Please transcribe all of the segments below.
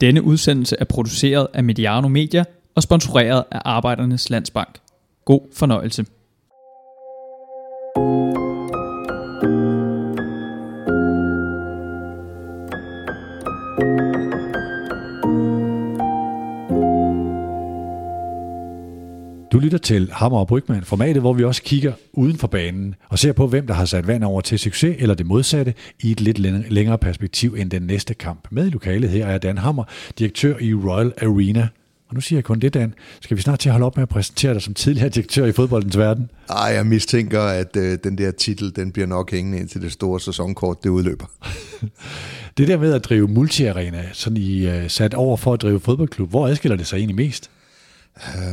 Denne udsendelse er produceret af Mediano Media og sponsoreret af Arbejdernes Landsbank. God fornøjelse. Lytter til Hammer og Brygman, formatet, hvor vi også kigger uden for banen og ser på, hvem der har sat vand over til succes, eller det modsatte, i et lidt længere perspektiv end den næste kamp. Med i lokalet her er Dan Hammer, direktør i Royal Arena. Og nu siger jeg kun det, Dan. Skal vi snart til at holde op med at præsentere dig som tidligere direktør i fodboldens verden? Ej, jeg mistænker, at øh, den der titel, den bliver nok hængende ind til det store sæsonkort, det udløber. det der med at drive multiarena, sådan I uh, sat over for at drive fodboldklub, hvor adskiller det sig egentlig mest?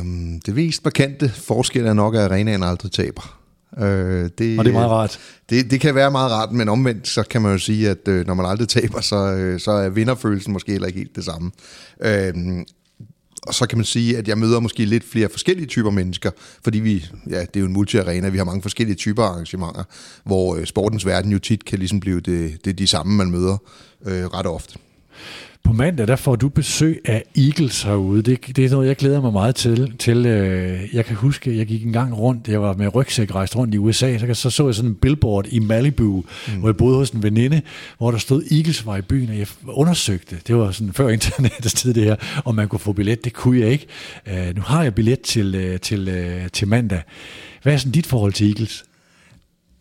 Um, det mest markante forskel er nok, at arenaen aldrig taber. Uh, det, og det er meget rart. Det, det kan være meget rart, men omvendt så kan man jo sige, at uh, når man aldrig taber, så, uh, så er vinderfølelsen måske heller ikke helt det samme. Uh, og så kan man sige, at jeg møder måske lidt flere forskellige typer mennesker, fordi vi, ja, det er jo en multi-arena, vi har mange forskellige typer arrangementer, hvor uh, sportens verden jo tit kan ligesom blive det, det de samme, man møder uh, ret ofte. På mandag, der får du besøg af Eagles herude. Det, det er noget, jeg glæder mig meget til. til øh, jeg kan huske, jeg gik en gang rundt, jeg var med rygsæk rejst rundt i USA, så, så så jeg sådan en billboard i Malibu, mm. hvor jeg boede hos en veninde, hvor der stod Eagles var i byen, og jeg undersøgte, det var sådan før internettets tid det her, om man kunne få billet. Det kunne jeg ikke. Uh, nu har jeg billet til, uh, til, uh, til mandag. Hvad er sådan dit forhold til Eagles?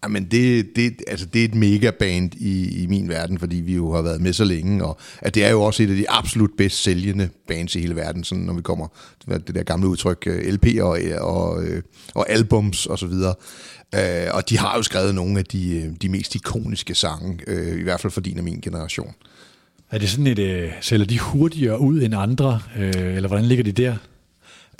Jamen det, det, altså det er et megaband i, i min verden, fordi vi jo har været med så længe, og at det er jo også et af de absolut bedst sælgende bands i hele verden, sådan når vi kommer til det der gamle udtryk, øh, LP'er og, og, øh, og albums og så videre. Uh, og de har jo skrevet nogle af de, de mest ikoniske sange, uh, i hvert fald for din og min generation. Er det sådan et, uh, sælger de hurtigere ud end andre, uh, eller hvordan ligger de der?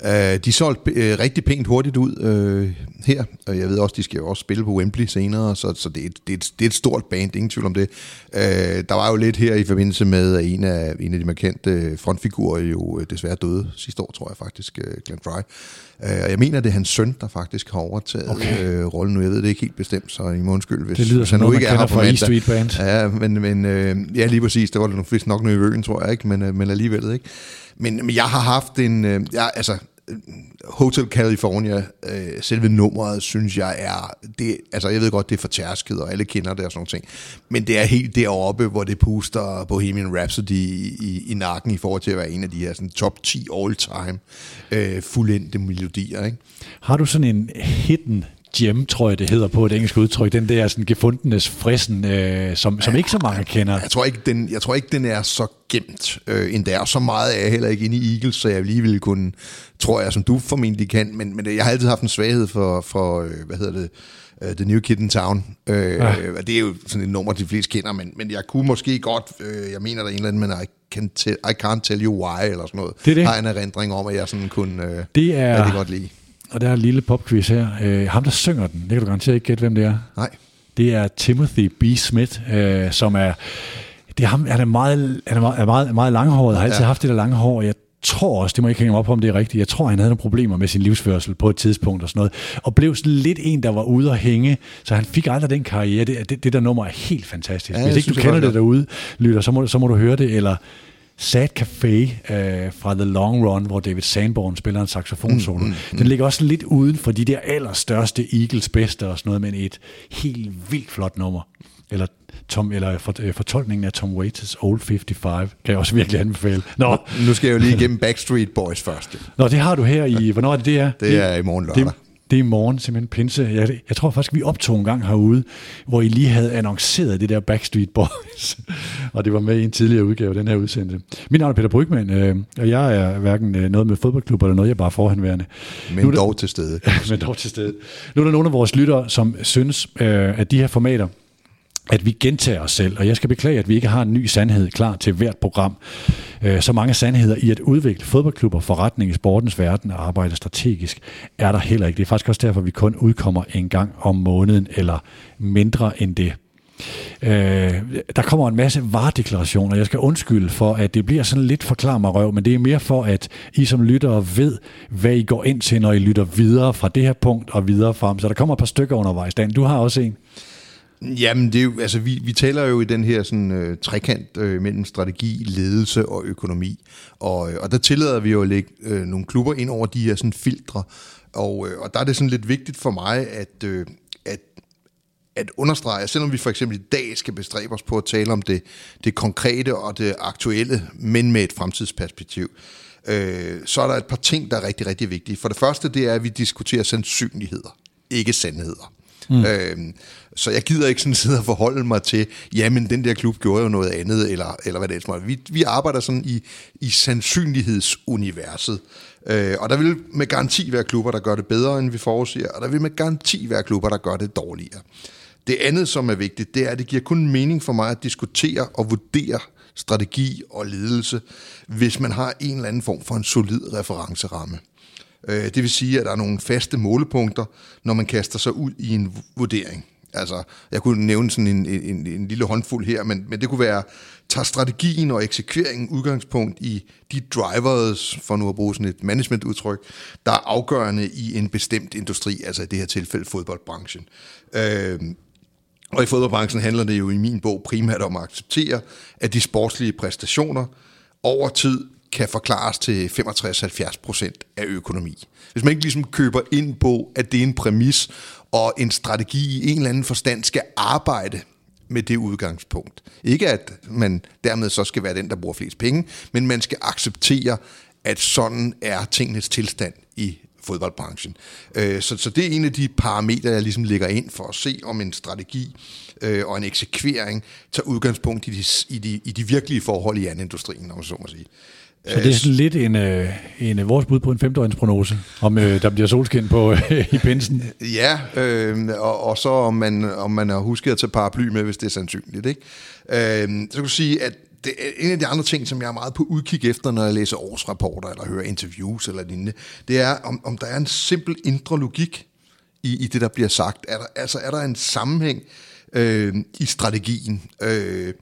Uh, de solgte uh, rigtig pænt hurtigt ud uh, her, og jeg ved også, de skal jo også spille på Wembley senere, så, så det, er et, det, er et, det er et stort band, ingen tvivl om det. Uh, der var jo lidt her i forbindelse med, at en af, en af de markante frontfigurer jo desværre døde sidste år, tror jeg faktisk, uh, Glenn Fry. Uh, og jeg mener, det er hans søn, der faktisk har overtaget okay. uh, rollen nu. Jeg ved det ikke helt bestemt, så I må undskylde, hvis, det lyder som noget, ikke man kender fra E Street Band. Ja, men, men uh, ja, lige præcis, det var vist nok noget i øen, tror jeg, ikke? Men, uh, men alligevel, ikke? Men, men jeg har haft en, uh, jeg, altså, Hotel California, øh, selve nummeret, synes jeg er, det, altså jeg ved godt, det er for tærsket, og alle kender det og sådan noget ting, men det er helt deroppe, hvor det puster Bohemian Rhapsody i, i, i nakken i forhold til at være en af de her sådan, top 10 all-time øh, fuldendte melodier. Ikke? Har du sådan en hidden gem, tror jeg det hedder på et engelsk udtryk, den der sådan gefundenes frissen, øh, som, som ikke så mange kender. Jeg tror ikke, den, jeg tror ikke, den er så gemt øh, end der. Så meget er jeg heller ikke inde i Eagles, så jeg lige ville kunne, tror jeg, som du formentlig kan, men, men jeg har altid haft en svaghed for, for øh, hvad hedder det, uh, The New Kid in Town. Uh, ja. Det er jo sådan et nummer, de fleste kender, men, men jeg kunne måske godt, uh, jeg mener der er en eller anden, men I, can tell, I can't tell you why, eller sådan noget. Det er det. Har en erindring om, at jeg sådan kunne uh, det er, det godt lide og der er en lille popquiz her. Øh, ham, der synger den, det kan du garanteret ikke gætte, hvem det er. Nej. Det er Timothy B. Smith, øh, som er... Det er ham, han er meget, han er meget, er meget, meget langhåret, har altid ja. haft det der lange hår. Jeg tror også, det må ikke hænge op på, om det er rigtigt, jeg tror, han havde nogle problemer med sin livsførsel på et tidspunkt og sådan noget, og blev sådan lidt en, der var ude at hænge, så han fik aldrig den karriere. Det, det, det der nummer er helt fantastisk. Ja, Hvis ikke du kender det derude, lytter, så må, så må du høre det, eller Sad Café øh, fra The Long Run, hvor David Sanborn spiller en saxofonsolo. Mm, mm, mm. Den ligger også lidt uden for de der allerstørste Eagles bedste og sådan noget, men et helt vildt flot nummer. Eller Tom, eller for, øh, fortolkningen af Tom Waits' Old 55, kan jeg også virkelig anbefale. Nå. Nu skal jeg jo lige igennem Backstreet Boys først. Nå, det har du her i, hvornår er det, det er? Det er i morgen lørdag. Det, det er i morgen, simpelthen pinse. Jeg, jeg tror faktisk, vi optog en gang herude, hvor I lige havde annonceret det der Backstreet Boys, og det var med i en tidligere udgave den her udsendelse. Min navn er Peter Brygman, øh, og jeg er hverken øh, noget med fodboldklub eller noget, jeg er bare forhenværende. Men nu dog til stede. men dog til stede. Nu er der nogle af vores lyttere, som synes, øh, at de her formater, at vi gentager os selv, og jeg skal beklage, at vi ikke har en ny sandhed klar til hvert program. Øh, så mange sandheder i at udvikle fodboldklubber, forretning i sportens verden og arbejde strategisk, er der heller ikke. Det er faktisk også derfor, at vi kun udkommer en gang om måneden, eller mindre end det. Øh, der kommer en masse varedeklarationer. Jeg skal undskylde for, at det bliver sådan lidt forklar mig røv, men det er mere for, at I som lyttere ved, hvad I går ind til, når I lytter videre fra det her punkt og videre frem. Så der kommer et par stykker undervejs. Dan, du har også en. Jamen, det er jo, altså, vi, vi taler jo i den her sådan, øh, trekant øh, mellem strategi, ledelse og økonomi. Og, øh, og der tillader vi jo at lægge øh, nogle klubber ind over de her sådan, filtre. Og, øh, og der er det sådan lidt vigtigt for mig, at, øh, at, at understrege, selvom vi for eksempel i dag skal bestræbe os på at tale om det, det konkrete og det aktuelle, men med et fremtidsperspektiv, øh, så er der et par ting, der er rigtig, rigtig vigtige. For det første, det er, at vi diskuterer sandsynligheder, ikke sandheder. Mm. Øhm, så jeg gider ikke sådan sidde og forholde mig til, jamen den der klub gjorde jo noget andet, eller, eller hvad det er. Vi, vi arbejder sådan i, i sandsynlighedsuniverset. Øh, og der vil med garanti være klubber, der gør det bedre, end vi forudsiger, og der vil med garanti være klubber, der gør det dårligere. Det andet, som er vigtigt, det er, at det giver kun mening for mig at diskutere og vurdere strategi og ledelse, hvis man har en eller anden form for en solid referenceramme. Øh, det vil sige, at der er nogle faste målepunkter, når man kaster sig ud i en vurdering. Altså, jeg kunne nævne sådan en, en, en lille håndfuld her, men, men det kunne være, tager strategien og eksekveringen udgangspunkt i de drivers, for nu at bruge sådan et managementudtryk, der er afgørende i en bestemt industri, altså i det her tilfælde fodboldbranchen. Øh, og i fodboldbranchen handler det jo i min bog primært om at acceptere, at de sportslige præstationer over tid kan forklares til 65-70% af økonomi. Hvis man ikke ligesom køber ind på, at det er en præmis, og en strategi i en eller anden forstand skal arbejde med det udgangspunkt. Ikke at man dermed så skal være den, der bruger flest penge, men man skal acceptere, at sådan er tingenes tilstand i fodboldbranchen. Øh, så, så det er en af de parametre, jeg ligesom lægger ind for at se, om en strategi øh, og en eksekvering tager udgangspunkt i de, i, de, i de virkelige forhold i anden industrien, om man så må sige. Så det er sådan lidt en, øh, en, øh, vores bud på en femteåringsprognose, om øh, der bliver solskin på øh, i pinsen. Ja, øh, og, og så om man, om man har husket at tage paraply med, hvis det er sandsynligt. Ikke? Øh, så kan du sige, at det, en af de andre ting, som jeg er meget på udkig efter, når jeg læser årsrapporter eller hører interviews eller lignende, det er, om, om der er en simpel indre logik i, i det, der bliver sagt. Er der, altså, er der en sammenhæng øh, i strategien? Øh,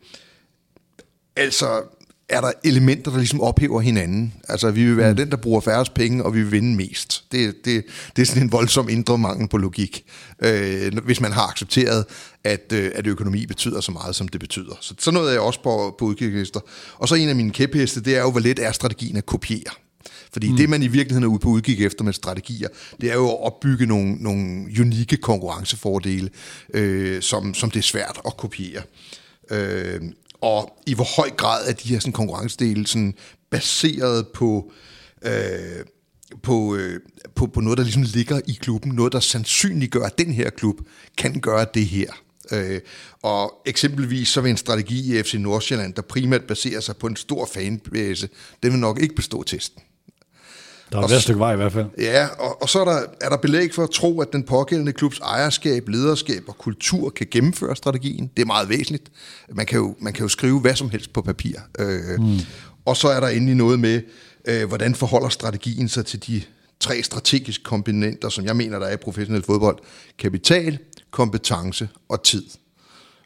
altså, er der elementer, der ligesom ophæver hinanden. Altså, vi vil være mm. den, der bruger færrest penge, og vi vil vinde mest. Det, det, det er sådan en voldsom indre mangel på logik, øh, hvis man har accepteret, at, øh, at økonomi betyder så meget, som det betyder. Så sådan noget er jeg også på, på udkigklister. Og så en af mine kæpheste, det er jo, hvor let er strategien at kopiere. Fordi mm. det, man i virkeligheden er ude på udkig efter med strategier, det er jo at opbygge nogle, nogle unikke konkurrencefordele, øh, som, som det er svært at kopiere. Øh, og i hvor høj grad er de her sådan, konkurrencedele sådan, baseret på, øh, på, øh, på, på noget, der ligesom ligger i klubben, noget, der sandsynliggør, at den her klub kan gøre det her. Øh, og eksempelvis så vil en strategi i FC Nordsjælland, der primært baserer sig på en stor fanbase, den vil nok ikke bestå testen. Der er et stykke vej i hvert fald. Ja, og, og så er der, er der belæg for at tro, at den pågældende klubs ejerskab, lederskab og kultur kan gennemføre strategien. Det er meget væsentligt. Man kan jo, man kan jo skrive hvad som helst på papir. Øh, mm. Og så er der endelig noget med, øh, hvordan forholder strategien sig til de tre strategiske komponenter, som jeg mener, der er i professionel fodbold. Kapital, kompetence og tid.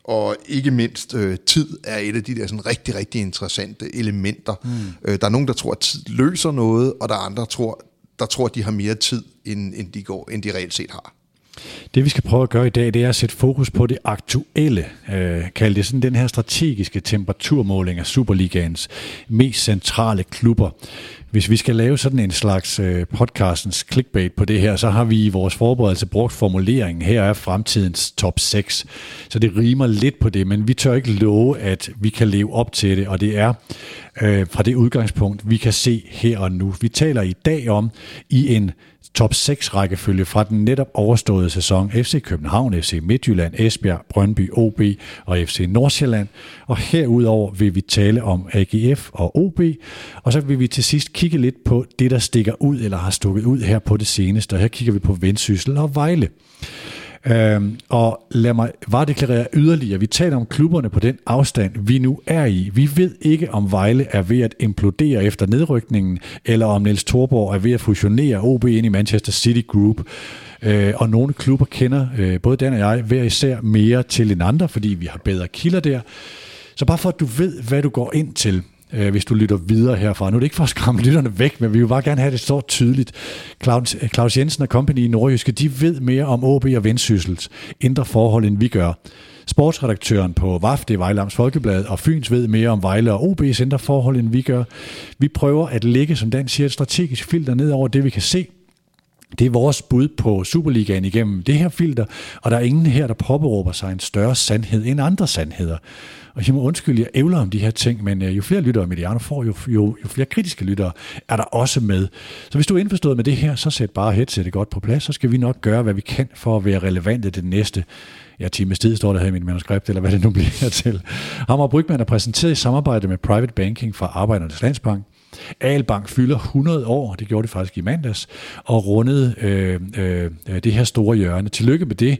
Og ikke mindst øh, tid er et af de der sådan rigtig, rigtig interessante elementer. Mm. Øh, der er nogen, der tror, at tid løser noget, og der er andre, der tror, der tror, at de har mere tid, end, end, de, går, end de reelt set har. Det vi skal prøve at gøre i dag, det er at sætte fokus på det aktuelle, øh, kalde det sådan den her strategiske temperaturmåling af Superligaens mest centrale klubber. Hvis vi skal lave sådan en slags øh, podcastens clickbait på det her, så har vi i vores forberedelse brugt formuleringen, her er fremtidens top 6. Så det rimer lidt på det, men vi tør ikke love, at vi kan leve op til det, og det er øh, fra det udgangspunkt, vi kan se her og nu. Vi taler i dag om i en top 6 rækkefølge fra den netop overståede sæson FC København, FC Midtjylland, Esbjerg, Brøndby, OB og FC Nordsjælland. Og herudover vil vi tale om AGF og OB, og så vil vi til sidst kigge lidt på det, der stikker ud eller har stukket ud her på det seneste. Og her kigger vi på Vendsyssel og Vejle. Øhm, og lad mig varedeklarere yderligere. Vi taler om klubberne på den afstand, vi nu er i. Vi ved ikke, om Vejle er ved at implodere efter nedrykningen, eller om Niels Thorborg er ved at fusionere OB ind i Manchester City Group. Øh, og nogle klubber kender, øh, både Dan og jeg, hver især mere til end andre, fordi vi har bedre kilder der. Så bare for at du ved, hvad du går ind til, øh, hvis du lytter videre herfra. Nu er det ikke for at skræmme lytterne væk, men vi vil bare gerne have det så tydeligt. Claus, øh, Claus Jensen og Company i Nordjyske, de ved mere om OB og Vendsyssels indre forhold, end vi gør. sportsredaktøren på VAF, det er Vejle Amts Folkeblad, og Fyns ved mere om Vejle og OB's indre forhold, end vi gør. Vi prøver at lægge, som Dan siger, et strategisk filter ned over det, vi kan se, det er vores bud på Superligaen igennem det her filter, og der er ingen her, der påberåber sig en større sandhed end andre sandheder. Og jeg må undskylde, jeg ævler om de her ting, men øh, jo flere lyttere Mediano får, jo, jo, jo flere kritiske lyttere er der også med. Så hvis du er indforstået med det her, så sæt bare headsetet godt på plads, så skal vi nok gøre, hvad vi kan for at være relevante den næste ja, times tid, står der her i mit manuskript, eller hvad det nu bliver til. Hammer Brygman er præsenteret i samarbejde med Private Banking fra Arbejdernes Landsbank. Albank fylder 100 år, det gjorde det faktisk i mandags, og rundede øh, øh, det her store hjørne. Tillykke med det.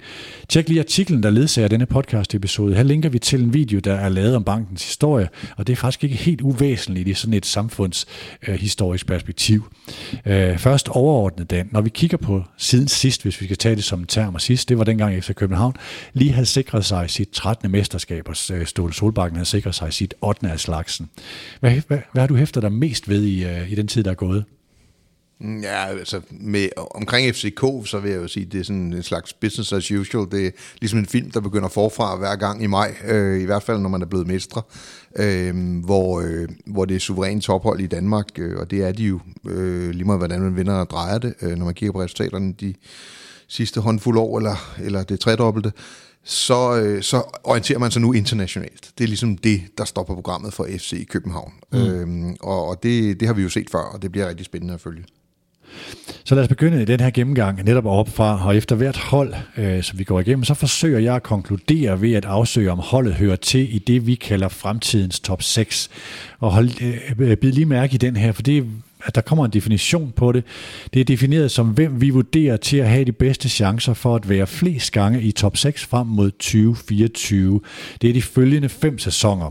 Tjek lige artiklen, der ledsager denne podcast episode. Her linker vi til en video, der er lavet om bankens historie, og det er faktisk ikke helt uvæsentligt i sådan et samfundshistorisk øh, perspektiv. Øh, først overordnet, Dan, når vi kigger på siden sidst, hvis vi skal tage det som en term, og sidst, det var dengang efter København, lige havde sikret sig sit 13. mesterskab, og øh, Ståle Solbakken havde sikret sig sit 8. af slagsen. Hvad, hvad, hvad har du hæftet dig mest ved i, øh, i den tid, der er gået? Mm, ja, altså med, omkring FCK, så vil jeg jo sige, det er sådan en slags business as usual. Det er ligesom en film, der begynder forfra hver gang i maj, øh, i hvert fald når man er blevet mestre, øh, hvor, øh, hvor det er suverænt tophold i Danmark, øh, og det er de jo, øh, lige meget hvordan man vinder og drejer det, øh, når man kigger på resultaterne de sidste håndfuld år, eller, eller det tredobbelte så, øh, så orienterer man sig nu internationalt. Det er ligesom det, der står på programmet for FC i København. Mm. Øhm, og og det, det har vi jo set før, og det bliver rigtig spændende at følge. Så lad os begynde i den her gennemgang netop op fra, og efter hvert hold, øh, som vi går igennem, så forsøger jeg at konkludere ved at afsøge, om holdet hører til i det, vi kalder fremtidens top 6. Og hold, øh, bid lige mærke i den her, for det at der kommer en definition på det. Det er defineret som, hvem vi vurderer til at have de bedste chancer for at være flest gange i top 6 frem mod 2024. Det er de følgende fem sæsoner.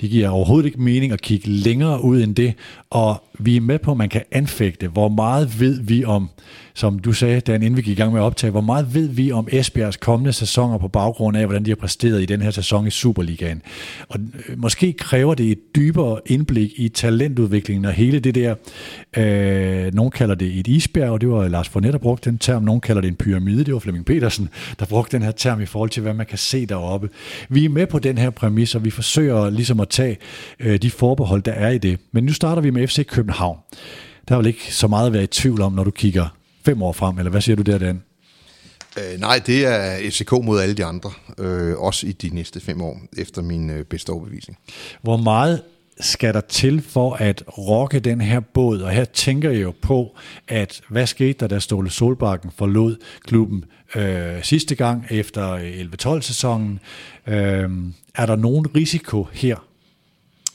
Det giver overhovedet ikke mening at kigge længere ud end det, og vi er med på, at man kan anfægte, hvor meget ved vi om, som du sagde, Dan, inden vi gik i gang med at optage, hvor meget ved vi om Esbjergs kommende sæsoner på baggrund af, hvordan de har præsteret i den her sæson i Superligaen. Og øh, måske kræver det et dybere indblik i talentudviklingen og hele det der, øh, nogen kalder det et isbjerg, og det var Lars Fornet, der brugte den term, nogen kalder det en pyramide, det var Flemming Petersen, der brugte den her term i forhold til, hvad man kan se deroppe. Vi er med på den her præmis, og vi forsøger ligesom at tage øh, de forbehold, der er i det. Men nu starter vi med FC København. Der er vel ikke så meget at være i tvivl om, når du kigger fem år frem, eller hvad siger du der, Dan? Øh, nej, det er FCK mod alle de andre, øh, også i de næste fem år, efter min øh, bedste overbevisning. Hvor meget skal der til for at rokke den her båd? Og her tænker jeg jo på, at hvad skete der, da Ståle Solbakken forlod klubben øh, sidste gang efter 11-12 sæsonen? Øh, er der nogen risiko her?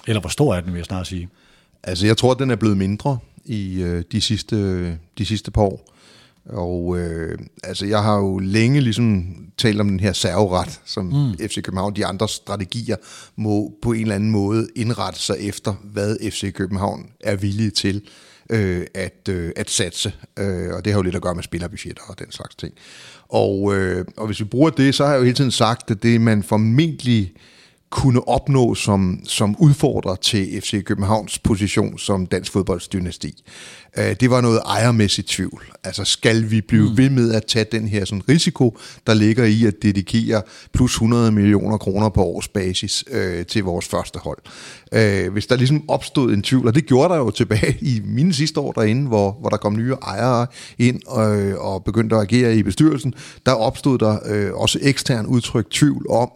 Eller hvor stor er den, vil jeg snart sige? Altså, jeg tror, at den er blevet mindre i øh, de, sidste, de sidste par år. Og øh, altså, jeg har jo længe ligesom talt om den her serveret, som mm. FC København, de andre strategier, må på en eller anden måde indrette sig efter, hvad FC København er villige til øh, at, øh, at satse. Øh, og det har jo lidt at gøre med spillerbudgetter og den slags ting. Og, øh, og hvis vi bruger det, så har jeg jo hele tiden sagt, at det man formentlig kunne opnå som, som udfordrer til FC Københavns position som dansk fodboldsdynasti. Øh, det var noget ejermæssigt tvivl. Altså skal vi blive mm. ved med at tage den her sådan, risiko, der ligger i at dedikere plus 100 millioner kroner på årsbasis øh, til vores første hold. Øh, hvis der ligesom opstod en tvivl, og det gjorde der jo tilbage i mine sidste år derinde, hvor, hvor der kom nye ejere ind og, og begyndte at agere i bestyrelsen, der opstod der øh, også ekstern udtryk tvivl om,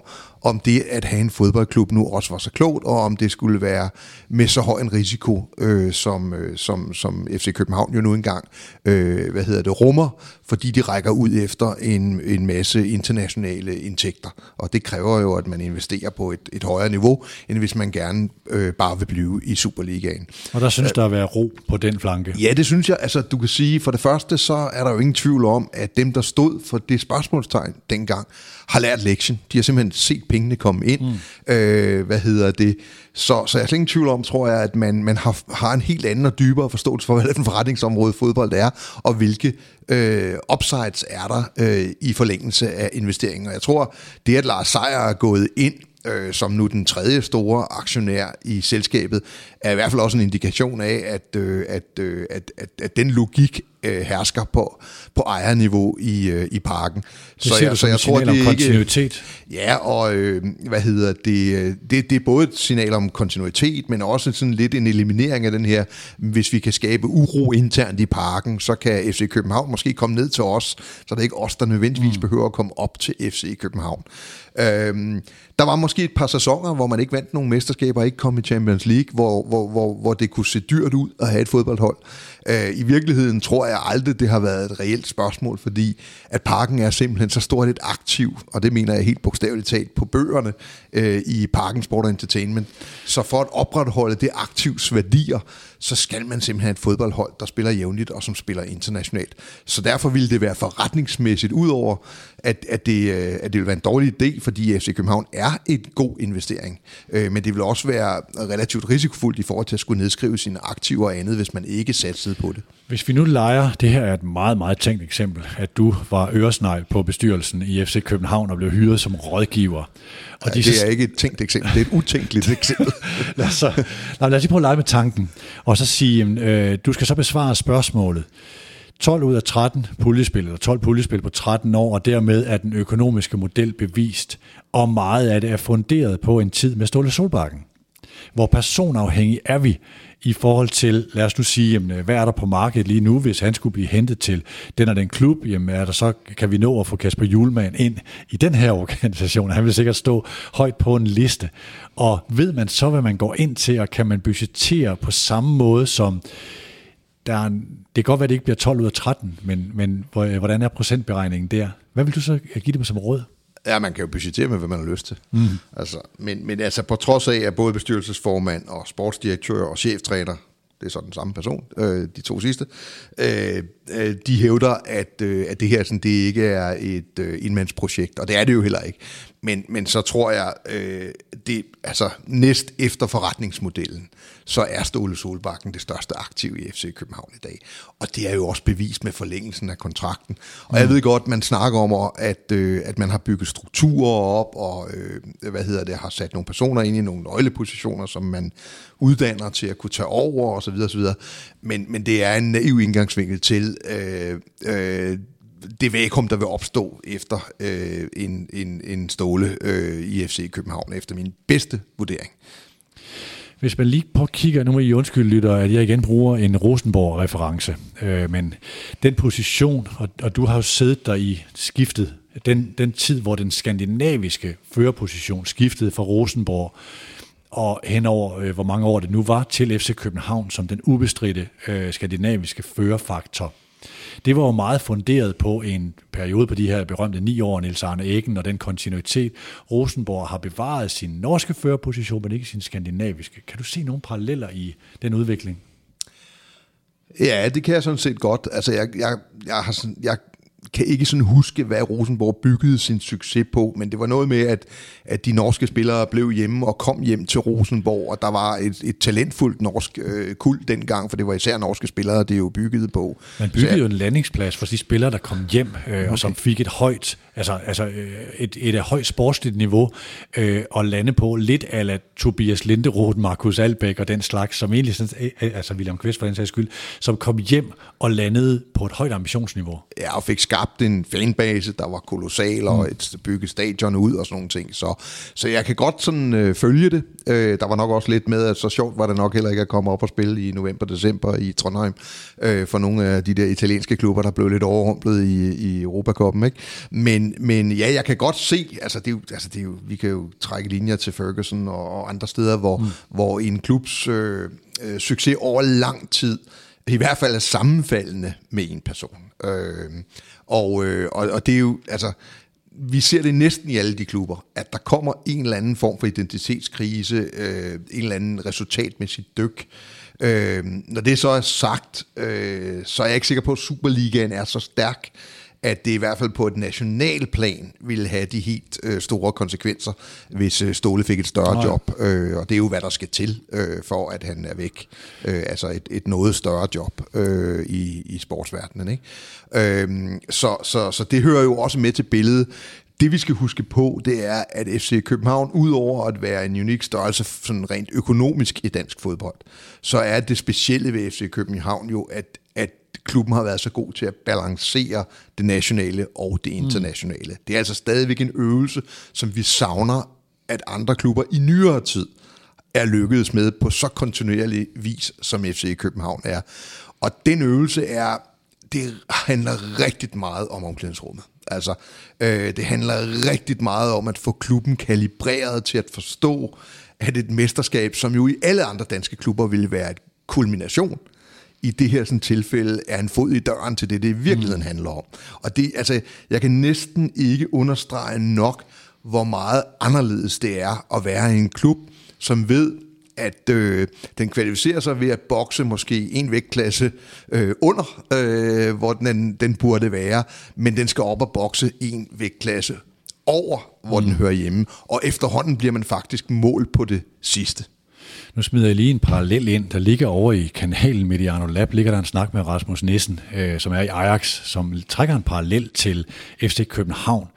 om det at have en fodboldklub nu også var så klogt, og om det skulle være med så høj en risiko, øh, som, øh, som, som FC København jo nu engang øh, hvad hedder det, rummer, fordi de rækker ud efter en, en masse internationale indtægter. Og det kræver jo, at man investerer på et, et højere niveau, end hvis man gerne øh, bare vil blive i Superligaen. Og der synes der at være ro på den flanke? Ja, det synes jeg. Altså, du kan sige, for det første, så er der jo ingen tvivl om, at dem, der stod for det spørgsmålstegn dengang, har lært lektion. De har simpelthen set pengene komme ind. Mm. Øh, hvad hedder det? Så, så jeg er slet ingen tvivl om, tror jeg, at man, man har, har en helt anden og dybere forståelse for, hvad det forretningsområde fodbold er, og hvilke øh, upsides er der øh, i forlængelse af investeringen. Og jeg tror, det at Lars Seier er gået ind øh, som nu den tredje store aktionær i selskabet, er i hvert fald også en indikation af, at, øh, at, øh, at, at, at den logik øh, hersker på, på ejerniveau i, øh, i parken. Det så jeg, så jeg tror, det er kontinuitet. Ikke, ja, og øh, hvad hedder det, øh, det, det er både et signal om kontinuitet, men også sådan lidt en eliminering af den her, hvis vi kan skabe uro internt i parken, så kan FC København måske komme ned til os, så det er ikke os, der nødvendigvis mm. behøver at komme op til FC København. Øhm, der var måske et par sæsoner, hvor man ikke vandt nogen mesterskaber, ikke kom i Champions League, hvor, hvor, hvor, hvor det kunne se dyrt ud at have et fodboldhold. Øh, I virkeligheden tror jeg aldrig, det har været et reelt spørgsmål, fordi at parken er simpelthen så stort et aktiv, og det mener jeg helt bogstaveligt talt på bøgerne øh, i Parken Sport Entertainment. Så for at opretholde det aktivs værdier, så skal man simpelthen have et fodboldhold, der spiller jævnligt og som spiller internationalt. Så derfor ville det være forretningsmæssigt, udover at, at, det, øh, at det ville være en dårlig idé, fordi FC København er en god investering. Øh, men det vil også være relativt risikofuldt i forhold til at skulle nedskrive sine aktiver og andet, hvis man ikke satsede på det. Hvis vi nu leger, det her er et meget, meget tænkt eksempel, at du var øresnegl på bestyrelsen i FC København og blev hyret som rådgiver. Og ja, de det er ikke et tænkt eksempel, det er et utænkeligt eksempel. lad, os, lad os lige prøve at lege med tanken, og så sige, øh, du skal så besvare spørgsmålet. 12 ud af 13 puljespil, eller 12 puljespil på 13 år, og dermed er den økonomiske model bevist, og meget af det er funderet på en tid med Ståle Solbakken. Hvor personafhængig er vi i forhold til, lad os nu sige, jamen, øh, hvad er der på markedet lige nu, hvis han skulle blive hentet til den og den klub, jamen er der så, kan vi nå at få Kasper Julemand ind i den her organisation. Han vil sikkert stå højt på en liste. Og ved man så, hvad man går ind til, og kan man budgettere på samme måde som der er en, det kan godt være, at det ikke bliver 12 ud af 13, men, men øh, hvordan er procentberegningen der? Hvad vil du så øh, give dem som råd? Ja, man kan jo budgettere med, hvad man har lyst til. Mm. Altså, men, men altså på trods af, at både bestyrelsesformand og sportsdirektør og cheftræner, det er så den samme person, øh, de to sidste, øh, øh, de hævder, at, øh, at det her sådan, det ikke er et øh, indmandsprojekt, og det er det jo heller ikke. Men, men så tror jeg, øh, det, altså næst efter forretningsmodellen, så er Ståle Solbakken det største aktiv i FC København i dag. Og det er jo også bevist med forlængelsen af kontrakten. Og jeg mm. ved godt, man snakker om, at, øh, at man har bygget strukturer op, og øh, hvad hedder det, har sat nogle personer ind i nogle nøglepositioner, som man uddanner til at kunne tage over osv. osv. Men, men det er en naiv indgangsvinkel til øh, øh, det vakuum, der vil opstå efter øh, en, en, en ståle øh, i FC København, efter min bedste vurdering. Hvis man lige på kigger, nu må I undskylde lytter, at jeg igen bruger en Rosenborg-reference, øh, men den position, og, og du har jo siddet der i skiftet, den, den tid, hvor den skandinaviske førerposition skiftede fra Rosenborg og henover, øh, hvor mange år det nu var, til FC København som den ubestridte øh, skandinaviske førerfaktor det var jo meget funderet på en periode på de her berømte ni år, Niels Arne Eggen, og den kontinuitet. Rosenborg har bevaret sin norske førerposition, men ikke sin skandinaviske. Kan du se nogle paralleller i den udvikling? Ja, det kan jeg sådan set godt. Altså, jeg, jeg, jeg, har sådan, jeg kan ikke sådan huske, hvad Rosenborg byggede sin succes på, men det var noget med, at, at de norske spillere blev hjemme og kom hjem til Rosenborg, og der var et, et talentfuldt norsk øh, kuld dengang, for det var især norske spillere, det er jo bygget på. Man byggede Så, jo en landingsplads for de spillere, der kom hjem, øh, okay. og som fik et højt, altså, altså øh, et, et, et højt sportsligt niveau øh, at lande på, lidt ala Tobias Linderoth, Markus Albæk og den slags, som egentlig, sådan, øh, øh, altså William Kvist for den sags skyld, som kom hjem og landede på et højt ambitionsniveau. Ja, og fik skabt en fanbase, der var kolossal, og mm. et bygget stadion ud og sådan nogle ting. Så, så jeg kan godt sådan øh, følge det. Øh, der var nok også lidt med, at så sjovt var det nok heller ikke at komme op og spille i november-december i Trondheim øh, for nogle af de der italienske klubber, der blev lidt overrumplet i, i Europacupen. Ikke? Men, men ja, jeg kan godt se, altså, det er jo, altså det er jo, vi kan jo trække linjer til Ferguson og, og andre steder, hvor, mm. hvor en klubs øh, øh, succes over lang tid i hvert fald er sammenfaldende med en person. Øh, og, øh, og, og det er jo, altså, vi ser det næsten i alle de klubber, at der kommer en eller anden form for identitetskrise, øh, en eller anden resultatmæssig dyk. Øh, når det så er sagt, øh, så er jeg ikke sikker på, at Superligaen er så stærk, at det i hvert fald på et national plan ville have de helt øh, store konsekvenser, hvis øh, Ståle fik et større Nej. job. Øh, og det er jo, hvad der skal til, øh, for at han er væk. Øh, altså et, et noget større job øh, i, i sportsverdenen. Ikke? Øh, så, så, så det hører jo også med til billedet. Det vi skal huske på, det er, at FC København, udover at være en unik størrelse sådan rent økonomisk i dansk fodbold, så er det specielle ved FC København jo, at klubben har været så god til at balancere det nationale og det internationale. Mm. Det er altså stadigvæk en øvelse, som vi savner, at andre klubber i nyere tid er lykkedes med på så kontinuerlig vis, som FC København er. Og den øvelse er, det handler rigtig meget om omklædningsrummet. Altså, øh, det handler rigtig meget om at få klubben kalibreret til at forstå, at et mesterskab, som jo i alle andre danske klubber ville være et kulmination, i det her sådan, tilfælde er en fod i døren til det, det i virkeligheden mm. handler om. Og det, altså, jeg kan næsten ikke understrege nok, hvor meget anderledes det er at være i en klub, som ved, at øh, den kvalificerer sig ved at bokse måske en vægtklasse øh, under, øh, hvor den, den burde være, men den skal op og bokse en vægtklasse over, hvor mm. den hører hjemme. Og efterhånden bliver man faktisk mål på det sidste. Nu smider jeg lige en parallel ind. Der ligger over i kanalen Mediano Lab, ligger der en snak med Rasmus Nissen, øh, som er i Ajax, som trækker en parallel til FC København.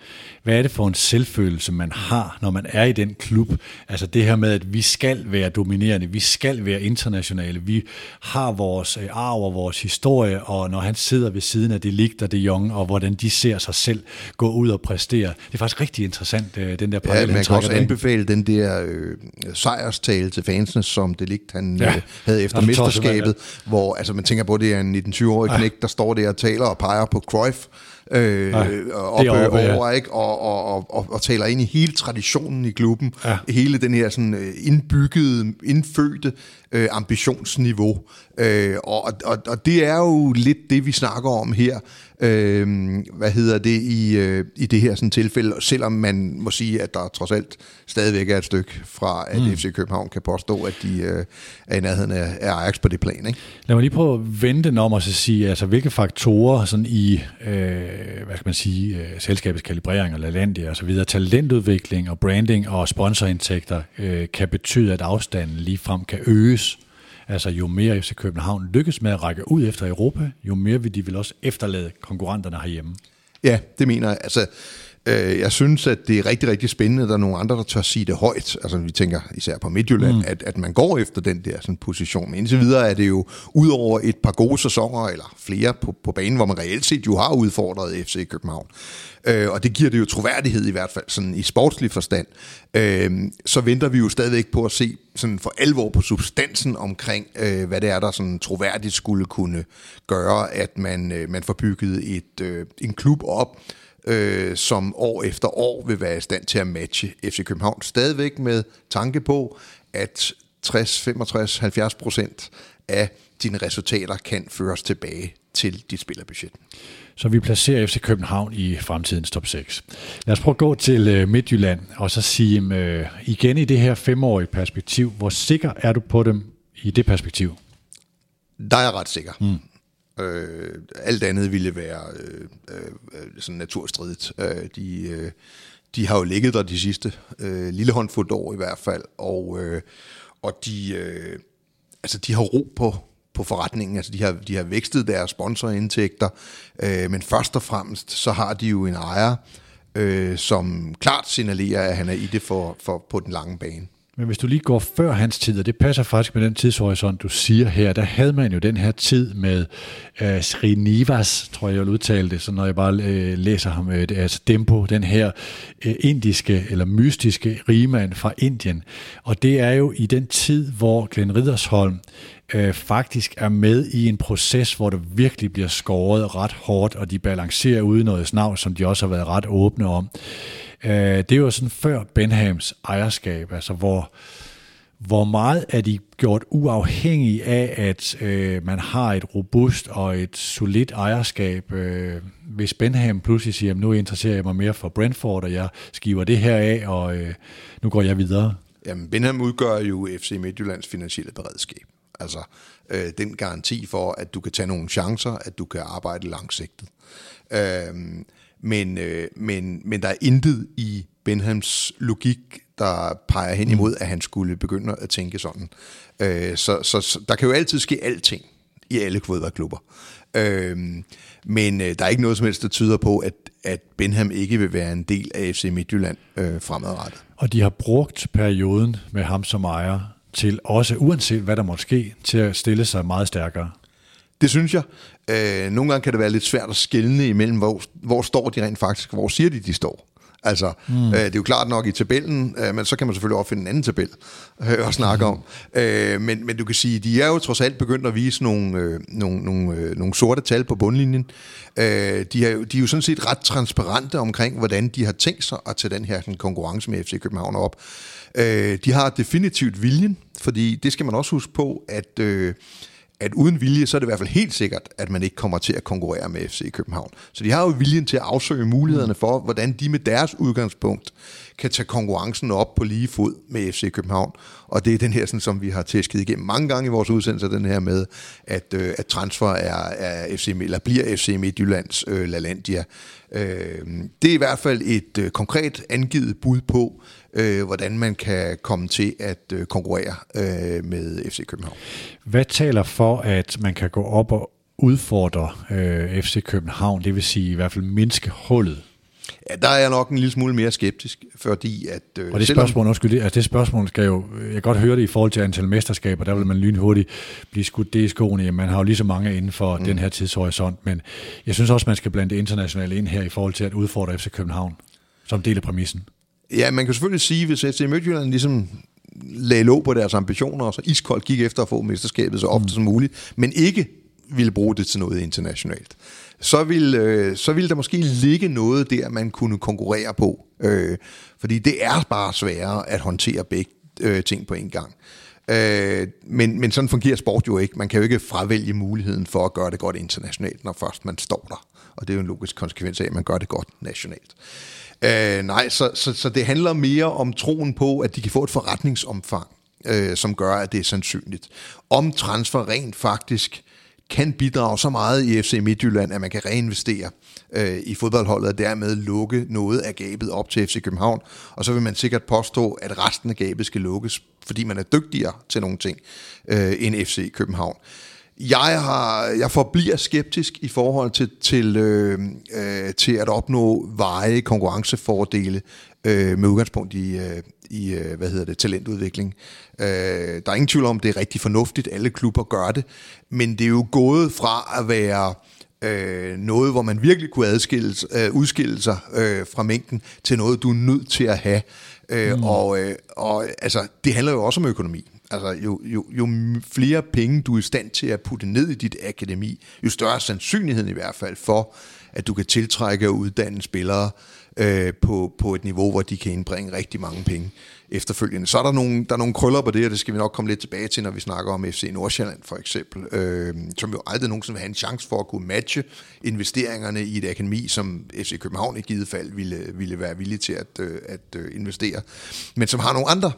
Hvad er det for en selvfølelse, man har, når man er i den klub? Altså det her med, at vi skal være dominerende, vi skal være internationale, vi har vores øh, arv og vores historie, og når han sidder ved siden af det Ligt og det Jong, og hvordan de ser sig selv gå ud og præstere. Det er faktisk rigtig interessant, øh, den der parallel, ja, man kan også anbefale den der øh, sejrstale til fansene, som det Ligt han ja. øh, havde efter mesterskabet, hvor altså, man tænker på, at det er en 19-20-årig knæk, der står der og taler og peger på Cruyff, øh, ja, op over, ja. ikke? Og, og, og, og, og taler ind i hele traditionen i klubben, ja. hele den her sådan øh, indbyggede, indfødte øh, ambitionsniveau. Øh, og, og, og det er jo lidt det, vi snakker om her, øh, hvad hedder det, i, øh, i det her sådan tilfælde, selvom man må sige, at der trods alt stadigvæk er et stykke fra, at mm. FC København kan påstå, at de øh, er i nærheden af, af Ajax på det plan. Ikke? Lad mig lige prøve at vente om og så sige, altså hvilke faktorer sådan i, øh, Øh, hvad skal man sige, øh, selskabets kalibrering og LaLandia og så videre, talentudvikling og branding og sponsorindtægter øh, kan betyde, at afstanden lige frem kan øges Altså jo mere FC København lykkes med at række ud efter Europa, jo mere vil de vel også efterlade konkurrenterne herhjemme. Ja, det mener jeg. Altså, øh, jeg synes, at det er rigtig, rigtig spændende, at der er nogle andre, der tør sige det højt. Altså vi tænker især på Midtjylland, mm. at, at man går efter den der sådan, position. Men indtil videre er det jo ud over et par gode sæsoner, eller flere på, på banen, hvor man reelt set jo har udfordret FC København. Øh, og det giver det jo troværdighed i hvert fald sådan i sportslig forstand. Øh, så venter vi jo stadigvæk på at se sådan for alvor på substansen omkring, øh, hvad det er, der sådan troværdigt skulle kunne gøre, at man, øh, man får bygget et, øh, en klub op, øh, som år efter år vil være i stand til at matche FC København. Stadigvæk med tanke på, at 60, 65, 70 procent af dine resultater kan føres tilbage til dit spillerbudget. Så vi placerer FC København i fremtidens top 6. Lad os prøve at gå til øh, Midtjylland og så sige øh, igen i det her femårige perspektiv, hvor sikker er du på dem i det perspektiv? Der er jeg ret sikker. Mm. Øh, alt andet ville være øh, øh, sådan naturstridigt. Øh, de, øh, de har jo ligget der de sidste øh, lille håndfuldt år i hvert fald, og, øh, og de, øh, altså, de har ro på, på forretningen. Altså de har, de har vækstet deres sponsorindtægter, øh, men først og fremmest så har de jo en ejer, øh, som klart signalerer, at han er i det for, for på den lange bane. Men hvis du lige går før hans tid, og det passer faktisk med den tidshorisont, du siger her, der havde man jo den her tid med uh, Srinivas, tror jeg, jeg vil udtale det, så når jeg bare uh, læser ham, uh, altså Dempo, den her uh, indiske eller mystiske rigmand fra Indien. Og det er jo i den tid, hvor Glenn Riddersholm uh, faktisk er med i en proces, hvor det virkelig bliver skåret ret hårdt, og de balancerer ude noget snavs, som de også har været ret åbne om. Øh, det er jo sådan før Benhams ejerskab, altså hvor, hvor meget er de gjort uafhængige af, at øh, man har et robust og et solidt ejerskab. Øh, hvis Benham pludselig siger, at nu interesserer jeg mig mere for Brentford, og jeg skiver det her af, og øh, nu går jeg videre. Jamen, Benham udgør jo FC Midtjyllands finansielle beredskab. Altså øh, den garanti for, at du kan tage nogle chancer, at du kan arbejde langsigtet. Øh, men, øh, men, men der er intet i Benhams logik, der peger hen imod, at han skulle begynde at tænke sådan. Øh, så, så, så der kan jo altid ske alting i alle fodboldklubber. Øh, men øh, der er ikke noget som helst, der tyder på, at, at Benham ikke vil være en del af FC Midtjylland øh, fremadrettet. Og de har brugt perioden med ham som ejer til også, uanset hvad der måtte ske, til at stille sig meget stærkere. Det synes jeg. Øh, nogle gange kan det være lidt svært at skelne imellem, hvor, hvor står de rent faktisk, hvor siger de, de står. Altså, mm. øh, det er jo klart nok i tabellen, øh, men så kan man selvfølgelig opfinde en anden tabel øh, at snakke mm. om. Øh, men, men du kan sige, de er jo trods alt begyndt at vise nogle, øh, nogle, nogle, øh, nogle sorte tal på bundlinjen. Øh, de, er jo, de er jo sådan set ret transparente omkring, hvordan de har tænkt sig at tage den her sådan, konkurrence med FC København op. Øh, de har definitivt viljen, fordi det skal man også huske på, at... Øh, at uden vilje, så er det i hvert fald helt sikkert, at man ikke kommer til at konkurrere med FC København. Så de har jo viljen til at afsøge mulighederne for, hvordan de med deres udgangspunkt kan tage konkurrencen op på lige fod med FC København. Og det er den her, sådan, som vi har tæsket igennem mange gange i vores udsendelse, den her med, at, øh, at transfer er, er FC, eller bliver FC Midtjyllands øh, LaLandia. Øh, det er i hvert fald et øh, konkret angivet bud på, øh, hvordan man kan komme til at øh, konkurrere øh, med FC København. Hvad taler for, at man kan gå op og udfordre øh, FC København, det vil sige i hvert fald mindske hullet Ja, der er jeg nok en lille smule mere skeptisk, fordi at... Øh, og det spørgsmål, undskyld, altså det spørgsmål skal jo... Jeg kan godt høre det i forhold til antal mesterskaber, der vil man lynhurtigt blive skudt det i skoene. Man har jo lige så mange inden for mm. den her tidshorisont, men jeg synes også, man skal blande det internationale ind her i forhold til at udfordre FC København, som del af præmissen. Ja, man kan selvfølgelig sige, hvis FC Midtjylland ligesom lagde låg på deres ambitioner, og så iskoldt gik efter at få mesterskabet så ofte mm. som muligt, men ikke ville bruge det til noget internationalt så vil, øh, så vil der måske ligge noget der, man kunne konkurrere på. Øh, fordi det er bare sværere at håndtere begge øh, ting på en gang. Øh, men, men sådan fungerer sport jo ikke. Man kan jo ikke fravælge muligheden for at gøre det godt internationalt, når først man står der. Og det er jo en logisk konsekvens af, at man gør det godt nationalt. Øh, nej, så, så, så det handler mere om troen på, at de kan få et forretningsomfang, øh, som gør, at det er sandsynligt. Om transfer rent faktisk kan bidrage så meget i FC Midtjylland, at man kan reinvestere øh, i fodboldholdet og dermed lukke noget af gabet op til FC København. Og så vil man sikkert påstå, at resten af gabet skal lukkes, fordi man er dygtigere til nogle ting øh, end FC København. Jeg, har, jeg forbliver skeptisk i forhold til, til, øh, øh, til at opnå veje konkurrencefordele øh, med udgangspunkt i, øh, i øh, hvad hedder det, talentudvikling. Øh, der er ingen tvivl om, det er rigtig fornuftigt, alle klubber gør det, men det er jo gået fra at være øh, noget, hvor man virkelig kunne adskilles, øh, udskille sig øh, fra mængden, til noget, du er nødt til at have. Øh, mm. og, øh, og altså, det handler jo også om økonomi. Altså, jo, jo, jo flere penge du er i stand til at putte ned i dit akademi, jo større sandsynligheden i hvert fald for, at du kan tiltrække og uddanne spillere, øh, på, på et niveau, hvor de kan indbringe rigtig mange penge efterfølgende. Så er der nogle, der er nogle krøller på det, og det skal vi nok komme lidt tilbage til, når vi snakker om FC Nordsjælland for eksempel, øh, som jo aldrig nogensinde vil have en chance for at kunne matche investeringerne i et akademi, som FC København i givet fald ville, ville være villig til at, øh, at øh, investere, men som har nogle andre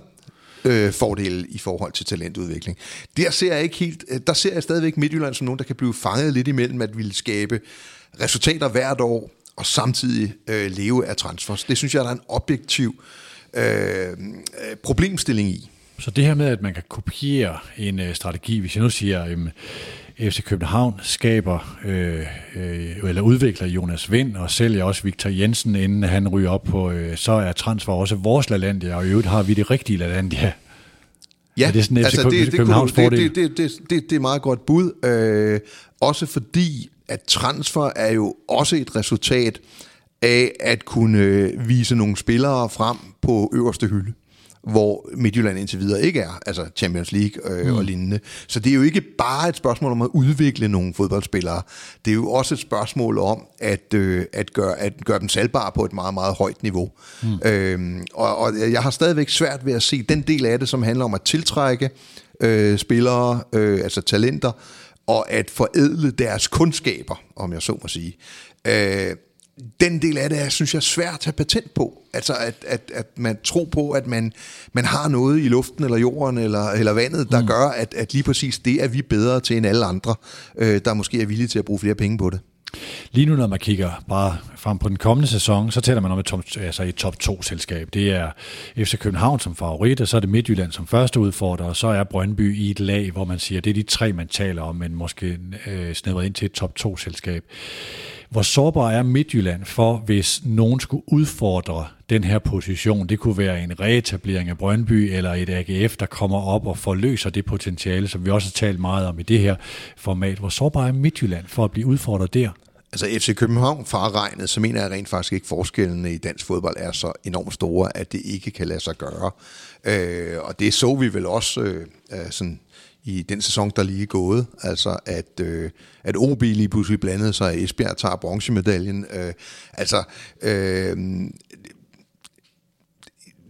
øh, fordele i forhold til talentudvikling. Der ser jeg ikke helt, øh, der ser jeg stadigvæk Midtjylland som nogen, der kan blive fanget lidt imellem at ville skabe resultater hvert år, og samtidig øh, leve af transfers. Det synes jeg, der er en objektiv øh, øh problemstilling i. Så det her med, at man kan kopiere en øh, strategi, hvis jeg nu siger, øh, FC København skaber øh, øh, eller udvikler Jonas Vind og sælger også Victor Jensen, inden han ryger op på, øh, så er transfer også vores LaLandia, og i øvrigt har vi det rigtige LaLandia. Ja, er det, sådan, altså det, det, det, det, det, det, det, det er meget godt bud, øh, også fordi at transfer er jo også et resultat af at kunne vise nogle spillere frem på øverste hylde hvor Midtjylland indtil videre ikke er, altså Champions League øh, mm. og lignende. Så det er jo ikke bare et spørgsmål om at udvikle nogle fodboldspillere. Det er jo også et spørgsmål om at, øh, at, gøre, at gøre dem salgbare på et meget, meget højt niveau. Mm. Øhm, og, og jeg har stadigvæk svært ved at se den del af det, som handler om at tiltrække øh, spillere, øh, altså talenter, og at forædle deres kundskaber, om jeg så må sige. Øh, den del af det er, synes jeg, svært at tage patent på. Altså, at, at, at man tror på, at man, man har noget i luften, eller jorden, eller, eller vandet, der mm. gør, at, at lige præcis det er vi bedre til end alle andre, øh, der måske er villige til at bruge flere penge på det. lige nu, når man kigger bare frem på den kommende sæson, så taler man om et top, altså et top 2-selskab. Det er FC København som favorit, og så er det Midtjylland som første udfordrer, og så er Brøndby i et lag, hvor man siger, det er de tre, man taler om, men måske øh, snævret ind til et top 2-selskab. Hvor sårbar er Midtjylland for, hvis nogen skulle udfordre den her position? Det kunne være en reetablering af Brøndby eller et AGF, der kommer op og forløser det potentiale, som vi også har talt meget om i det her format. Hvor sårbar er Midtjylland for at blive udfordret der? Altså FC København farregnet, så mener jeg rent faktisk ikke, forskellene i dansk fodbold er så enormt store, at det ikke kan lade sig gøre. Øh, og det så vi vel også øh, sådan i den sæson, der lige er gået. Altså, at, øh, at OB lige pludselig blandede sig, at Esbjerg tager bronzemedaljen. Øh, altså, øh,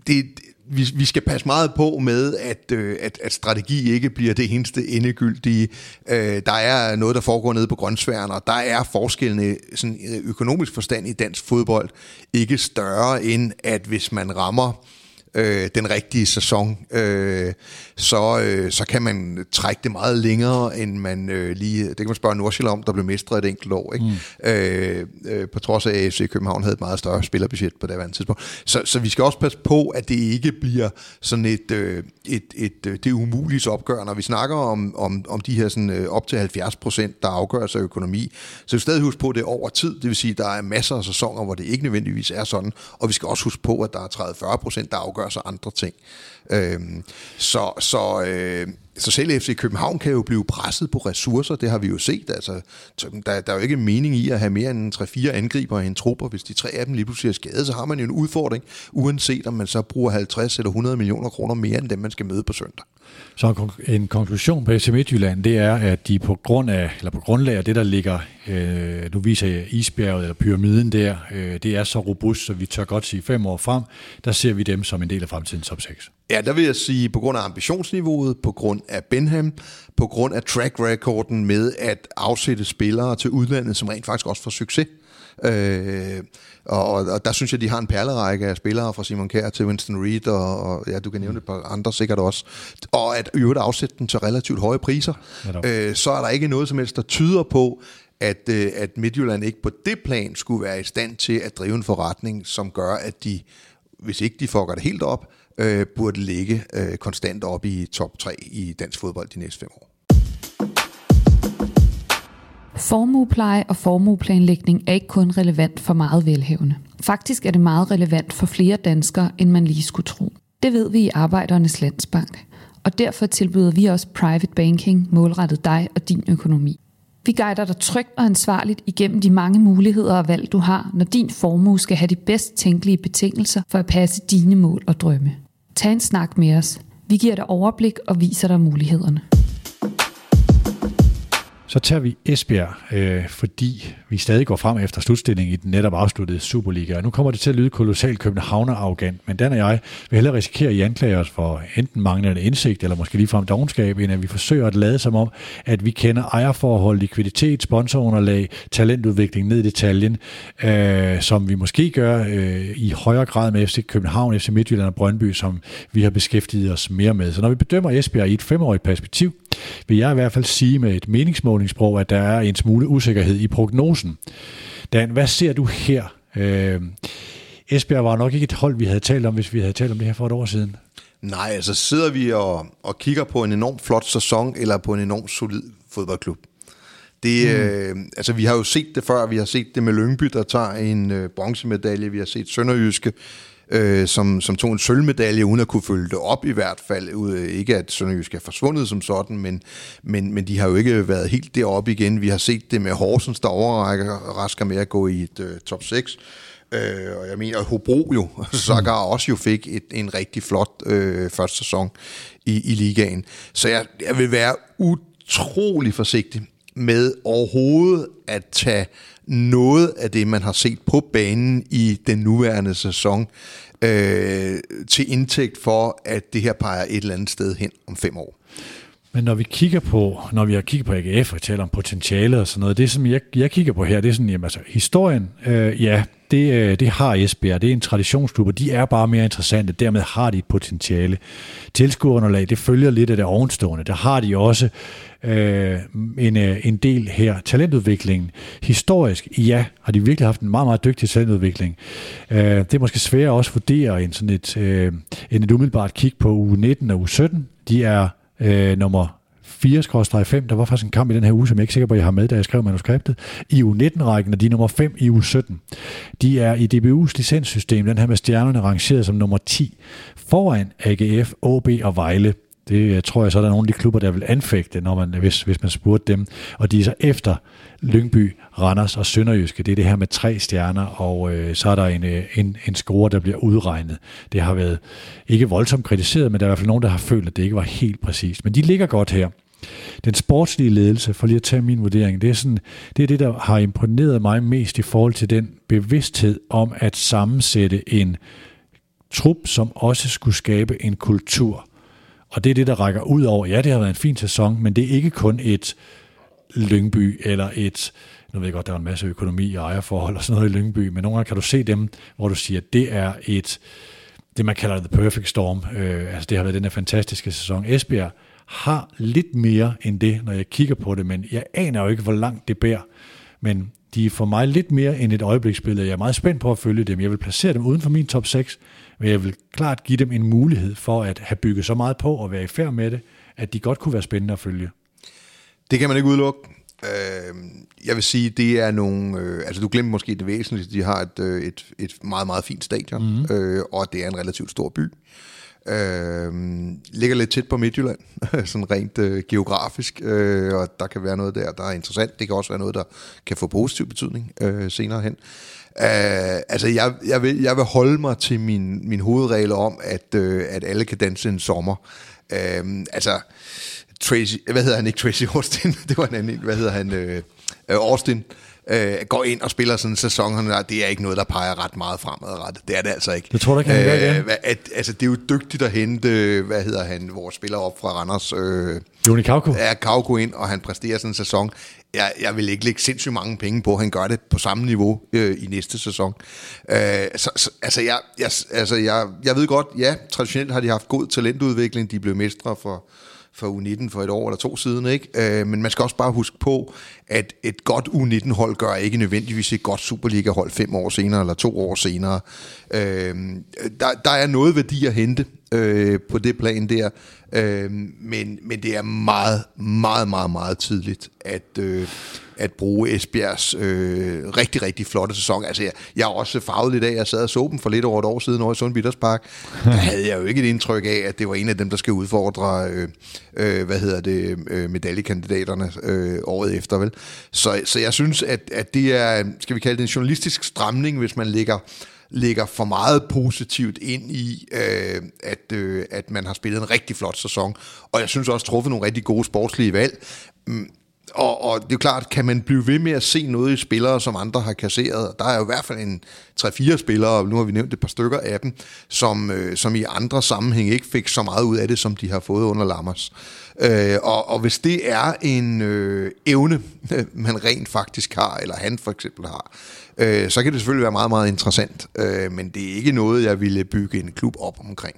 det, vi, vi skal passe meget på med, at, øh, at, at strategi ikke bliver det eneste endegyldige. Øh, der er noget, der foregår nede på grøntsværen, og der er forskellene sådan øh, økonomisk forstand i dansk fodbold ikke større end, at hvis man rammer øh, den rigtige sæson, øh, så, øh, så kan man trække det meget længere, end man øh, lige... Det kan man spørge Nordsjælland om, der blev mestre et enkelt år. Ikke? Mm. Øh, øh, på trods af, at FC København havde et meget større spillerbudget på det andet tidspunkt. Så, så vi skal også passe på, at det ikke bliver sådan et, øh, et, et, et det umulige opgør. Når vi snakker om, om, om de her sådan, øh, op til 70 procent, der afgør sig økonomi, så vi stadig huske på, at det er over tid. Det vil sige, at der er masser af sæsoner, hvor det ikke nødvendigvis er sådan. Og vi skal også huske på, at der er 30-40 procent, der afgør så andre ting. Øh, så så, øh, så selv FC København kan jo blive presset på ressourcer, det har vi jo set. Altså, der, der er jo ikke mening i at have mere end 3-4 angriber i en trupper. Hvis de tre af dem lige pludselig er skadet, så har man jo en udfordring, uanset om man så bruger 50 eller 100 millioner kroner mere end dem, man skal møde på søndag. Så en konklusion på FC Midtjylland, det er, at de på grund af, eller på grundlag af det, der ligger, øh, nu viser jeg isbjerget eller pyramiden der, øh, det er så robust, så vi tør godt sige fem år frem, der ser vi dem som en del af fremtidens top 6. Ja, der vil jeg sige, på grund af ambitionsniveauet, på grund af Benham, på grund af track recorden med at afsætte spillere til udlandet, som rent faktisk også får succes. Øh, og, og der synes jeg, de har en perlerække af spillere fra Simon Kjær til Winston Reed, og, og ja, du kan nævne et par andre sikkert også. Og at i øvrigt afsætte den til relativt høje priser, øh, så er der ikke noget som helst, der tyder på, at, øh, at Midtjylland ikke på det plan skulle være i stand til at drive en forretning, som gør, at de, hvis ikke de fucker det helt op, øh, burde ligge øh, konstant op i top 3 i dansk fodbold de næste fem år. Formuepleje og formueplanlægning er ikke kun relevant for meget velhævende. Faktisk er det meget relevant for flere danskere, end man lige skulle tro. Det ved vi i Arbejdernes Landsbank, og derfor tilbyder vi også private banking målrettet dig og din økonomi. Vi guider dig trygt og ansvarligt igennem de mange muligheder og valg, du har, når din formue skal have de bedst tænkelige betingelser for at passe dine mål og drømme. Tag en snak med os. Vi giver dig overblik og viser dig mulighederne. Så tager vi Esbjerg, øh, fordi vi stadig går frem efter slutstillingen i den netop afsluttede Superliga. Og nu kommer det til at lyde kolossalt københavner-arrogant, men Dan og jeg vil hellere risikere at anklage os for enten manglende indsigt, eller måske ligefrem dogenskab, end at vi forsøger at lade som om, at vi kender ejerforhold, likviditet, sponsorunderlag, talentudvikling ned i detaljen, øh, som vi måske gør øh, i højere grad med FC København, FC Midtjylland og Brøndby, som vi har beskæftiget os mere med. Så når vi bedømmer Esbjerg i et femårigt perspektiv, vil jeg i hvert fald sige med et meningsmålingssprog, at der er en smule usikkerhed i prognosen. Dan, hvad ser du her? Øh, Esbjerg var nok ikke et hold, vi havde talt om, hvis vi havde talt om det her for et år siden. Nej, altså sidder vi og, og kigger på en enorm flot sæson, eller på en enorm solid fodboldklub. Det, mm. øh, altså, vi har jo set det før. Vi har set det med Lyngby, der tager en øh, bronzemedalje. Vi har set Sønderjyske, øh, som, som tog en sølvmedalje, uden at kunne følge det op i hvert fald. Ud, øh, ikke at Sønderjysk er forsvundet som sådan, men, men, men de har jo ikke været helt deroppe igen. Vi har set det med Horsens, der overrasker med at gå i et øh, top 6. Øh, og jeg mener, at Hobro jo, sågar også jo fik et, en rigtig flot øh, første sæson i, i ligaen. Så jeg, jeg vil være utrolig forsigtig med overhovedet at tage noget af det, man har set på banen i den nuværende sæson, øh, til indtægt for, at det her peger et eller andet sted hen om fem år. Men når vi kigger på, når vi har kigget på AGF og taler om potentiale og sådan noget, det som jeg, jeg kigger på her, det er sådan, jamen altså, historien, øh, ja, det, øh, det har Esbjerg, det er en traditionsklub, og de er bare mere interessante, dermed har de et potentiale. Tilskuerunderlag, det følger lidt af det ovenstående, der har de også øh, en, øh, en del her. Talentudviklingen, historisk, ja, har de virkelig haft en meget, meget dygtig talentudvikling. Øh, det er måske svært at også vurdere en sådan et, øh, en et umiddelbart kig på uge 19 og uge 17. De er øh, nummer 4-5. Der var faktisk en kamp i den her uge, som jeg ikke er sikker på, at jeg har med, da jeg skrev manuskriptet. I u 19-rækken, og de er nummer 5 i u 17. De er i DBU's licenssystem, den her med stjernerne rangeret som nummer 10, foran AGF, OB og Vejle. Det tror jeg så, er der nogle af de klubber, der vil anfægte, når man, hvis, hvis man spurgte dem. Og de er så efter Lyngby, Randers og Sønderjyske. Det er det her med tre stjerner, og øh, så er der en, øh, en, en score, der bliver udregnet. Det har været ikke voldsomt kritiseret, men der er i hvert fald nogen, der har følt, at det ikke var helt præcist. Men de ligger godt her. Den sportslige ledelse, for lige at tage min vurdering, det er, sådan, det er det, der har imponeret mig mest i forhold til den bevidsthed om at sammensætte en trup, som også skulle skabe en kultur. Og det er det, der rækker ud over. Ja, det har været en fin sæson, men det er ikke kun et Lyngby eller et, nu ved jeg godt, der er en masse økonomi og ejerforhold og sådan noget i Lyngby, men nogle gange kan du se dem, hvor du siger, at det er et, det man kalder the perfect storm. Øh, altså det har været den her fantastiske sæson. Esbjerg har lidt mere end det, når jeg kigger på det, men jeg aner jo ikke, hvor langt det bærer. Men de er for mig lidt mere end et øjebliksbillede. Jeg er meget spændt på at følge dem. Jeg vil placere dem uden for min top 6, men jeg vil klart give dem en mulighed for at have bygget så meget på og være i færd med det, at de godt kunne være spændende at følge. Det kan man ikke udelukke. Øh, jeg vil sige, det er nogle... Øh, altså, du glemte måske det væsentligste. De har et, øh, et, et meget, meget fint stadion, mm-hmm. øh, og det er en relativt stor by. Øh, ligger lidt tæt på Midtjylland, sådan rent øh, geografisk, øh, og der kan være noget der, der er interessant. Det kan også være noget, der kan få positiv betydning øh, senere hen. Uh, altså, jeg, jeg, vil, jeg vil holde mig til min, min hovedregel om, at, øh, at alle kan danse en sommer. Uh, altså, Tracy, hvad hedder han ikke Tracy Austin? det var en anden, hvad hedder han? Øh, Austin øh, går ind og spiller sådan en sæson, der, det er ikke noget, der peger ret meget fremadrettet. Det er det altså ikke. Det tror du ikke, han gør? Øh, at, altså, det er jo dygtigt at hente, hvad hedder han, vores spiller op fra Randers. Øh, Joni Kauko. Ja, Kauko ind, og han præsterer sådan en sæson. Jeg, jeg vil ikke lægge sindssygt mange penge på, han gør det på samme niveau øh, i næste sæson. Øh, så, så, altså, jeg, jeg, altså jeg, jeg ved godt, ja, traditionelt har de haft god talentudvikling. De blev mestre for for U19 for et år eller to siden. Ikke? Øh, men man skal også bare huske på, at et godt U19-hold gør ikke nødvendigvis et godt Superliga-hold fem år senere eller to år senere. Øh, der, der er noget værdi at hente øh, på det plan der, øh, men, men det er meget, meget, meget, meget tidligt at... Øh, at bruge Esbjergs øh, rigtig, rigtig flotte sæson. Altså, jeg, jeg er også farvet lidt af, jeg sad og så dem for lidt over et år siden over i Sundby Park. Der havde jeg jo ikke et indtryk af, at det var en af dem, der skal udfordre, øh, øh, hvad hedder det, øh, medaljekandidaterne øh, året efter, vel? Så, så jeg synes, at, at det er, skal vi kalde det en journalistisk stramning, hvis man lægger ligger for meget positivt ind i, øh, at, øh, at man har spillet en rigtig flot sæson. Og jeg synes også, truffet nogle rigtig gode sportslige valg. Og, og det er jo klart, kan man blive ved med at se noget i spillere, som andre har kasseret? Der er jo i hvert fald en 3-4 spillere, og nu har vi nævnt et par stykker af dem, som, øh, som i andre sammenhæng ikke fik så meget ud af det, som de har fået under Lammers. Øh, og, og hvis det er en øh, evne, man rent faktisk har, eller han for eksempel har, øh, så kan det selvfølgelig være meget, meget interessant. Øh, men det er ikke noget, jeg ville bygge en klub op omkring.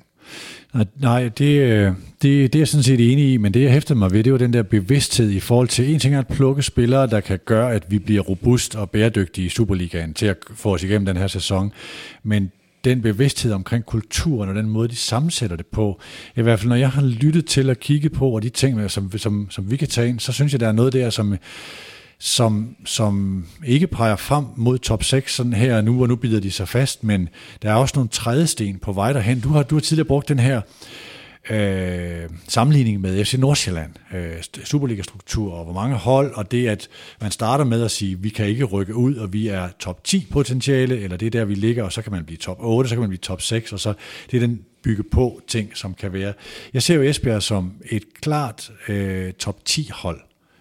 Nej, det, øh, det, det er jeg sådan set enig i, men det jeg hæfter mig ved, det var den der bevidsthed i forhold til, en ting er at plukke spillere, der kan gøre, at vi bliver robust og bæredygtige i Superligaen til at få os igennem den her sæson, men den bevidsthed omkring kulturen og den måde, de sammensætter det på. I hvert fald, når jeg har lyttet til at kigge på, og de ting, som, som, som vi kan tage ind, så synes jeg, der er noget der, som som, som ikke peger frem mod top 6 sådan her og nu, og nu bider de sig fast, men der er også nogle trædesten på vej derhen. Du har, du har tidligere brugt den her øh, sammenligning med FC Nordsjælland, øh, Superliga-struktur og hvor mange hold, og det at man starter med at sige, vi kan ikke rykke ud, og vi er top 10 potentiale, eller det er der, vi ligger, og så kan man blive top 8, så kan man blive top 6, og så det er den bygge på ting, som kan være. Jeg ser jo Esbjerg som et klart øh, top 10 hold,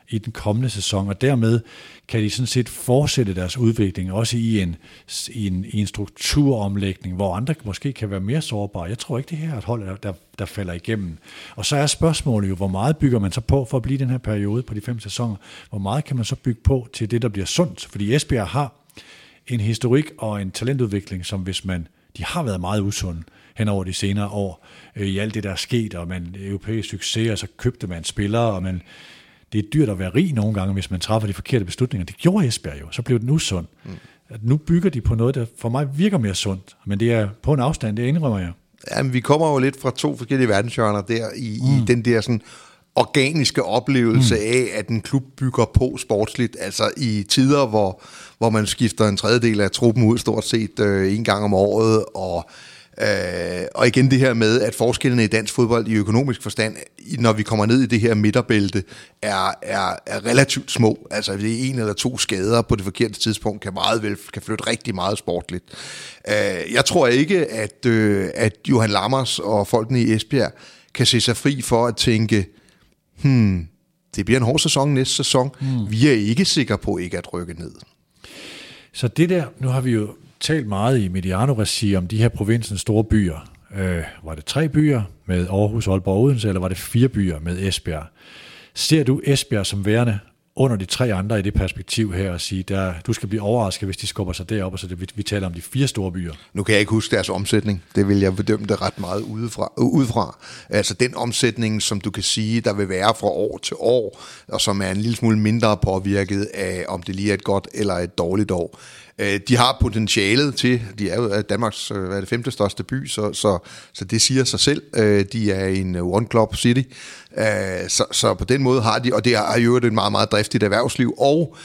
i den kommende sæson, og dermed kan de sådan set fortsætte deres udvikling, også i en, i en, i en strukturomlægning, hvor andre måske kan være mere sårbare. Jeg tror ikke, det her er et hold, der, der, der falder igennem. Og så er spørgsmålet jo, hvor meget bygger man så på for at blive den her periode på de fem sæsoner? Hvor meget kan man så bygge på til det, der bliver sundt? Fordi Esbjerg har en historik og en talentudvikling, som hvis man, de har været meget usunde hen over de senere år, øh, i alt det, der er sket, og man europæisk succes, og så købte man spillere, og man, det er dyrt at være rig nogle gange, hvis man træffer de forkerte beslutninger. Det gjorde Esbjerg jo, så blev den usund. Mm. At nu bygger de på noget, der for mig virker mere sundt, men det er på en afstand, det indrømmer jeg. Jamen, vi kommer jo lidt fra to forskellige verdenshjørner der, i, mm. i den der sådan organiske oplevelse mm. af, at en klub bygger på sportsligt, altså i tider, hvor, hvor man skifter en tredjedel af truppen ud stort set øh, en gang om året, og Øh, og igen det her med, at forskellene i dansk fodbold i økonomisk forstand, når vi kommer ned i det her midterbælte, er, er, er relativt små. Altså det er en eller to skader på det forkerte tidspunkt, kan meget vel kan flytte rigtig meget sportligt. Øh, jeg tror ikke, at, øh, at Johan Lammers og folkene i Esbjerg kan se sig fri for at tænke, hmm, det bliver en hård sæson næste sæson. Hmm. Vi er ikke sikre på ikke at rykke ned. Så det der, nu har vi jo talt meget i Mediano-regi om de her provinsens store byer. Øh, var det tre byer med Aarhus, Aalborg og Odense, eller var det fire byer med Esbjerg? Ser du Esbjerg som værende under de tre andre i det perspektiv her og sige, der, du skal blive overrasket, hvis de skubber sig derop, og så det, vi, vi taler om de fire store byer. Nu kan jeg ikke huske deres omsætning. Det vil jeg bedømme det ret meget udefra. Øh, udefra. Altså den omsætning, som du kan sige, der vil være fra år til år, og som er en lille smule mindre påvirket af, om det lige er et godt eller et dårligt år. Øh, de har potentialet til, de er jo øh, Danmarks øh, hvad er det, femte største by, så, så, så det siger sig selv. Øh, de er en øh, One Club City, så, så på den måde har de, og det er jo et meget, meget driftigt erhvervsliv, og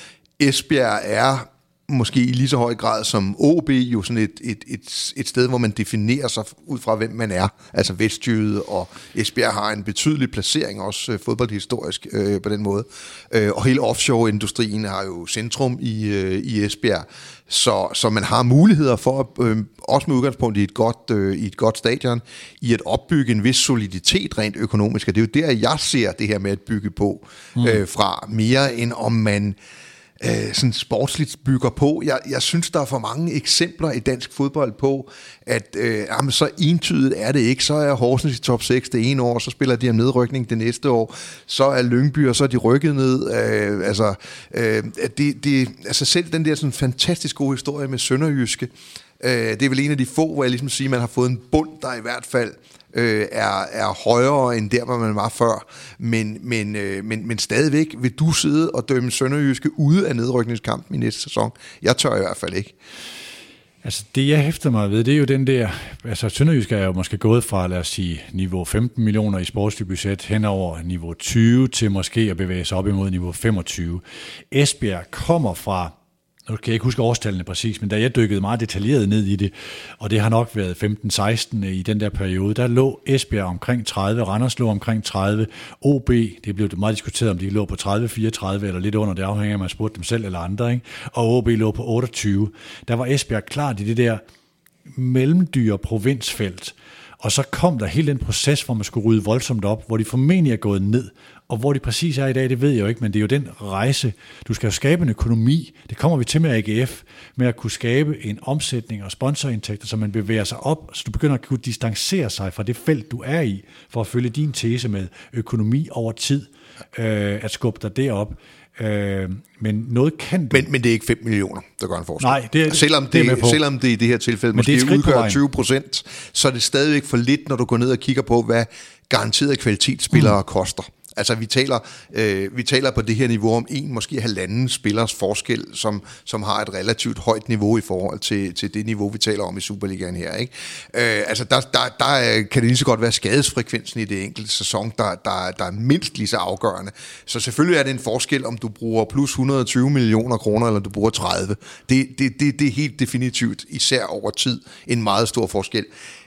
Esbjerg er måske i lige så høj grad som OB jo sådan et, et, et, et sted, hvor man definerer sig ud fra, hvem man er. Altså Vestjyde og Esbjerg har en betydelig placering, også øh, fodboldhistorisk øh, på den måde. Øh, og hele offshore-industrien har jo centrum i, øh, i Esbjerg. Så, så man har muligheder for, øh, også med udgangspunkt i et, godt, øh, i et godt stadion, i at opbygge en vis soliditet rent økonomisk. Og det er jo der, jeg ser det her med at bygge på mm. øh, fra mere end om man øh, Øh, sådan sportsligt bygger på. Jeg, jeg synes, der er for mange eksempler i dansk fodbold på, at øh, jamen, så entydigt er det ikke. Så er Horsens i top 6 det ene år, så spiller de om nedrykning det næste år. Så er Lyngby, og så er de rykket ned. Øh, altså, øh, det, det, altså selv den der sådan fantastisk gode historie med Sønderjyske, øh, det er vel en af de få, hvor jeg ligesom siger, man har fået en bund, der i hvert fald øh, er, er højere end der, hvor man var før. Men, men, øh, men, men stadigvæk vil du sidde og dømme Sønderjyske ude af nedrykningskampen i næste sæson. Jeg tør i hvert fald ikke. Altså det jeg hæfter mig ved, det er jo den der, altså Sønderjysk er jo måske gået fra, lad os sige, niveau 15 millioner i sportsligt budget hen over niveau 20 til måske at bevæge sig op imod niveau 25. Esbjerg kommer fra nu kan jeg ikke huske årstallene præcis, men da jeg dykkede meget detaljeret ned i det, og det har nok været 15-16 i den der periode, der lå Esbjerg omkring 30, Randers lå omkring 30, OB, det blev meget diskuteret, om de lå på 30-34 eller lidt under, det afhænger af, om man spurgte dem selv eller andre, ikke? og OB lå på 28. Der var Esbjerg klart i det der mellemdyre provinsfelt, og så kom der hele den proces, hvor man skulle rydde voldsomt op, hvor de formentlig er gået ned. Og hvor de præcis er i dag, det ved jeg jo ikke, men det er jo den rejse. Du skal jo skabe en økonomi. Det kommer vi til med AGF, med at kunne skabe en omsætning og sponsorindtægter, så man bevæger sig op, så du begynder at kunne distancere sig fra det felt, du er i, for at følge din tese med økonomi over tid, øh, at skubbe dig derop. Øh, men noget kan du... Men, men det er ikke 5 millioner, der gør en forskel. Nej, det er, selvom det, det er selvom det i det her tilfælde men måske det udgør 20 procent, så er det stadigvæk for lidt, når du går ned og kigger på, hvad garanteret kvalitetsspillere mm. koster. Altså vi taler, øh, vi taler på det her niveau om en, måske halvanden spillers forskel, som, som har et relativt højt niveau i forhold til, til det niveau, vi taler om i Superligaen her. Ikke? Øh, altså der, der, der kan det lige så godt være skadesfrekvensen i det enkelte sæson, der, der, der er mindst lige så afgørende. Så selvfølgelig er det en forskel, om du bruger plus 120 millioner kroner, eller du bruger 30. Det, det, det, det er helt definitivt, især over tid, en meget stor forskel.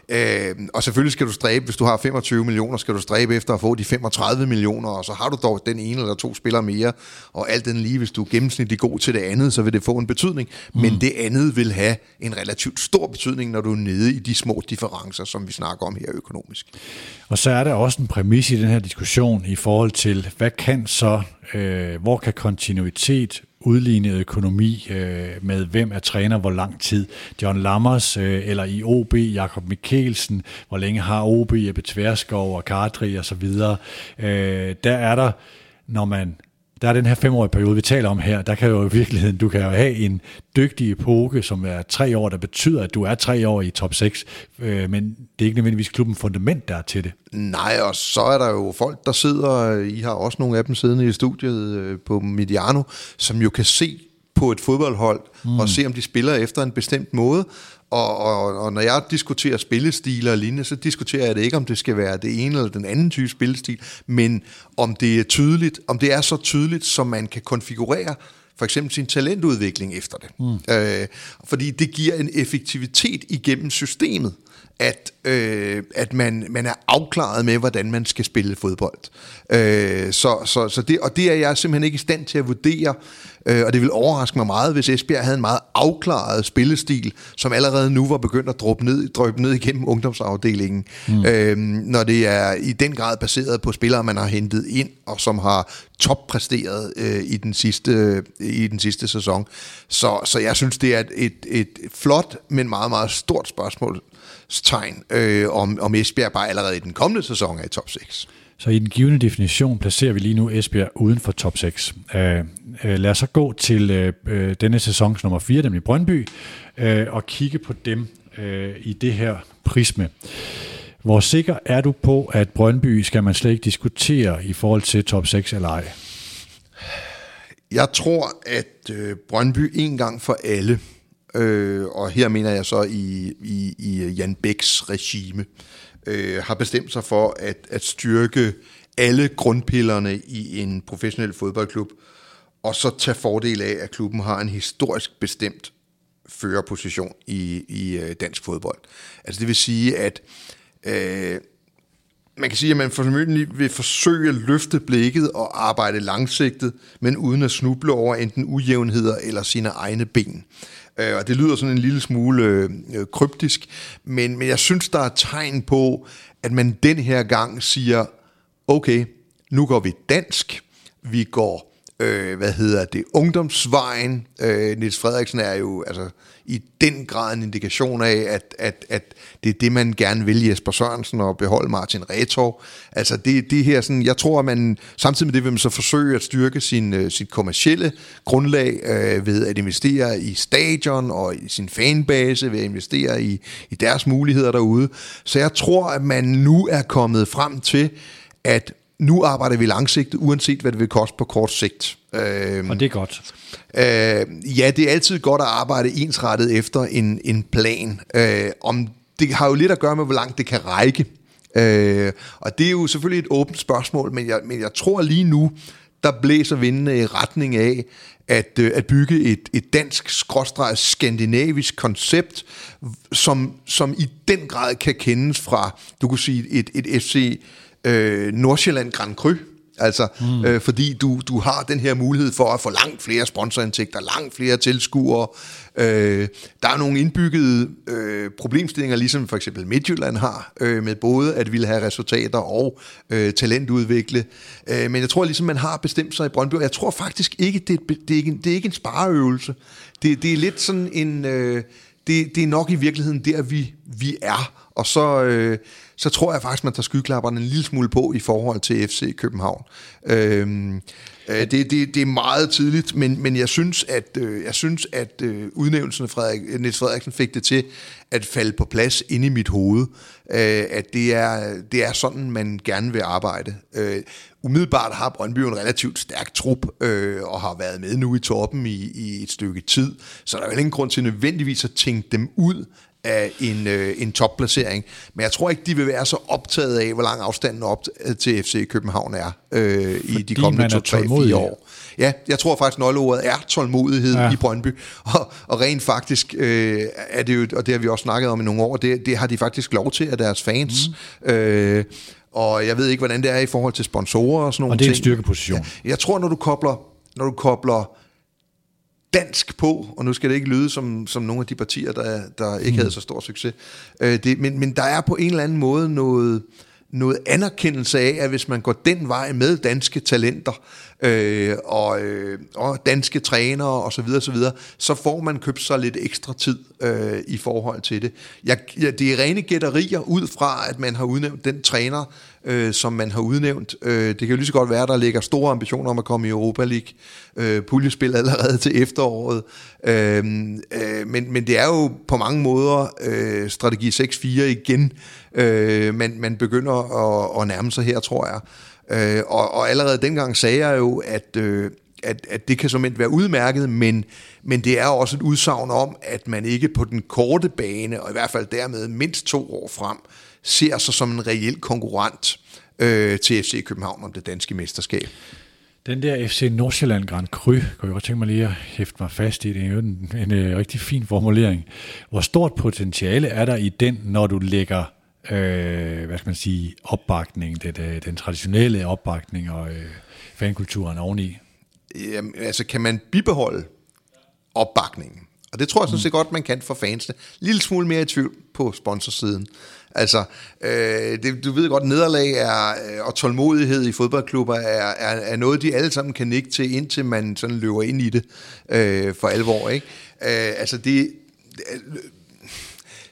Øh, og selvfølgelig skal du stræbe, hvis du har 25 millioner, skal du stræbe efter at få de 35 millioner, og så har du dog den ene eller to spillere mere, og alt den lige, hvis du er gennemsnitlig god til det andet, så vil det få en betydning. Mm. Men det andet vil have en relativt stor betydning, når du er nede i de små differencer, som vi snakker om her økonomisk. Og så er der også en præmis i den her diskussion i forhold til, hvad kan så, øh, hvor kan kontinuitet udlignet økonomi øh, med, hvem er træner hvor lang tid. John Lammers øh, eller i OB, Jakob Mikkelsen, hvor længe har OB, Jeppe Tverskov og Kadri og så videre. Øh, der er der, når man der er den her femårige periode, vi taler om her, der kan jo i virkeligheden, du kan jo have en dygtig epoke, som er tre år, der betyder, at du er tre år i top 6, øh, men det er ikke nødvendigvis klubben fundament, der er til det. Nej, og så er der jo folk, der sidder, I har også nogle af dem siddende i studiet øh, på Mediano, som jo kan se på et fodboldhold mm. og se, om de spiller efter en bestemt måde, og, og, og når jeg diskuterer spillestiler og lignende, så diskuterer jeg det ikke, om det skal være det ene eller den anden type spillestil, men om det er tydeligt, om det er så tydeligt, som man kan konfigurere for eksempel sin talentudvikling efter det. Mm. Øh, fordi det giver en effektivitet igennem systemet, at, øh, at man, man er afklaret med, hvordan man skal spille fodbold. Øh, så, så, så det, og det er jeg simpelthen ikke i stand til at vurdere, øh, og det vil overraske mig meget, hvis Esbjerg havde en meget afklaret spillestil, som allerede nu var begyndt at drøbe ned, drøbe ned igennem ungdomsafdelingen, mm. øh, når det er i den grad baseret på spillere, man har hentet ind, og som har toppræsteret øh, i, den sidste, i den sidste sæson. Så, så jeg synes, det er et, et, et flot, men meget, meget stort spørgsmål, tegn, øh, om, om Esbjerg bare allerede i den kommende sæson er i top 6. Så i den givende definition placerer vi lige nu Esbjerg uden for top 6. Uh, uh, lad os så gå til øh, øh denne sæsons nummer 4, nemlig Brøndby, øh, og kigge på dem øh, i det her prisme. Hvor sikker er du på, at Brøndby skal man slet ikke diskutere i forhold til top 6 eller ej? Jeg tror, at øh, Brøndby en gang for alle øh, og her mener jeg så i, i, i Jan Bæks regime, øh, har bestemt sig for at, at styrke alle grundpillerne i en professionel fodboldklub, og så tage fordel af, at klubben har en historisk bestemt førerposition i, i øh, dansk fodbold. Altså det vil sige, at øh, man kan sige, at man formentlig vil forsøge at løfte blikket og arbejde langsigtet, men uden at snuble over enten ujævnheder eller sine egne ben. Øh, og det lyder sådan en lille smule øh, kryptisk, men, men jeg synes, der er tegn på, at man den her gang siger, okay, nu går vi dansk, vi går, øh, hvad hedder det, ungdomsvejen. Øh, Niels Frederiksen er jo, altså i den grad en indikation af, at, at, at det er det, man gerne vil Jesper Sørensen og beholde Martin Retor. Altså det, det her sådan, jeg tror, at man samtidig med det vil man så forsøge at styrke sin, øh, sit kommercielle grundlag øh, ved at investere i stadion og i sin fanbase, ved at investere i, i deres muligheder derude. Så jeg tror, at man nu er kommet frem til, at nu arbejder vi langsigtet, uanset hvad det vil koste på kort sigt. Øh, og det er godt. Øh, ja, det er altid godt at arbejde ensrettet efter en, en plan. Øh, om det har jo lidt at gøre med, hvor langt det kan række. Øh, og det er jo selvfølgelig et åbent spørgsmål, men jeg, men jeg tror lige nu, der blæser vindene i retning af, at, øh, at bygge et, et dansk, skråstreget, skandinavisk koncept, som, som i den grad kan kendes fra, du kunne sige, et, et FC øh, Nordsjælland Grand Cru, Altså, mm. øh, fordi du, du har den her mulighed for at få langt flere sponsorindtægter, langt flere tilskuere. Øh, der er nogle indbyggede øh, problemstillinger, ligesom for eksempel Midtjylland har, øh, med både at ville have resultater og øh, talentudvikle. Øh, men jeg tror ligesom, man har bestemt sig i Brøndby, jeg tror faktisk ikke, det, det, er, ikke, det er ikke en spareøvelse. Det, det er lidt sådan en... Øh, det, det er nok i virkeligheden der, vi, vi er. Og så... Øh, så tror jeg faktisk, man tager skyklapperne en lille smule på i forhold til FC København. Øhm, øh, det, det, det er meget tidligt, men, men jeg synes, at, øh, jeg synes, at øh, udnævnelsen af Frederik, Niels Frederiksen fik det til at falde på plads inde i mit hoved, øh, at det er, det er sådan, man gerne vil arbejde. Øh, umiddelbart har Brøndby en relativt stærk trup, øh, og har været med nu i toppen i, i et stykke tid, så der er jo ingen grund til nødvendigvis at tænke dem ud af en, øh, en topplacering. Men jeg tror ikke, de vil være så optaget af, hvor lang afstanden op til FC København er øh, i de kommende 2-3-4 år. ja, jeg tror faktisk, nøgleordet er tålmodighed ja. i Brøndby. Og, og rent faktisk øh, er det jo, og det har vi også snakket om i nogle år, det, det har de faktisk lov til af deres fans. Mm. Øh, og jeg ved ikke, hvordan det er i forhold til sponsorer og sådan nogle Og det er en ting. styrkeposition. Ja, jeg tror, når du kobler, når du kobler dansk på, og nu skal det ikke lyde som, som nogle af de partier, der, der ikke mm. havde så stor succes, øh, det, men, men der er på en eller anden måde noget, noget anerkendelse af, at hvis man går den vej med danske talenter, øh, og, øh, og danske trænere og så videre, så videre, så får man købt sig lidt ekstra tid øh, i forhold til det. Jeg, ja, det er rene gætterier ud fra, at man har udnævnt den træner, øh, som man har udnævnt. Øh, det kan jo lige så godt være, at der ligger store ambitioner om at komme i Europa League. Øh, puljespil allerede til efteråret. Øh, øh, men, men det er jo på mange måder øh, strategi 6-4 igen, øh, man, man begynder at, at nærme sig her, tror jeg. Øh, og, og allerede dengang sagde jeg jo, at, øh, at, at det kan som være udmærket, men, men det er også et udsagn om, at man ikke på den korte bane, og i hvert fald dermed mindst to år frem, ser sig som en reel konkurrent øh, til FC København om det danske mesterskab. Den der FC Nordsjælland Grand Cru, kunne jeg godt tænke mig lige at hæfte mig fast i. Det er jo en, en, en rigtig fin formulering. Hvor stort potentiale er der i den, når du lægger øh, hvad skal man sige, opbakning, det, det, den traditionelle opbakning og øh, fankulturen oveni? Jamen, altså kan man bibeholde opbakningen? Og det tror jeg sådan set godt, man kan for fansene. Lille smule mere i tvivl på sponsorsiden. Altså, øh, det, du ved godt, nederlag er, og tålmodighed i fodboldklubber er, er, er noget, de alle sammen kan nikke til, indtil man sådan løber ind i det øh, for alvor. Ikke? Øh, altså, det,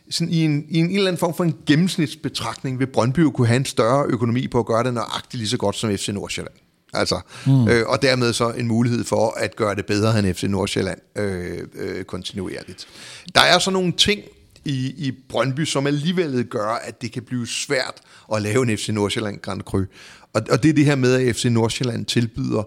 sådan i, en, i en, en eller anden form for en gennemsnitsbetragtning vil Brøndby kunne have en større økonomi på at gøre det nøjagtigt lige så godt som FC Nordsjælland. Altså, mm. øh, og dermed så en mulighed for at gøre det bedre end FC Nordsjælland øh, øh, kontinuerligt. Der er så nogle ting i, i Brøndby, som alligevel gør, at det kan blive svært at lave en FC Nordsjælland Grand Cru. Og, og det er det her med, at FC Nordsjælland tilbyder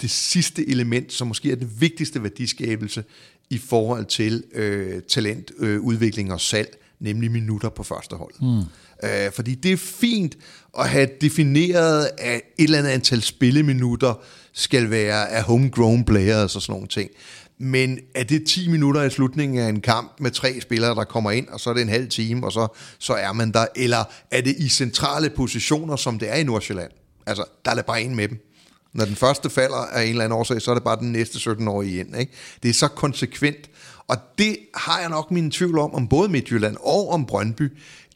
det sidste element, som måske er den vigtigste værdiskabelse i forhold til øh, talentudvikling øh, udvikling og salg, nemlig minutter på første hold. Mm. Øh, fordi det er fint at have defineret, at et eller andet antal spilleminutter skal være af homegrown players og sådan nogle ting. Men er det 10 minutter i slutningen af en kamp med tre spillere, der kommer ind, og så er det en halv time, og så, så er man der? Eller er det i centrale positioner, som det er i Nordsjælland? Altså, der er det bare en med dem. Når den første falder af en eller anden årsag, så er det bare den næste 17-årige igen. Ikke? Det er så konsekvent. Og det har jeg nok min tvivl om, om både Midtjylland og om Brøndby,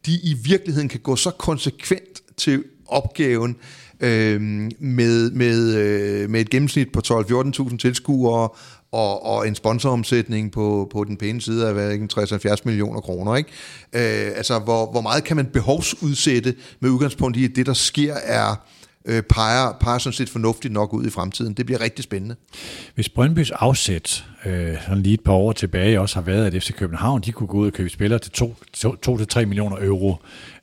de i virkeligheden kan gå så konsekvent til opgaven øh, med, med, øh, med et gennemsnit på 12-14.000 tilskuere og, og en sponsoromsætning på, på den pæne side af hvad, 60-70 millioner kroner. Ikke? Øh, altså, hvor, hvor meget kan man behovsudsætte med udgangspunkt i, at det, der sker, er øh, peger, peger sådan set fornuftigt nok ud i fremtiden. Det bliver rigtig spændende. Hvis Brøndbys afsæt, øh, sådan lige et par år tilbage, også har været, at FC København de kunne gå ud og købe spillere til 2-3 millioner euro,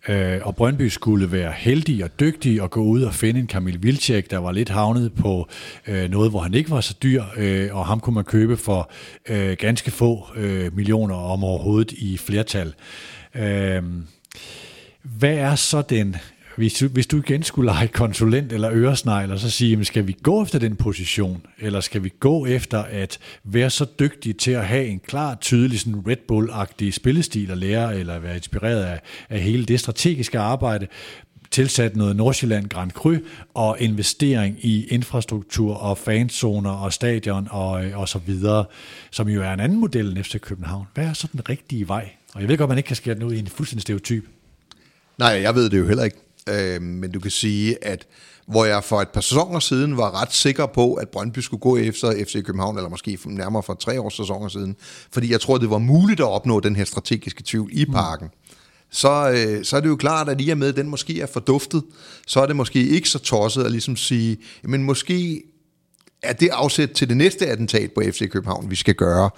øh, og Brøndby skulle være heldig og dygtig og gå ud og finde en Kamil Vilcek, der var lidt havnet på øh, noget, hvor han ikke var så dyr, øh, og ham kunne man købe for øh, ganske få øh, millioner om overhovedet i flertal. Øh, hvad er så den hvis du, hvis du igen skulle lege konsulent eller øresnegl, og så sige, jamen, skal vi gå efter den position, eller skal vi gå efter at være så dygtige til at have en klar, tydelig sådan Red Bull-agtig spillestil at lære, eller være inspireret af, af hele det strategiske arbejde, tilsat noget Nordsjælland Grand Cru og investering i infrastruktur og fanzoner og stadion og, øh, og så videre, som jo er en anden model end FC København. Hvad er så den rigtige vej? Og jeg ved godt, man ikke kan skære den ud i en fuldstændig stereotyp. Nej, jeg ved det jo heller ikke. Øh, men du kan sige, at hvor jeg for et par sæsoner siden var ret sikker på, at Brøndby skulle gå efter FC København, eller måske nærmere for tre års sæsoner siden, fordi jeg tror, det var muligt at opnå den her strategiske tvivl i parken. Mm. Så, øh, så er det jo klart, at i og med, at den måske er forduftet, så er det måske ikke så tosset at ligesom sige, men måske er det afsæt til det næste attentat på FC København, vi skal gøre.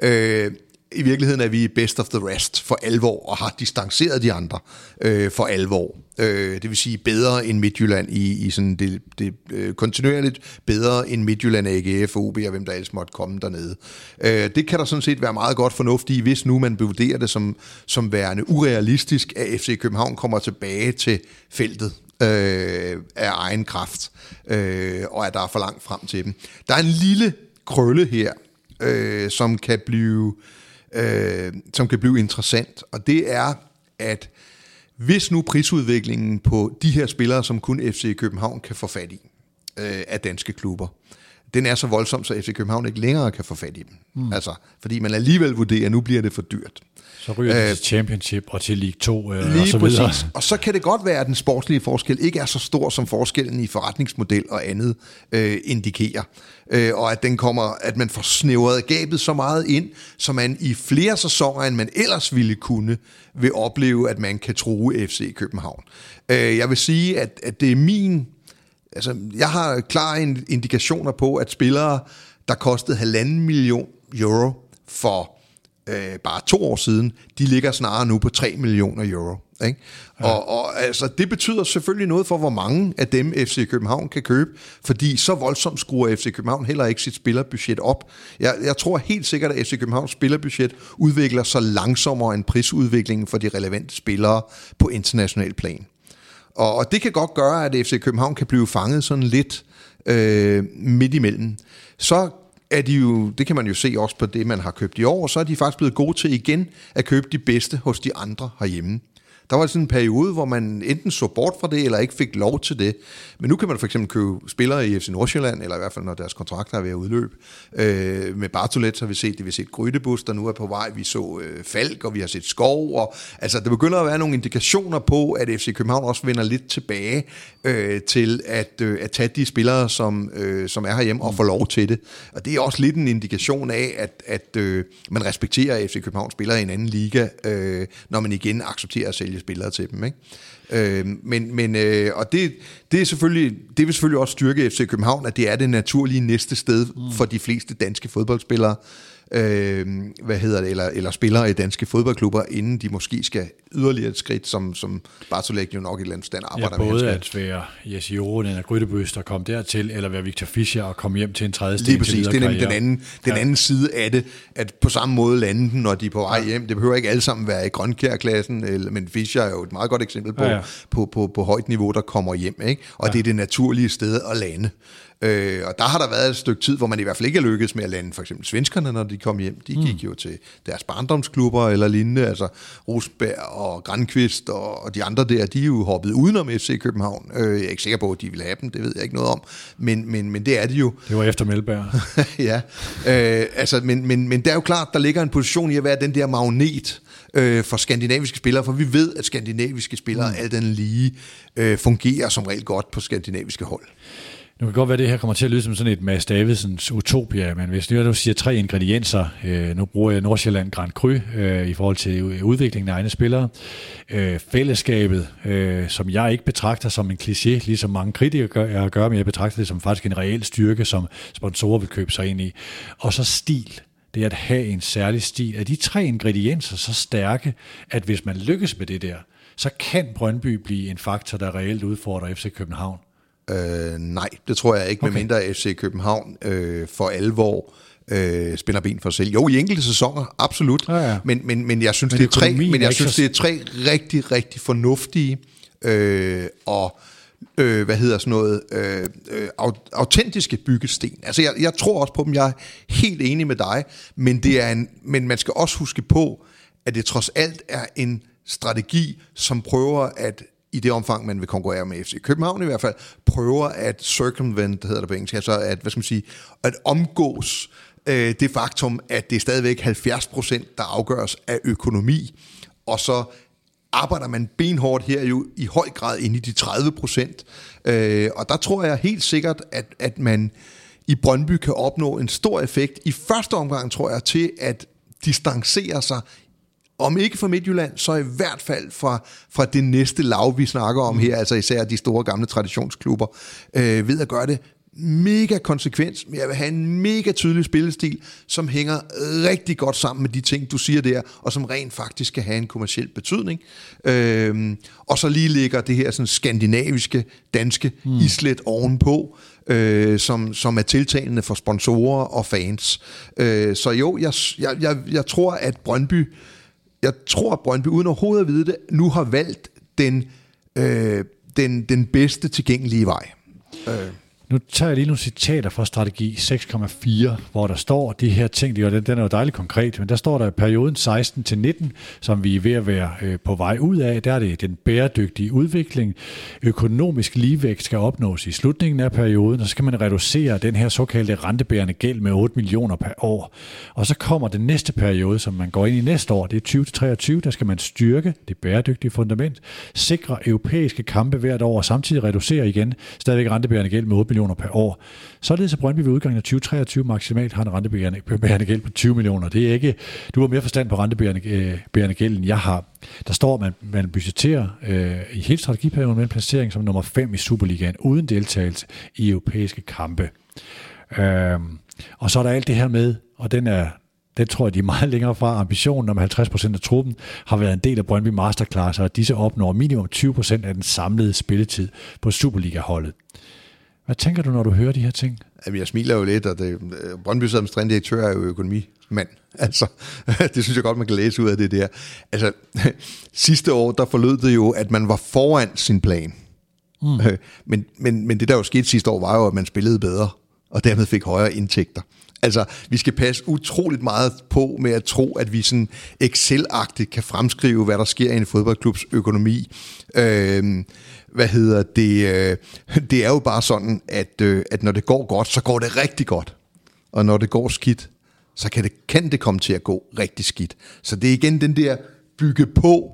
Øh, i virkeligheden er vi best of the rest for alvor, og har distanceret de andre øh, for alvor. Øh, det vil sige bedre end Midtjylland i, i sådan det, det øh, kontinuerligt, bedre end Midtjylland, AGF, OB og hvem der ellers måtte komme dernede. Øh, det kan der sådan set være meget godt fornuft i, hvis nu man vurderer det som, som værende urealistisk, at FC København kommer tilbage til feltet øh, af egen kraft, øh, og at der er for langt frem til dem. Der er en lille krølle her, øh, som kan blive øh, øh, som kan blive interessant, og det er, at hvis nu prisudviklingen på de her spillere, som kun FC København kan få fat i, øh, af danske klubber, den er så voldsom, så FC København ikke længere kan få fat i dem. Mm. Altså, fordi man alligevel vurderer, at nu bliver det for dyrt. Så ryger det øh, til Championship og til League 2 øh, lige og så præcis. videre. Og så kan det godt være, at den sportslige forskel ikke er så stor, som forskellen i forretningsmodel og andet øh, indikerer. Øh, og at, den kommer, at man får snævret gabet så meget ind, så man i flere sæsoner, end man ellers ville kunne, vil opleve, at man kan true FC København. Øh, jeg vil sige, at, at det er min... Altså, jeg har klare indikationer på, at spillere, der kostede halvanden million euro for øh, bare to år siden, de ligger snarere nu på 3 millioner euro. Ikke? Ja. Og, og altså, det betyder selvfølgelig noget for, hvor mange af dem FC København kan købe, fordi så voldsomt skruer FC København heller ikke sit spillerbudget op. Jeg, jeg tror helt sikkert, at FC Københavns spillerbudget udvikler sig langsommere end prisudviklingen for de relevante spillere på international plan. Og, og det kan godt gøre, at FC København kan blive fanget sådan lidt øh, midt imellem. Så er de jo, det kan man jo se også på det, man har købt i år, så er de faktisk blevet gode til igen at købe de bedste hos de andre herhjemme. Der var sådan en periode, hvor man enten så bort fra det, eller ikke fik lov til det. Men nu kan man for eksempel købe spillere i FC Nordsjælland, eller i hvert fald når deres kontrakter er ved at udløbe. Øh, med Bartolet har vi set det, vi har set Grydebus, der nu er på vej. Vi så øh, Falk, og vi har set Skov. Og, altså, der begynder at være nogle indikationer på, at FC København også vender lidt tilbage øh, til at, øh, at tage de spillere, som, øh, som er herhjemme, og få lov til det. Og det er også lidt en indikation af, at, at øh, man respekterer, at FC København spiller i en anden liga, øh, når man igen accepterer at sælge spillere til dem. Ikke? Øh, men, men, øh, og det, det, er selvfølgelig, det vil selvfølgelig også styrke FC København, at det er det naturlige næste sted mm. for de fleste danske fodboldspillere øh, hvad hedder det, eller, eller spillere i danske fodboldklubber, inden de måske skal yderligere et skridt, som, som Bartolek jo nok i et eller andet stand arbejder ja, både med. at være Jesse Joren eller Grydebøs, der kom dertil, eller være Victor Fischer og komme hjem til en tredje sted. Lige præcis, det er den anden, den ja. anden side af det, at på samme måde lande den, når de er på vej hjem. Det behøver ikke alle sammen være i grønkærklassen, eller, men Fischer er jo et meget godt eksempel på, ja, ja. På, på, på, højt niveau, der kommer hjem. Ikke? Og ja. det er det naturlige sted at lande. Øh, og der har der været et stykke tid, hvor man i hvert fald ikke er lykkedes med at lande for eksempel svenskerne, når de kom hjem. De gik mm. jo til deres barndomsklubber eller lignende, altså Rosberg og Grandqvist og, og de andre der, de er jo hoppet udenom FC København. Øh, jeg er ikke sikker på, at de ville have dem, det ved jeg ikke noget om, men, men, men det er de jo. Det var efter Melberg. ja, øh, altså, men, men, men det er jo klart, der ligger en position i at være den der magnet, øh, for skandinaviske spillere, for vi ved, at skandinaviske spillere mm. alt den lige øh, fungerer som regel godt på skandinaviske hold. Nu kan godt være, at det her kommer til at lyde som sådan et Mads Davidsens utopia, men hvis nu siger tre ingredienser, øh, nu bruger jeg Nordsjælland Grand Cru øh, i forhold til udviklingen af egne spillere, øh, fællesskabet, øh, som jeg ikke betragter som en kliché, ligesom mange kritikere gør, gør, men jeg betragter det som faktisk en reel styrke, som sponsorer vil købe sig ind i, og så stil det er at have en særlig stil. Er de tre ingredienser så stærke, at hvis man lykkes med det der, så kan Brøndby blive en faktor, der reelt udfordrer FC København? Øh, nej, det tror jeg ikke, okay. medmindre FC København øh, for alvor øh, spænder ben for sig selv. Jo, i enkelte sæsoner, absolut. Ja, ja. Men, men, men jeg synes, men det er tre, men jeg synes, det er tre rigtig, rigtig fornuftige øh, og øh, hvad hedder sådan noget, øh, øh, autentiske byggesten. Altså jeg, jeg tror også på dem, jeg er helt enig med dig, men, det er en, men man skal også huske på, at det trods alt er en strategi, som prøver at i det omfang, man vil konkurrere med FC København i hvert fald, prøver at circumvent, hedder det på engelsk, altså at, hvad skal man sige, at omgås øh, det faktum, at det er stadigvæk 70 procent, der afgøres af økonomi, og så arbejder man benhårdt her jo i høj grad ind i de 30 procent. Øh, og der tror jeg helt sikkert, at, at man i Brøndby kan opnå en stor effekt. I første omgang tror jeg til at distancere sig om ikke fra Midtjylland, så i hvert fald fra, fra det næste lav, vi snakker om her, altså især de store gamle traditionsklubber, øh, ved at gøre det mega konsekvens, men jeg vil have en mega tydelig spillestil, som hænger rigtig godt sammen med de ting, du siger der, og som rent faktisk kan have en kommersiel betydning. Øhm, og så lige ligger det her sådan skandinaviske, danske mm. islet ovenpå, øh, som, som er tiltalende for sponsorer og fans. Øh, så jo, jeg, jeg, jeg, jeg tror, at Brøndby jeg tror, at Brøndby, uden overhovedet at vide det, nu har valgt den, øh, den, den bedste tilgængelige vej. Øh. Nu tager jeg lige nogle citater fra strategi 6,4, hvor der står de her ting, og den, den er jo dejligt konkret, men der står der perioden 16 til 19, som vi er ved at være øh, på vej ud af. Der er det den bæredygtige udvikling. Økonomisk ligevægt skal opnås i slutningen af perioden, og så skal man reducere den her såkaldte rentebærende gæld med 8 millioner per år. Og så kommer den næste periode, som man går ind i næste år, det er 20 til 23, der skal man styrke det bæredygtige fundament, sikre europæiske kampe hvert år, og samtidig reducere igen stadigvæk rentebærende gæld med 8 millioner per år. Således at Brøndby ved udgangen af 2023 maksimalt har en rentebærende gæld på 20 millioner. Det er ikke, du har mere forstand på rentebærende øh, gæld, end jeg har. Der står, at man, man budgeterer øh, i hele strategiperioden med en placering som nummer 5 i Superligaen, uden deltagelse i europæiske kampe. Øh, og så er der alt det her med, og den er, det tror jeg, de er meget længere fra. Ambitionen om 50% af truppen har været en del af Brøndby Masterclass, og disse opnår minimum 20% af den samlede spilletid på Superliga-holdet. Hvad tænker du, når du hører de her ting? Jamen, jeg smiler jo lidt, og det, Brøndby's administrerende direktør er jo økonomimand. Altså, det synes jeg godt, man kan læse ud af det der. Altså, sidste år, der forlød det jo, at man var foran sin plan. Mm. Men, men, men det, der jo skete sidste år, var jo, at man spillede bedre, og dermed fik højere indtægter. Altså, vi skal passe utroligt meget på med at tro, at vi sådan Excel-agtigt kan fremskrive, hvad der sker i en fodboldklubs økonomi. Øh, hvad hedder det, øh, det er jo bare sådan, at, øh, at når det går godt, så går det rigtig godt. Og når det går skidt, så kan det, kan det komme til at gå rigtig skidt. Så det er igen den der bygge på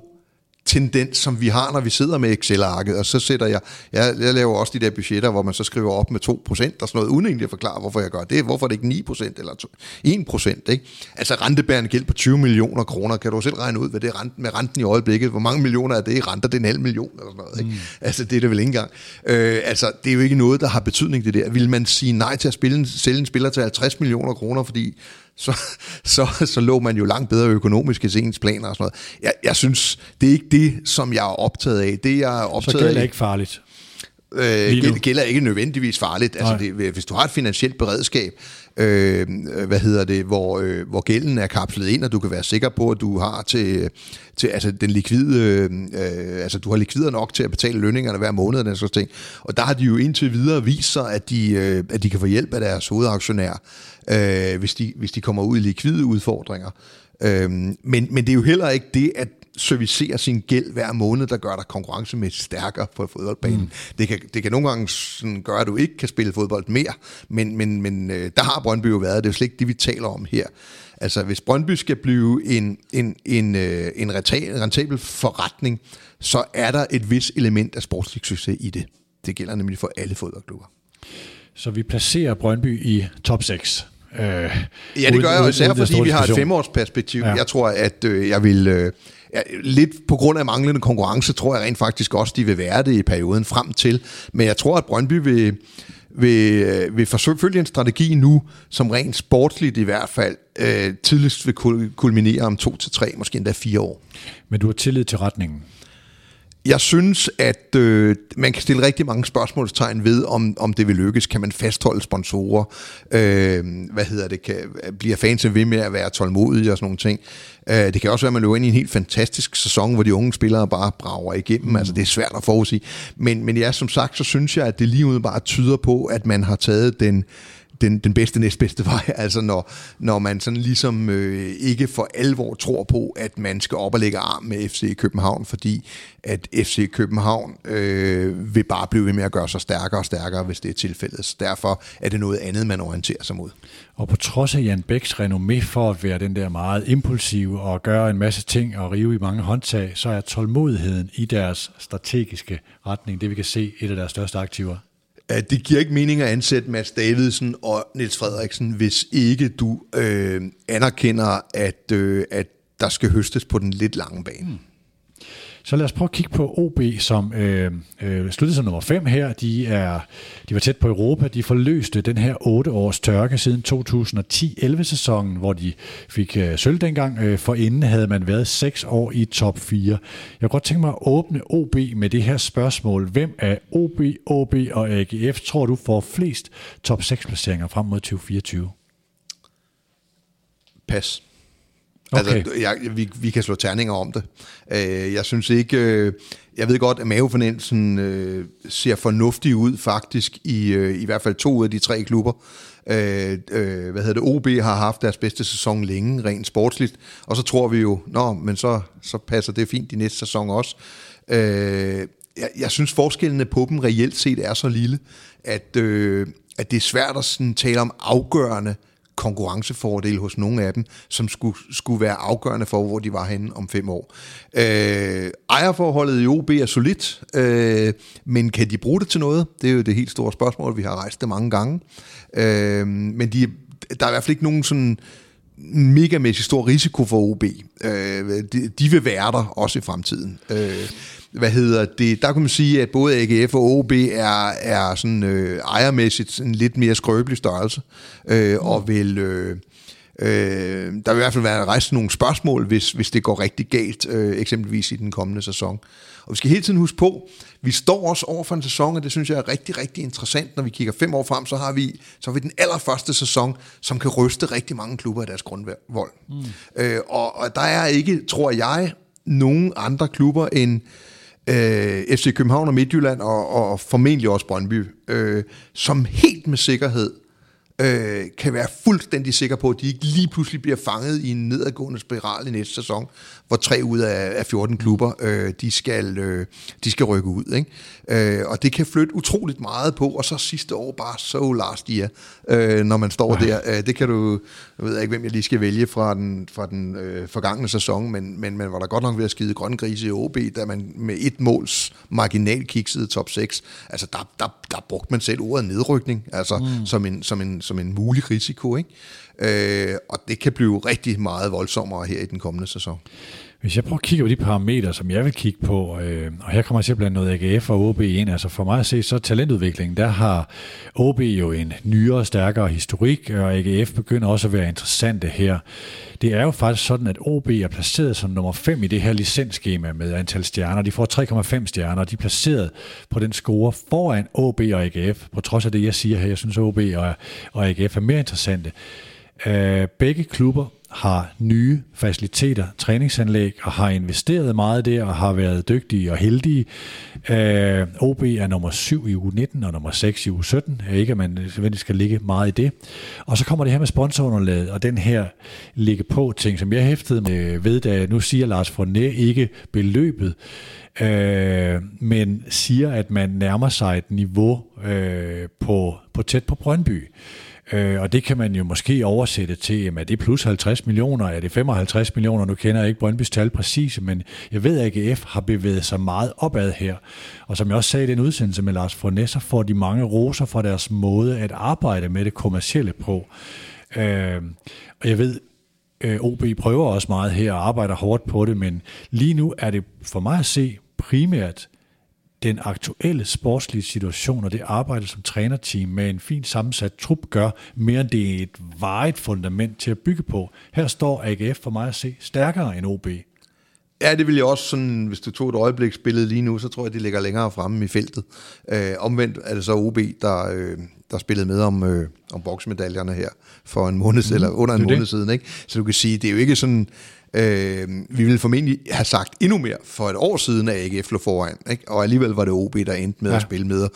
tendens, som vi har, når vi sidder med Excel-arket, og så sætter jeg, jeg, jeg laver også de der budgetter, hvor man så skriver op med 2% og sådan noget, uden egentlig at forklare, hvorfor jeg gør det, hvorfor det ikke 9% eller 1%, ikke? Altså rentebærende gæld på 20 millioner kroner, kan du selv regne ud, hvad det er renten, med renten i øjeblikket, hvor mange millioner er det i renter, det er en halv million eller sådan noget, ikke? Mm. Altså det er det vel ikke engang. Øh, altså det er jo ikke noget, der har betydning det der. Vil man sige nej til at spille en, sælge en spiller til 50 millioner kroner, fordi så, så, så lå man jo langt bedre økonomisk i ens planer og sådan noget. Jeg, jeg synes, det er ikke det, som jeg er optaget af. Det, jeg er optaget så gælder af, ikke farligt? Øh, gælder ikke nødvendigvis farligt. Altså det, hvis du har et finansielt beredskab, øh, hvad hedder det, hvor, øh, hvor gælden er kapslet ind, og du kan være sikker på, at du har til, til altså den likvide, øh, altså du har likvider nok til at betale lønningerne hver måned og den slags ting. Og der har de jo indtil videre vist sig, at de, øh, at de kan få hjælp af deres hovedaktionær, øh, hvis, de, hvis de kommer ud i likvide udfordringer. Øh, men, men det er jo heller ikke det, at servicere sin gæld hver måned, der gør dig konkurrencemæssigt stærkere på fodboldbanen. Mm. Det, kan, det kan nogle gange sådan gøre, at du ikke kan spille fodbold mere, men, men, men øh, der har Brøndby jo været. Det er jo slet ikke det, vi taler om her. Altså, hvis Brøndby skal blive en, en, en, øh, en rentabel forretning, så er der et vis element af sportslig succes i det. Det gælder nemlig for alle fodboldklubber. Så vi placerer Brøndby i top 6. Øh, ja, det gør jeg jo især, fordi vi har et femårsperspektiv. Ja. Jeg tror, at øh, jeg vil... Øh, ja, lidt på grund af manglende konkurrence, tror jeg rent faktisk også, de vil være det i perioden frem til. Men jeg tror, at Brøndby vil, vil, øh, vil forfølge en strategi nu, som rent sportsligt i hvert fald øh, tidligst vil kulminere om to til tre, måske endda fire år. Men du har tillid til retningen? Jeg synes, at øh, man kan stille rigtig mange spørgsmålstegn ved, om, om det vil lykkes. Kan man fastholde sponsorer? Øh, hvad hedder det? Kan, bliver fans ved med at være tålmodige og sådan nogle ting? Øh, det kan også være, at man løber ind i en helt fantastisk sæson, hvor de unge spillere bare brager igennem. Mm. Altså, det er svært at forudsige. Men, men ja, som sagt, så synes jeg, at det lige bare tyder på, at man har taget den den, den bedste næstbedste vej, altså når, når man sådan ligesom øh, ikke for alvor tror på, at man skal op og lægge arm med FC København, fordi at FC København øh, vil bare blive ved med at gøre sig stærkere og stærkere, hvis det er tilfældet. Så derfor er det noget andet, man orienterer sig mod. Og på trods af Jan Bæks renommé for at være den der meget impulsive og gøre en masse ting og rive i mange håndtag, så er tålmodigheden i deres strategiske retning, det vi kan se, et af deres største aktiver det giver ikke mening at ansætte Mads Davidsen og Niels Frederiksen, hvis ikke du øh, anerkender, at, øh, at der skal høstes på den lidt lange bane. Mm. Så lad os prøve at kigge på OB, som øh, øh, sluttede som nummer 5 her. De, er, de var tæt på Europa. De forløste den her 8 års tørke siden 2010-11-sæsonen, hvor de fik øh, sølv dengang. Øh, for inden havde man været 6 år i top 4. Jeg kunne godt tænke mig at åbne OB med det her spørgsmål. Hvem af OB, OB og AGF tror du får flest top 6 placeringer frem mod 2024? Pas. Okay. Altså, jeg, vi, vi kan slå terninger om det. Øh, jeg synes ikke... Øh, jeg ved godt, at mavefornemmelsen øh, ser fornuftig ud faktisk i, øh, i hvert fald to ud af de tre klubber. Øh, øh, hvad hedder det? OB har haft deres bedste sæson længe, rent sportsligt. Og så tror vi jo, nå, men så, så passer det fint i næste sæson også. Øh, jeg, jeg synes, forskellene på dem reelt set er så lille, at, øh, at det er svært at sådan tale om afgørende konkurrencefordel hos nogle af dem, som skulle, skulle være afgørende for, hvor de var henne om fem år. Øh, ejerforholdet i OB er solidt, øh, men kan de bruge det til noget? Det er jo det helt store spørgsmål, vi har rejst det mange gange. Øh, men de, der er i hvert fald ikke nogen sådan megamæssig stor risiko for OB. Øh, de, de vil være der også i fremtiden. Øh, hvad hedder det? Der kan man sige, at både AGF og OB er, er sådan øh, ejermæssigt en lidt mere skrøbelig størrelse, øh, og vil... Øh, Øh, der vil i hvert fald være rejst nogle spørgsmål, hvis, hvis det går rigtig galt, øh, eksempelvis i den kommende sæson. Og vi skal hele tiden huske på, vi står også over for en sæson, og det synes jeg er rigtig, rigtig interessant. Når vi kigger fem år frem, så har vi, så har vi den allerførste sæson, som kan ryste rigtig mange klubber af deres grundvold. Mm. Øh, og, og der er ikke, tror jeg, nogen andre klubber end øh, FC København og Midtjylland, og, og formentlig også Brøndby, øh, som helt med sikkerhed øh, kan være fuldstændig sikker på, at de ikke lige pludselig bliver fanget i en nedadgående spiral i næste sæson, hvor tre ud af, af 14 klubber, øh, de, skal, øh, de skal rykke ud. Ikke? Øh, og det kan flytte utroligt meget på, og så sidste år bare so last year, øh, når man står der. Øh, det kan du, jeg ved ikke, hvem jeg lige skal vælge fra den, fra den øh, forgangne sæson, men, men man var der godt nok ved at skide grønne grise i OB, da man med et måls marginal kiksede top 6. Altså, der, der, der brugte man selv ordet nedrykning, altså mm. som, en, som, en, som en mulig risiko, ikke? Øh, og det kan blive rigtig meget voldsommere her i den kommende sæson. Hvis jeg prøver at kigge på de parametre, som jeg vil kigge på, øh, og her kommer jeg til at blande noget AGF og OB ind, altså for mig at se, så talentudviklingen, der har OB jo en nyere og stærkere historik, og AGF begynder også at være interessante her. Det er jo faktisk sådan, at OB er placeret som nummer 5 i det her licensskema med antal stjerner. De får 3,5 stjerner, og de er placeret på den score foran OB og AGF, på trods af det, jeg siger her. Jeg synes, OB og, og AGF er mere interessante. Øh, begge klubber har nye faciliteter, træningsanlæg og har investeret meget der og har været dygtige og heldige. Øh, OB er nummer 7 i uge 19 og nummer 6 i uge 17. Er ikke, at man nødvendigvis skal ligge meget i det. Og så kommer det her med sponsorunderlaget og den her ligge på ting, som jeg hæftede med ved, da nu siger Lars Forné ikke beløbet, øh, men siger, at man nærmer sig et niveau øh, på, på tæt på Brøndby. Øh, og det kan man jo måske oversætte til, jamen, er det plus 50 millioner, er det 55 millioner, nu kender jeg ikke Brøndbys tal præcis, men jeg ved, at AGF har bevæget sig meget opad her. Og som jeg også sagde i den udsendelse med Lars Fornes, så får de mange roser fra deres måde at arbejde med det kommercielle på. Øh, og jeg ved, øh, OB prøver også meget her og arbejder hårdt på det, men lige nu er det for mig at se primært den aktuelle sportslige situation og det arbejde som trænerteam med en fin sammensat trup gør, mere end det er et vejet fundament til at bygge på. Her står AGF for mig at se stærkere end OB. Ja, det vil jeg også sådan, hvis du tog et øjebliksbillede lige nu, så tror jeg, de ligger længere fremme i feltet. Øh, omvendt er det så OB, der, øh, der spillede med om, øh, om boksmedaljerne her for en måned, mm, eller under en måned det. siden. Ikke? Så du kan sige, det er jo ikke sådan, Øh, vi ville formentlig have sagt endnu mere for et år siden, at AGF lå foran, ikke? og alligevel var det OB, der endte med ja. at spille med.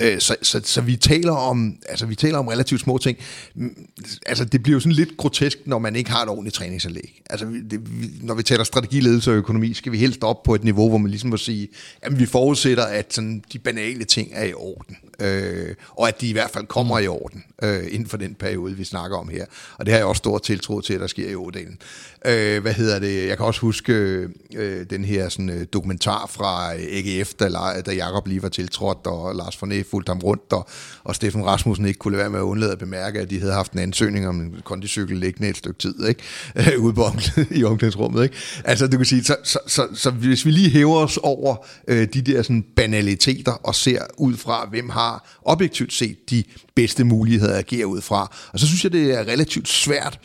Øh, så, så, så vi taler om altså vi taler om relativt små ting. Mm, altså det bliver jo sådan lidt grotesk, når man ikke har et ordentligt træningsanlæg. Altså det, når vi taler strategi, ledelse og økonomi, skal vi helst op på et niveau, hvor man ligesom må sige, at vi forudsætter, at sådan de banale ting er i orden. Øh, og at de i hvert fald kommer i orden øh, inden for den periode, vi snakker om her. Og det har jeg også stor tiltro til, at der sker i Ådalen. Øh, hvad hedder det? Jeg kan også huske øh, den her sådan, øh, dokumentar fra øh, AGF, da, da Jakob lige var tiltrådt, og Lars Forné e. fulgte ham rundt, og, og Steffen Rasmussen ikke kunne lade være med at undlade at bemærke, at de havde haft en ansøgning om en kondicykel liggende et stykke tid, ikke? Øh, ude på i omklædningsrummet. Ikke? Altså, du kan sige, så, så, så, så, hvis vi lige hæver os over øh, de der sådan, banaliteter, og ser ud fra, hvem har objektivt set de bedste muligheder at agere ud fra, og så synes jeg, det er relativt svært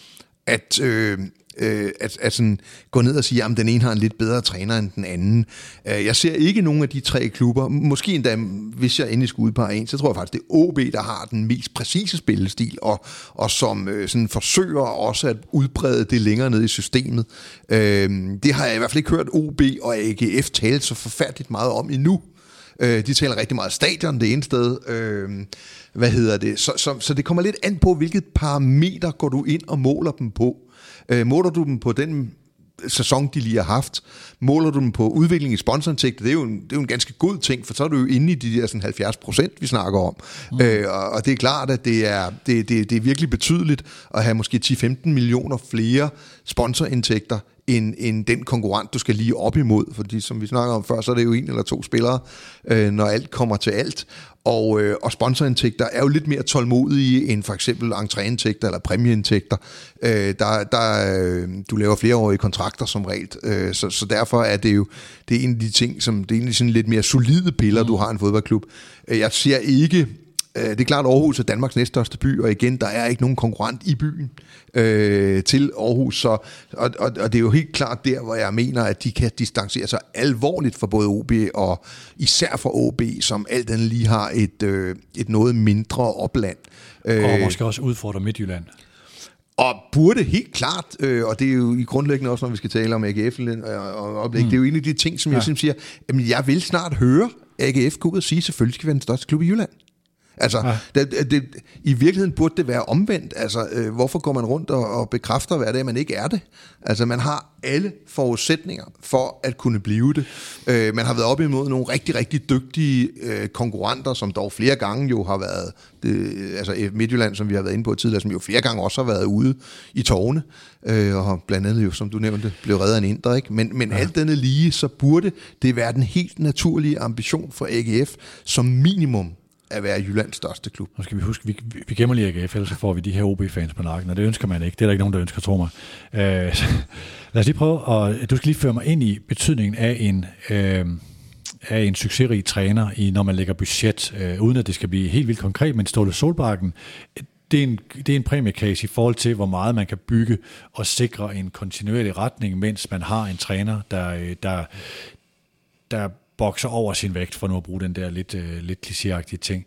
at, øh, øh, at, at sådan gå ned og sige, at den ene har en lidt bedre træner end den anden. Øh, jeg ser ikke nogen af de tre klubber, måske endda, hvis jeg endelig skulle udpege en, så tror jeg faktisk, det er OB, der har den mest præcise spillestil, og, og som øh, sådan forsøger også at udbrede det længere ned i systemet. Øh, det har jeg i hvert fald ikke hørt OB og AGF tale så forfærdeligt meget om endnu. Øh, de taler rigtig meget stadion det ene sted. Øh, hvad hedder det? Så, så, så det kommer lidt an på, hvilket parameter går du ind og måler dem på. Øh, måler du dem på den sæson, de lige har haft. Måler du dem på udvikling i sponsorindtægter, det er jo en, det er jo en ganske god ting, for så er du jo inde i de der sådan 70 procent, vi snakker om. Mm. Øh, og, og det er klart, at det er, det, det, det er virkelig betydeligt at have måske 10-15 millioner flere sponsorindtægter, end, end den konkurrent, du skal lige op imod. Fordi som vi snakker om før, så er det jo en eller to spillere, øh, når alt kommer til alt. Og, øh, og sponsorindtægter er jo lidt mere tålmodige end for eksempel entréindtægter eller præmieindtægter. Øh, der, der, øh, du laver flereårige kontrakter som regel, øh, så, så derfor er det jo det er en af de ting, som det er egentlig sådan lidt mere solide piller, mm. du har en fodboldklub. Øh, jeg ser ikke Øh, det er klart, at Aarhus er Danmarks næststørste by, og igen, der er ikke nogen konkurrent i byen øh, til Aarhus. Så, og, og, og det er jo helt klart der, hvor jeg mener, at de kan distancere sig alvorligt for både OB og især for OB, som alt andet lige har et, øh, et noget mindre opland. Og øh, måske også udfordre Midtjylland. Og burde helt klart, øh, og det er jo i grundlæggende også, når vi skal tale om AGF og oplæg, mm. det er jo en af de ting, som ja. jeg synes siger, jamen jeg vil snart høre AGF gå ud og sige, selvfølgelig skal vi være den største klub i Jylland. Altså, ja. det, det, i virkeligheden burde det være omvendt. Altså, øh, hvorfor går man rundt og, og bekræfter hver dag, at man ikke er det? Altså, man har alle forudsætninger for at kunne blive det. Øh, man har været op imod nogle rigtig, rigtig dygtige øh, konkurrenter, som dog flere gange jo har været, det, altså Midtjylland, som vi har været inde på tidligere, som jo flere gange også har været ude i tårne, øh, og blandt andet jo, som du nævnte, blev reddet af en indre, ikke? Men, men ja. alt denne lige, så burde det være den helt naturlige ambition for AGF, som minimum at være Jyllands største klub. Nu skal vi huske, vi, vi gemmer lige AGF, ellers så får vi de her OB-fans på nakken, og det ønsker man ikke. Det er der ikke nogen, der ønsker, tror mig. Øh, lad os lige prøve, og du skal lige føre mig ind i betydningen af en, øh, af en succesrig træner, i, når man lægger budget, øh, uden at det skal blive helt vildt konkret, men Ståle Solbakken, det er, en, det er en præmiekase i forhold til, hvor meget man kan bygge og sikre en kontinuerlig retning, mens man har en træner, der, øh, der, der bokser over sin vægt, for nu at bruge den der lidt, øh, lidt klichéagtige ting.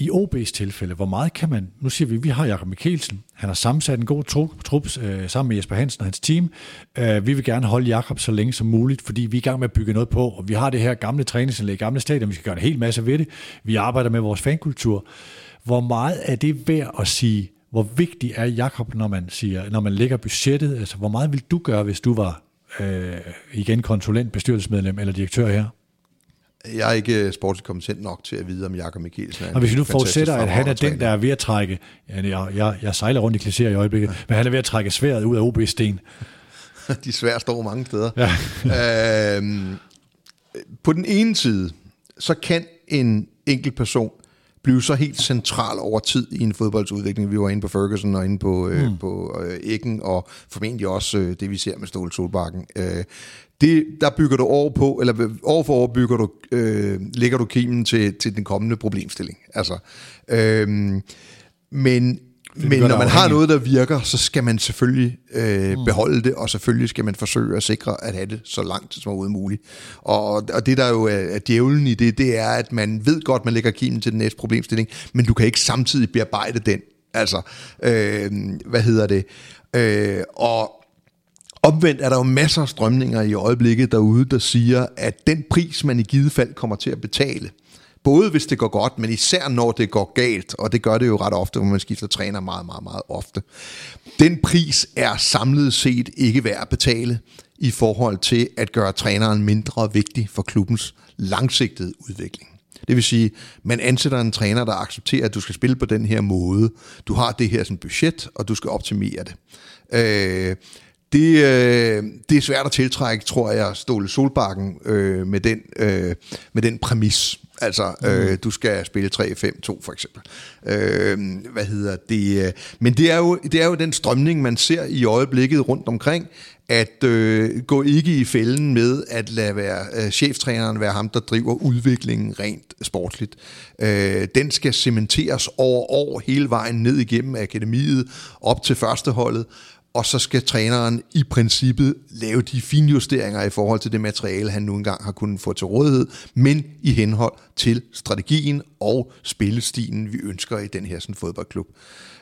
I OB's tilfælde, hvor meget kan man, nu siger vi, vi har Jakob Mikkelsen, han har sammensat en god trup, trup øh, sammen med Jesper Hansen og hans team. Øh, vi vil gerne holde Jakob så længe som muligt, fordi vi er i gang med at bygge noget på, og vi har det her gamle træningsanlæg, gamle stadion, vi skal gøre en hel masse ved det. Vi arbejder med vores fankultur. Hvor meget er det værd at sige, hvor vigtig er Jakob, når man, siger, når man lægger budgettet? Altså, hvor meget vil du gøre, hvis du var øh, igen konsulent, bestyrelsesmedlem eller direktør her? Jeg er ikke sportsligt kompetent nok til at vide, om Jakob Mikkelsen er Og hvis vi nu forudsætter, at han er den, der er ved at trække, jeg, jeg, jeg sejler rundt i klichéer i øjeblikket, ja. men han er ved at trække sværet ud af OB-sten. De svære står mange steder. Ja. øhm, på den ene side, så kan en enkelt person blive så helt central over tid i en fodboldsudvikling. Vi var inde på Ferguson og inde på, øh, mm. øh, på øh, Eggen, og formentlig også øh, det, vi ser med Ståle Solbakken. Øh, det, der bygger du over på, eller over for over bygger du, øh, lægger du kimen til, til den kommende problemstilling. Altså, øh, men men når man har noget, der virker, så skal man selvfølgelig øh, mm. beholde det, og selvfølgelig skal man forsøge at sikre at have det så langt som overhovedet muligt. Og, og det, der jo er, er djævlen i det, det er, at man ved godt, man lægger kimen til den næste problemstilling, men du kan ikke samtidig bearbejde den. Altså, øh, hvad hedder det? Øh, og Omvendt er der jo masser af strømninger i øjeblikket derude, der siger, at den pris, man i givet fald kommer til at betale, både hvis det går godt, men især når det går galt, og det gør det jo ret ofte, hvor man skifter træner meget, meget, meget ofte. Den pris er samlet set ikke værd at betale i forhold til at gøre træneren mindre vigtig for klubbens langsigtede udvikling. Det vil sige, man ansætter en træner, der accepterer, at du skal spille på den her måde. Du har det her som budget, og du skal optimere det. Øh, det, øh, det er svært at tiltrække, tror jeg, Ståle Solbakken øh, med, den, øh, med den præmis. Altså, øh, mm. du skal spille 3-5-2 for eksempel. Øh, hvad hedder det? Men det er, jo, det er jo den strømning, man ser i øjeblikket rundt omkring, at øh, gå ikke i fælden med at lade være, øh, cheftræneren være ham, der driver udviklingen rent sportsligt. Øh, den skal cementeres over år hele vejen ned igennem akademiet op til førsteholdet, og så skal træneren i princippet lave de finjusteringer i forhold til det materiale, han nu engang har kunnet få til rådighed, men i henhold til strategien og spillestilen, vi ønsker i den her sådan, fodboldklub.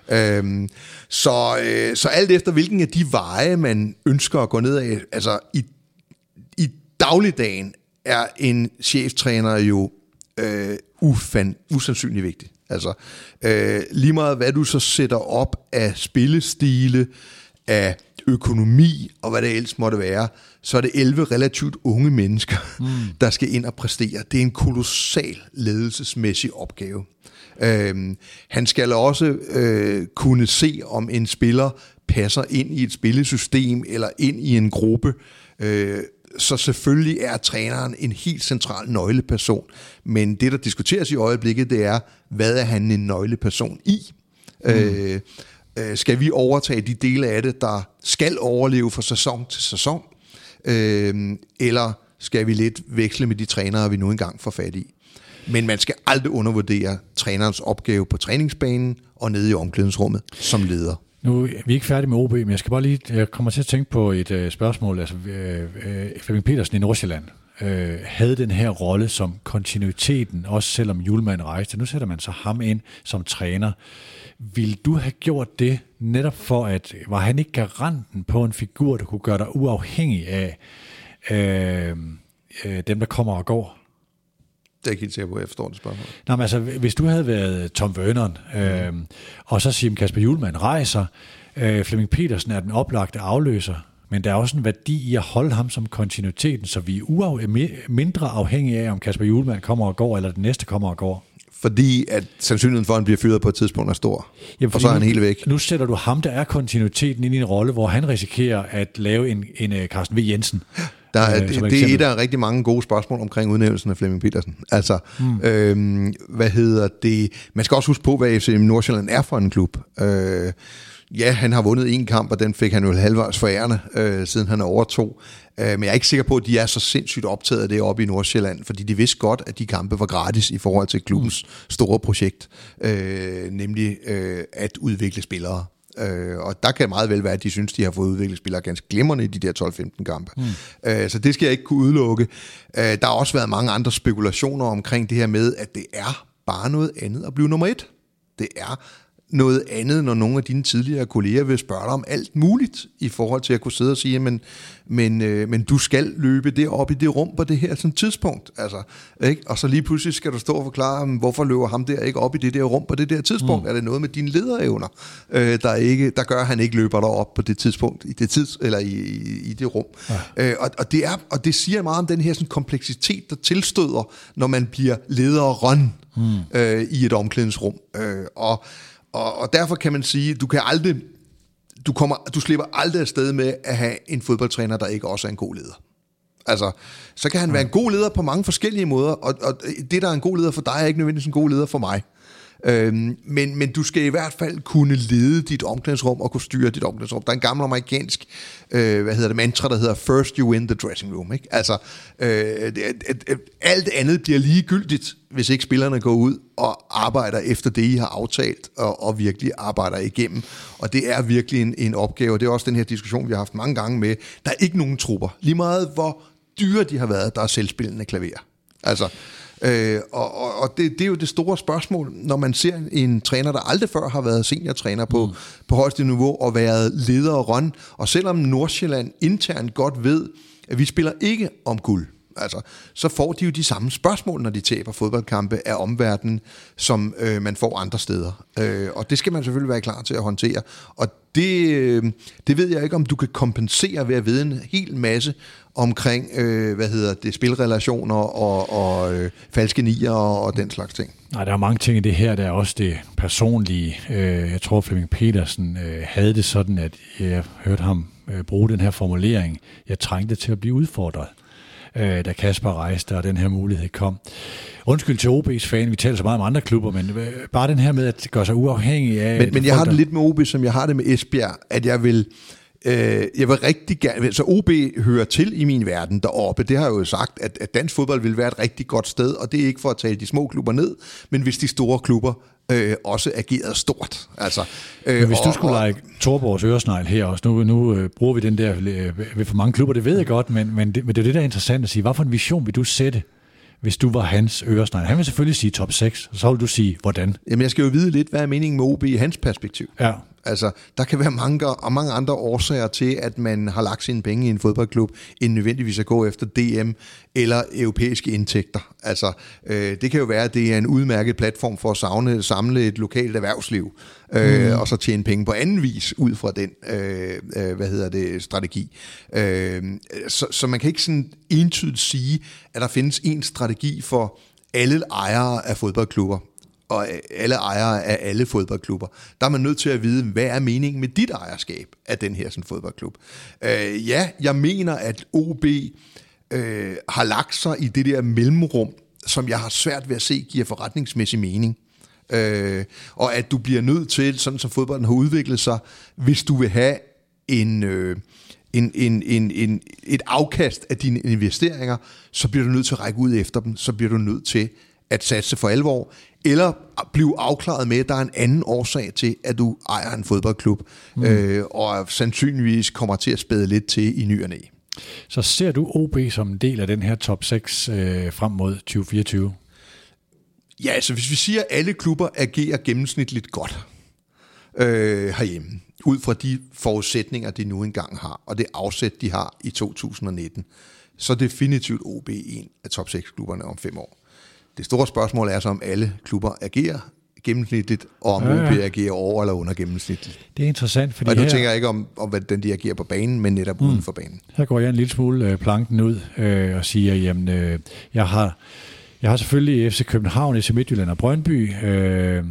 Øhm, så, øh, så alt efter hvilken af de veje, man ønsker at gå ned af, altså i, i dagligdagen er en cheftræner jo øh, ufan, usandsynlig vigtig. Altså, øh, lige meget hvad du så sætter op af spillestile, af økonomi og hvad det ellers måtte være, så er det 11 relativt unge mennesker, mm. der skal ind og præstere. Det er en kolossal ledelsesmæssig opgave. Øhm, han skal også øh, kunne se, om en spiller passer ind i et spillesystem eller ind i en gruppe. Øh, så selvfølgelig er træneren en helt central nøgleperson. Men det, der diskuteres i øjeblikket, det er, hvad er han en nøgleperson i? Mm. Øh, øh, skal vi overtage de dele af det, der skal overleve fra sæson til sæson? Øh, eller skal vi lidt veksle med de trænere, vi nu engang får fat i? Men man skal aldrig undervurdere trænerens opgave på træningsbanen og nede i omklædningsrummet som leder. Nu er vi ikke færdige med OB, men jeg skal bare lige, jeg kommer til at tænke på et øh, spørgsmål. Altså, uh, Flemming Petersen i Nordsjælland øh, havde den her rolle som kontinuiteten, også selvom Julemand rejste. Nu sætter man så ham ind som træner. Vil du have gjort det netop for, at var han ikke garanten på en figur, der kunne gøre dig uafhængig af uh, uh, dem, der kommer og går? Det er ikke helt sikker på, at jeg forstår det spørgsmål. Nå, men altså, hvis du havde været Tom Vernon, øh, og så siger Kasper Julemand rejser, øh, Flemming Petersen er den oplagte afløser, men der er også en værdi i at holde ham som kontinuiteten, så vi er uaf- mindre afhængige af, om Kasper Julemand kommer og går, eller den næste kommer og går. Fordi at sandsynligheden for, at han bliver fyret på et tidspunkt er stor. Jamen, og så er han helt væk. Nu sætter du ham, der er kontinuiteten, ind i en rolle, hvor han risikerer at lave en, en uh, Carsten V. Jensen. Der er, øh, det, det er et af rigtig mange gode spørgsmål omkring udnævnelsen af Flemming Petersen. Altså, mm. øhm, hvad hedder det? Man skal også huske på, hvad FC Nordsjælland er for en klub. Øh, ja, han har vundet en kamp, og den fik han jo halvvejs forærende, øh, siden han overtog. Øh, men jeg er ikke sikker på, at de er så sindssygt optaget af det oppe i Nordsjælland, fordi de vidste godt, at de kampe var gratis i forhold til klubbens mm. store projekt, øh, nemlig øh, at udvikle spillere. Øh, og der kan meget vel være, at de synes, de har fået udviklet spillere ganske glimrende i de der 12-15 kampe. Mm. Øh, så det skal jeg ikke kunne udelukke. Øh, der har også været mange andre spekulationer omkring det her med, at det er bare noget andet at blive nummer et. Det er noget andet, når nogle af dine tidligere kolleger vil spørge dig om alt muligt, i forhold til at kunne sidde og sige, men, men, øh, men du skal løbe det op i det rum på det her sådan tidspunkt. Altså, ikke? Og så lige pludselig skal du stå og forklare, hvorfor løber ham der ikke op i det der rum på det der tidspunkt? Mm. Er det noget med dine lederevner, øh, der, ikke, der gør, at han ikke løber op på det tidspunkt, i det, tids, eller i, i, i det rum? Ja. Øh, og, og, det er, og det siger meget om den her sådan, kompleksitet, der tilstøder, når man bliver lederen mm. øh, i et omklædningsrum. Øh, og og, og derfor kan man sige, du kan aldrig, du, kommer, du slipper aldrig afsted med at have en fodboldtræner, der ikke også er en god leder. Altså, så kan han være en god leder på mange forskellige måder, og, og det, der er en god leder for dig, er ikke nødvendigvis en god leder for mig. Øhm, men, men du skal i hvert fald kunne lede dit omklædningsrum og kunne styre dit omklædningsrum. Der er en gammel amerikansk øh, hvad hedder det, mantra, der hedder First you win the dressing room. Ikke? Altså, øh, det, alt andet bliver ligegyldigt, hvis ikke spillerne går ud og arbejder efter det, I har aftalt, og, og virkelig arbejder igennem. Og det er virkelig en, en opgave, det er også den her diskussion, vi har haft mange gange med. Der er ikke nogen trupper. Lige meget hvor dyre de har været, der er selvspillende klaver. Altså, Øh, og og, og det, det er jo det store spørgsmål, når man ser en træner, der aldrig før har været seniortræner på, mm. på højeste niveau og været leder og run. Og selvom Nordsjælland internt godt ved, at vi spiller ikke om guld, altså, så får de jo de samme spørgsmål, når de taber fodboldkampe af omverdenen, som øh, man får andre steder. Øh, og det skal man selvfølgelig være klar til at håndtere. Og det, øh, det ved jeg ikke, om du kan kompensere ved at vide en hel masse omkring, øh, hvad hedder det, spilrelationer og, og øh, falske nier og, og den slags ting. Nej, der er mange ting i det her. Der er også det personlige. Øh, jeg tror, Flemming Petersen øh, havde det sådan, at jeg hørte ham øh, bruge den her formulering. Jeg trængte til at blive udfordret øh, da Kasper rejste, og den her mulighed kom. Undskyld til OB's fan, vi taler så meget om andre klubber, men øh, bare den her med at gøre sig uafhængig af... Men, men jeg har det lidt med OB, som jeg har det med Esbjerg, at jeg vil Øh, jeg vil rigtig gerne, så OB hører til i min verden deroppe. Det har jeg jo sagt, at, at dansk fodbold vil være et rigtig godt sted, og det er ikke for at tale de små klubber ned, men hvis de store klubber øh, også agerede stort. Altså, øh, men hvis du skulle lege Torborgs øresnegl her også, nu, nu øh, bruger vi den der øh, ved for mange klubber, det ved jeg godt, men, men, det, men det er det, der er interessant at sige. Hvad for en vision vil du sætte hvis du var hans øresnegl? Han vil selvfølgelig sige top 6, og så vil du sige, hvordan? Jamen, jeg skal jo vide lidt, hvad er meningen med OB i hans perspektiv. Ja. Altså, der kan være mange, og mange andre årsager til, at man har lagt sine penge i en fodboldklub, end nødvendigvis at gå efter DM eller europæiske indtægter. Altså, øh, det kan jo være, at det er en udmærket platform for at savne, samle et lokalt erhvervsliv, øh, mm. og så tjene penge på anden vis ud fra den, øh, øh, hvad hedder det, strategi. Øh, så, så man kan ikke sådan entydigt sige, at der findes en strategi for alle ejere af fodboldklubber og alle ejere af alle fodboldklubber, der er man nødt til at vide, hvad er meningen med dit ejerskab af den her sådan, fodboldklub. Øh, ja, jeg mener, at OB øh, har lagt sig i det der mellemrum, som jeg har svært ved at se giver forretningsmæssig mening. Øh, og at du bliver nødt til, sådan som fodbolden har udviklet sig, hvis du vil have en... Øh, en, en, en, en, et afkast af dine investeringer, så bliver du nødt til at række ud efter dem, så bliver du nødt til at satse for alvor, eller blive afklaret med, at der er en anden årsag til, at du ejer en fodboldklub, mm. øh, og sandsynligvis kommer til at spæde lidt til i ny og næ. Så ser du OB som en del af den her top 6 øh, frem mod 2024? Ja, altså hvis vi siger, at alle klubber agerer gennemsnitligt godt øh, herhjemme, ud fra de forudsætninger, de nu engang har, og det afsæt, de har i 2019, så definitivt OB en af top 6 klubberne om fem år. Det store spørgsmål er så, om alle klubber agerer gennemsnitligt, og om ja, ja. OB agerer over eller under gennemsnitligt. Det er interessant, fordi Og nu her... tænker jeg ikke om, om hvordan de agerer på banen, men netop mm. uden for banen. Her går jeg en lille smule øh, planken ud øh, og siger, jamen, øh, jeg har jeg har selvfølgelig FC København, FC Midtjylland og Brøndby. Øh,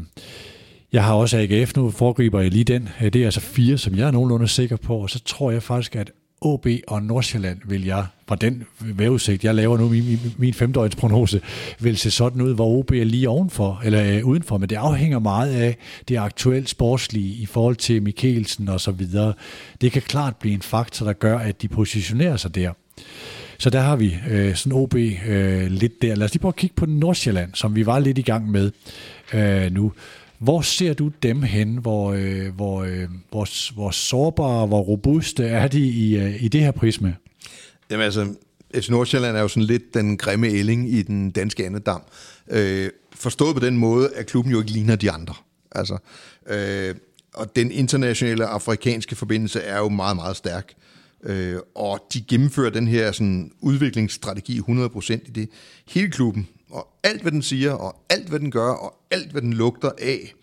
jeg har også AGF nu, foregriber jeg lige den. Øh, det er altså fire, som jeg er nogenlunde sikker på, og så tror jeg faktisk, at OB og Nordsjælland vil jeg, fra den vejrudsigt, jeg laver nu, min, min femdøgnsprognose, vil se sådan ud, hvor OB er lige ovenfor, eller øh, udenfor, men det afhænger meget af det aktuelle sportslige i forhold til Mikkelsen og så videre. Det kan klart blive en faktor, der gør, at de positionerer sig der. Så der har vi øh, sådan OB øh, lidt der. Lad os lige prøve at kigge på Nordsjælland, som vi var lidt i gang med øh, nu. Hvor ser du dem hen? Hvor, øh, hvor, øh, hvor, hvor sårbare, hvor robuste er de i, øh, i det her prisme? Jamen altså, FC Nordsjælland er jo sådan lidt den grimme ælling i den danske andedam. Øh, forstået på den måde, at klubben jo ikke ligner de andre. Altså, øh, og den internationale afrikanske forbindelse er jo meget, meget stærk. Øh, og de gennemfører den her sådan, udviklingsstrategi 100% i det. Hele klubben og alt hvad den siger, og alt hvad den gør, og alt hvad den lugter af,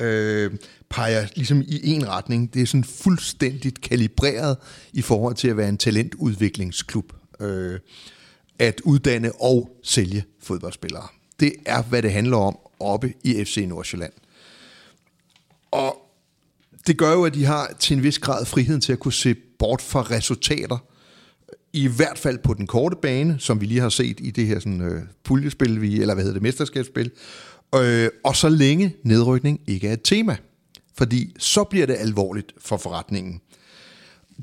øh, peger ligesom i en retning. Det er sådan fuldstændigt kalibreret i forhold til at være en talentudviklingsklub. Øh, at uddanne og sælge fodboldspillere. Det er, hvad det handler om oppe i FC Nordsjælland. Og det gør jo, at de har til en vis grad friheden til at kunne se bort fra resultater, i hvert fald på den korte bane, som vi lige har set i det her sådan, øh, puljespil, vi, eller hvad hedder det, mesterskabsspil, øh, og så længe nedrykning ikke er et tema. Fordi så bliver det alvorligt for forretningen.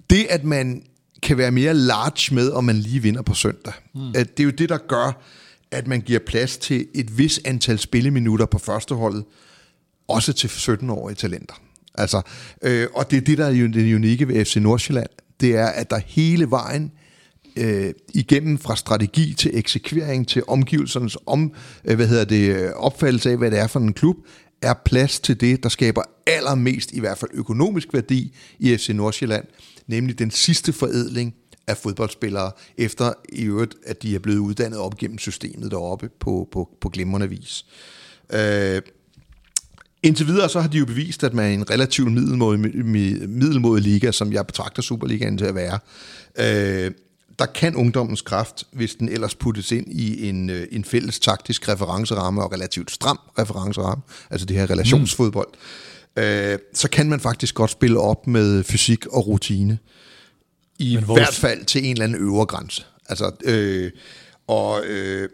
Det, at man kan være mere large med, om man lige vinder på søndag, mm. at det er jo det, der gør, at man giver plads til et vis antal spilleminutter på førsteholdet, også til 17-årige talenter. Altså, øh, og det er det, der er det unikke ved FC Nordsjælland, det er, at der hele vejen øh, igennem fra strategi til eksekvering til omgivelsernes om, øh, hvad hedder det, øh, opfattelse af, hvad det er for en klub, er plads til det, der skaber allermest, i hvert fald økonomisk værdi i FC Nordsjælland, nemlig den sidste forædling af fodboldspillere, efter i øvrigt, at de er blevet uddannet op gennem systemet deroppe på, på, på glimrende vis. Øh, Indtil videre så har de jo bevist, at man er en relativt middelmodig, middelmodig liga, som jeg betragter Superligaen til at være, øh, der kan ungdommens kraft, hvis den ellers puttes ind i en, øh, en fælles taktisk referenceramme og relativt stram referenceramme, altså det her relationsfodbold, mm. øh, så kan man faktisk godt spille op med fysik og rutine. I hvert fald til en eller anden øvre grænse. Altså, øh, og øh,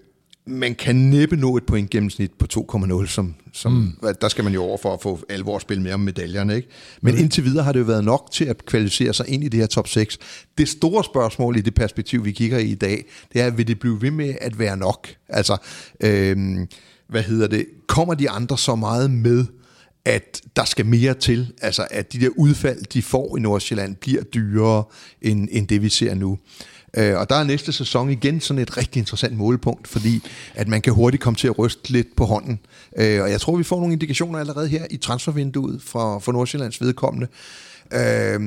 man kan næppe nå et point gennemsnit på 2,0, som, som mm. der skal man jo over for at få alvor at spille mere om medaljerne. Ikke? Men mm. indtil videre har det jo været nok til at kvalificere sig ind i det her top 6. Det store spørgsmål i det perspektiv, vi kigger i i dag, det er, vil det blive ved med at være nok? Altså, øhm, hvad hedder det? Kommer de andre så meget med, at der skal mere til, altså at de der udfald, de får i Nordsjælland, bliver dyrere end, end det, vi ser nu. Øh, og der er næste sæson igen sådan et rigtig interessant målepunkt, fordi at man kan hurtigt komme til at ryste lidt på hånden. Øh, og jeg tror, vi får nogle indikationer allerede her i transfervinduet fra, fra Nordsjællands vedkommende. Øh,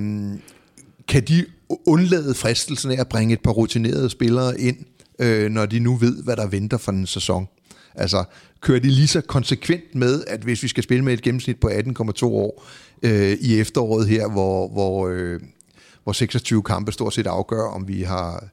kan de undlade fristelsen af at bringe et par rutinerede spillere ind, øh, når de nu ved, hvad der venter for en sæson? Altså, kører de lige så konsekvent med, at hvis vi skal spille med et gennemsnit på 18,2 år øh, i efteråret her, hvor, hvor, øh, hvor 26 kampe stort set afgør, om vi har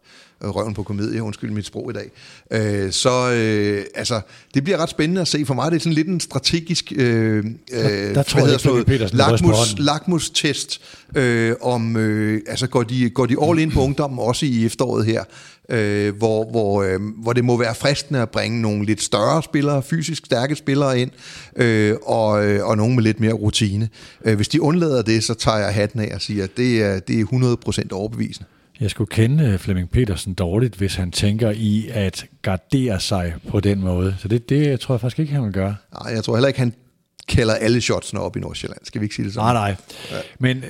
øh, røven på komedie, undskyld mit sprog i dag. Øh, så øh, altså, det bliver ret spændende at se. For mig det er sådan lidt en strategisk øh, der, der tror jeg, noget, Petersen lakmus, lakmus-test, øh, om øh, altså, går, de, går de all in på ungdommen også i efteråret her, øh, hvor, hvor, øh, hvor det må være fristende at bringe nogle lidt større spillere, fysisk stærke spillere ind, øh, og, øh, og nogle med lidt mere rutine. Øh, hvis de undlader det, så tager jeg hatten af og siger, at det er, det er 100% overbevisende. Jeg skulle kende øh, Flemming Petersen dårligt, hvis han tænker i at gardere sig på den måde. Så det, det tror jeg faktisk ikke, han vil gøre. Nej, jeg tror heller ikke, han kalder alle shotsene op i Nordsjælland. Skal vi ikke sige det sådan? Nej, nej. Ja. Men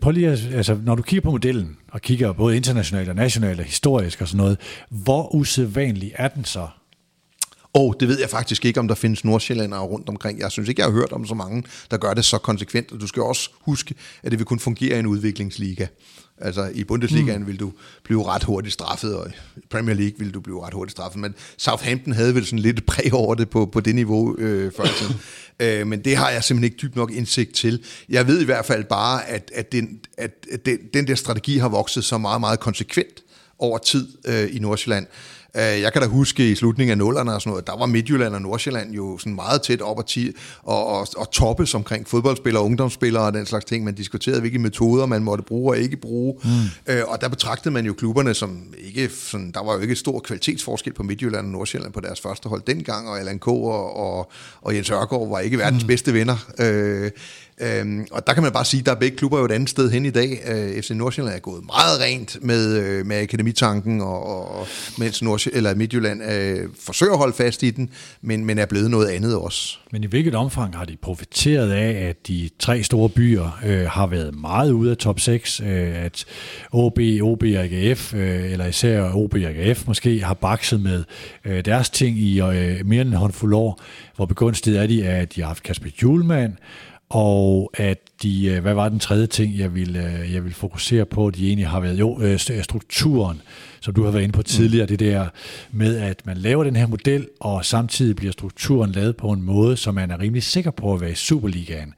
prøv lige, altså, når du kigger på modellen, og kigger både internationalt og nationalt og historisk og sådan noget, hvor usædvanlig er den så? Og det ved jeg faktisk ikke, om der findes nordsjællandere rundt omkring. Jeg synes ikke, jeg har hørt om så mange, der gør det så konsekvent. Og du skal også huske, at det vil kun fungere i en udviklingsliga. Altså i Bundesligaen mm. vil du blive ret hurtigt straffet, og i Premier League vil du blive ret hurtigt straffet. Men Southampton havde vel sådan lidt præg over det på, på det niveau øh, før øh, men det har jeg simpelthen ikke dybt nok indsigt til. Jeg ved i hvert fald bare, at, at, den, at, at den, den der strategi har vokset så meget, meget konsekvent over tid øh, i Nordsjælland. Øh, jeg kan da huske i slutningen af nullerne og sådan noget, der var Midtjylland og Nordsjælland jo sådan meget tæt op og, ti, og, og, og toppes omkring fodboldspillere og ungdomsspillere og den slags ting. Man diskuterede, hvilke metoder man måtte bruge og ikke bruge. Mm. Øh, og der betragtede man jo klubberne som ikke sådan, der var jo ikke stor kvalitetsforskel på Midtjylland og Nordsjælland på deres første hold dengang, og Allan K. og, og, og Jens Ørgaard var ikke verdens mm. bedste venner. Øh, Øhm, og der kan man bare sige, at der er begge klubber jo et andet sted hen i dag. Øh, FC Nordsjælland er gået meget rent med, øh, med akademitanken, og, og mens Nordsjælland, eller Midtjylland øh, forsøger at holde fast i den, men, men er blevet noget andet også. Men i hvilket omfang har de profiteret af, at de tre store byer øh, har været meget ude af top 6, øh, at OB, OB og AGF, øh, eller især OB og AGF måske, har bakset med øh, deres ting i øh, mere end en håndfuld år, hvor begunstiget er de, at de har haft Kasper Julemand, og at de, øh, hvad var den tredje ting, jeg vil, øh, jeg vil fokusere på, de egentlig har været, jo, øh, strukturen, som du har været inde på tidligere, mm. det der med, at man laver den her model, og samtidig bliver strukturen lavet på en måde, så man er rimelig sikker på at være i Superligaen.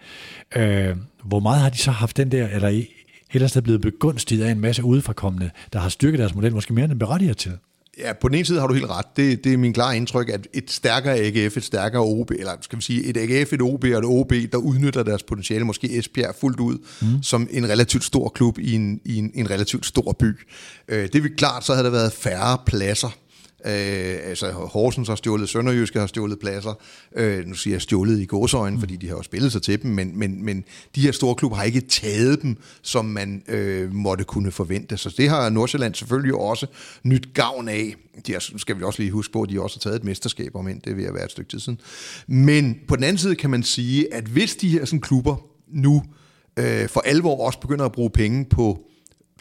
Øh, hvor meget har de så haft den der, eller ellers er blevet begunstiget af en masse udefrakommende, der har styrket deres model, måske mere end den berettiger til? Ja, på den ene side har du helt ret. Det, det er min klare indtryk, at et stærkere AGF, et stærkere OB, eller skal vi sige et AGF, et OB og et OB, der udnytter deres potentiale, måske Esbjerg fuldt ud, mm. som en relativt stor klub i en, i en, en relativt stor by. Øh, det er klart, så havde der været færre pladser Øh, altså Horsens har stjålet, Sønderjyske har stjålet pladser. Øh, nu siger jeg stjålet i gåsøjne, mm. fordi de har jo spillet sig til dem, men, men, men de her store klubber har ikke taget dem, som man øh, måtte kunne forvente. Så det har Nordsjælland selvfølgelig også nyt gavn af. De har, skal vi også lige huske på, at de også har taget et mesterskab om ind, det vil være et stykke tid siden. Men på den anden side kan man sige, at hvis de her sådan, klubber nu øh, for alvor også begynder at bruge penge på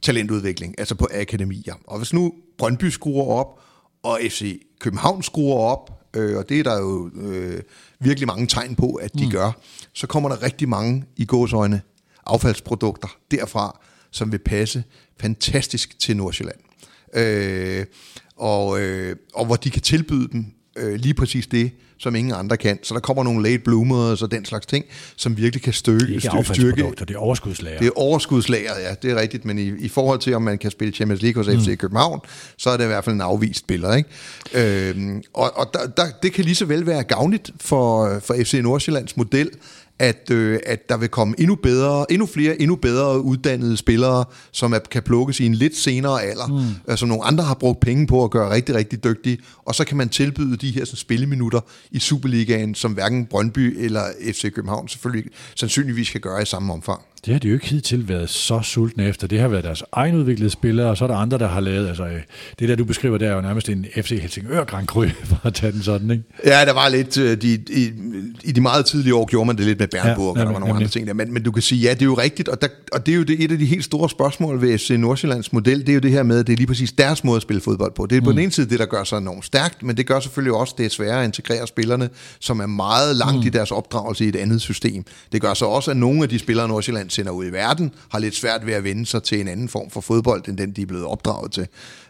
talentudvikling, altså på akademier, og hvis nu Brøndby skruer op, og FC København skruer op, øh, og det er der jo øh, virkelig mange tegn på, at de mm. gør, så kommer der rigtig mange i gåsøjne affaldsprodukter derfra, som vil passe fantastisk til Nordsjælland. Øh, og, øh, og hvor de kan tilbyde dem øh, lige præcis det, som ingen andre kan. Så der kommer nogle late bloomers og den slags ting, som virkelig kan støge, det er ikke styrke. det er overskudslager. Det er overskudslager, ja, det er rigtigt. Men i, i forhold til, om man kan spille Champions League hos mm. FC København, så er det i hvert fald en afvist spiller. Ikke? Øhm, og og der, der, det kan lige så vel være gavnligt for, for FC Nordsjællands model, at, øh, at der vil komme endnu bedre, endnu flere, endnu bedre uddannede spillere, som er, kan plukkes i en lidt senere alder, mm. øh, som nogle andre har brugt penge på at gøre rigtig, rigtig dygtige, og så kan man tilbyde de her sådan, spilleminutter i Superligaen, som hverken Brøndby eller FC København selvfølgelig sandsynligvis kan gøre i samme omfang. Det har de jo ikke hidtil været så sultne efter. Det har været deres egenudviklede spillere, og så er der andre, der har lavet, altså øh, det der, du beskriver, det er jo nærmest en FC Helsingør Grand Cru, for at tage den sådan, ikke? Ja, der var lidt, øh, de, i, i de meget tidlige år gjorde man det lidt med Bernburg, ja, og der var nogle andre ting der, men, men du kan sige, ja, det er jo rigtigt, og, der, og det er jo det, et af de helt store spørgsmål ved FC Nordsjællands model, det er jo det her med, at det er lige præcis deres måde at spille fodbold på. Det er mm. på den ene side det, der gør sig enormt stærkt, men det gør selvfølgelig også, det er sværere at integrere spillerne, som er meget langt mm. i deres opdragelse i et andet system. Det gør så også, at nogle af de spillere, Nordsjælland sender ud i verden, har lidt svært ved at vende sig til en anden form for fodbold, end den, de er blevet opdraget til.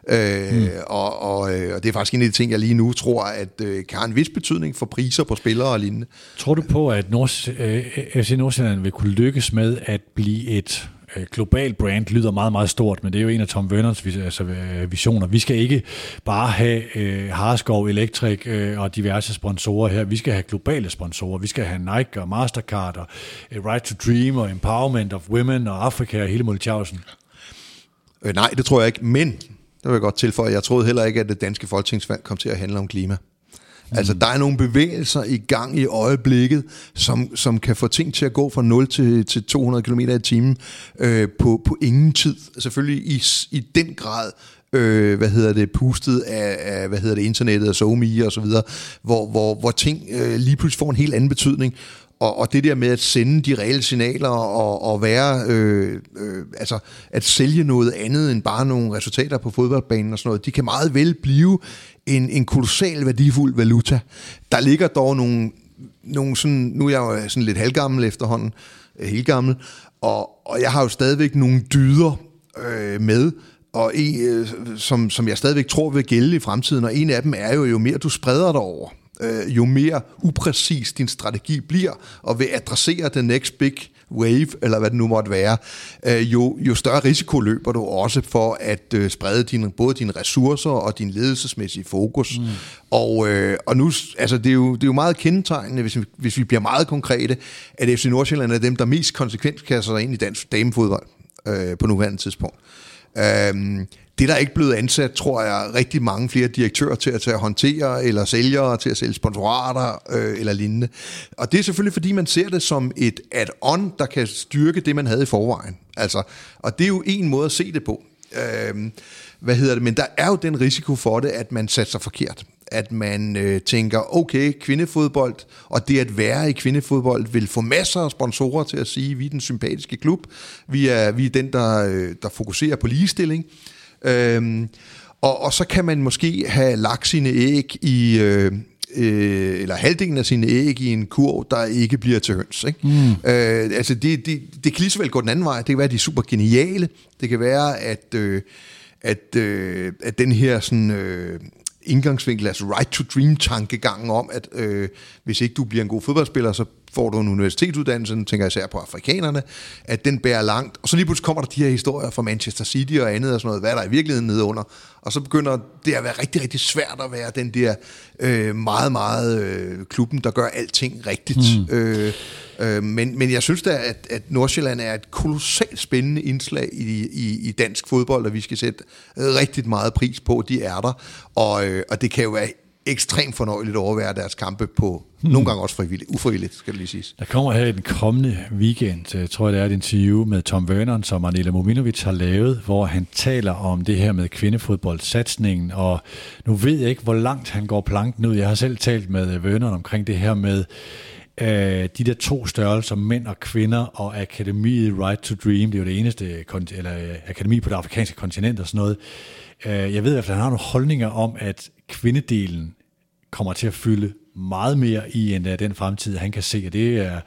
Øh, mm. og, og, øh, og det er faktisk en af de ting, jeg lige nu tror, at øh, kan have en vis betydning for priser på spillere og lignende. Tror du på, at Nords, øh, FC Nordsjælland vil kunne lykkes med at blive et Øh, global brand lyder meget, meget stort, men det er jo en af Tom Werners altså, øh, visioner. Vi skal ikke bare have øh, Harskov, Electric øh, og diverse sponsorer her. Vi skal have globale sponsorer. Vi skal have Nike og Mastercard og øh, uh, Right to Dream og Empowerment of Women og Afrika og hele Multiausen. Øh, nej, det tror jeg ikke, men det vil jeg godt tilføje. Jeg troede heller ikke, at det danske folketingsvalg kom til at handle om klima. Mm. Altså, der er nogle bevægelser i gang i øjeblikket, som, som kan få ting til at gå fra 0 til, til 200 km i timen øh, på, på ingen tid. Selvfølgelig i, i den grad øh, hvad hedder det, pustet af, af, hvad hedder det, internettet og SoMe og så videre, hvor, hvor, hvor ting øh, lige pludselig får en helt anden betydning. Og, og det der med at sende de reelle signaler og, og være, øh, øh, altså at sælge noget andet end bare nogle resultater på fodboldbanen og sådan noget, de kan meget vel blive en, en kolossal værdifuld valuta. Der ligger dog nogle, nogle sådan, nu er jeg jo øh, sådan lidt halvgammel efterhånden, øh, helt gammel, og, og jeg har jo stadigvæk nogle dyder øh, med, og en, øh, som, som jeg stadigvæk tror vil gælde i fremtiden, og en af dem er jo, jo mere du spreder dig over, øh, jo mere upræcis din strategi bliver, og vil adressere the next big wave, eller hvad det nu måtte være, øh, jo, jo større risiko løber du også for at øh, sprede din, både dine ressourcer og din ledelsesmæssige fokus. Mm. Og, øh, og nu, altså det er, jo, det er jo meget kendetegnende, hvis vi, hvis vi bliver meget konkrete, at FC Nordsjælland er dem, der mest konsekvent kaster sig ind i dansk damefodbold øh, på nuværende tidspunkt. Øh, det er der ikke blevet ansat, tror jeg, rigtig mange flere direktører til at, til at håndtere, eller sælgere til at sælge sponsorater, øh, eller lignende. Og det er selvfølgelig, fordi man ser det som et add-on, der kan styrke det, man havde i forvejen. Altså, og det er jo en måde at se det på. Øh, hvad hedder det? Men der er jo den risiko for det, at man satser forkert. At man øh, tænker, okay, kvindefodbold, og det at være i kvindefodbold vil få masser af sponsorer til at sige, vi er den sympatiske klub, vi er, vi er den, der, øh, der fokuserer på ligestilling. Øhm, og, og så kan man måske have lagt sine æg i... Øh, øh, eller halvdelen af sine æg i en kurv, der ikke bliver til høns. Ikke? Mm. Øh, altså det, det, det kan lige så vel gå den anden vej. Det kan være, at de er super geniale. Det kan være, at, øh, at, øh, at den her sådan, øh, indgangsvinkel, altså right to dream tankegangen om, at øh, hvis ikke du bliver en god fodboldspiller, så får du en universitetsuddannelse, tænker jeg især på afrikanerne, at den bærer langt. Og så lige pludselig kommer der de her historier fra Manchester City og andet og sådan noget, hvad er der i virkeligheden nede under. Og så begynder det at være rigtig, rigtig svært at være den der øh, meget, meget øh, klubben, der gør alting rigtigt. Mm. Øh, øh, men, men jeg synes da, at, at Nordsjælland er et kolossalt spændende indslag i, i, i dansk fodbold, og vi skal sætte rigtig meget pris på, de er der. Og, øh, og det kan jo være ekstremt fornøjeligt at overvære deres kampe på hmm. nogle gange også frivilligt, ufrivilligt, skal det lige siges. Der kommer her i den kommende weekend, øh, tror jeg det er et interview med Tom Werner, som Anela Mominovic har lavet, hvor han taler om det her med kvindefodboldsatsningen, og nu ved jeg ikke, hvor langt han går planken ud. Jeg har selv talt med øh, Werner omkring det her med øh, de der to størrelser, mænd og kvinder, og akademiet Right to Dream, det er jo det eneste øh, eller, akademi på det afrikanske kontinent og sådan noget. Øh, jeg ved at han har nogle holdninger om, at kvindedelen kommer til at fylde meget mere i end den fremtid, han kan se. Og det er,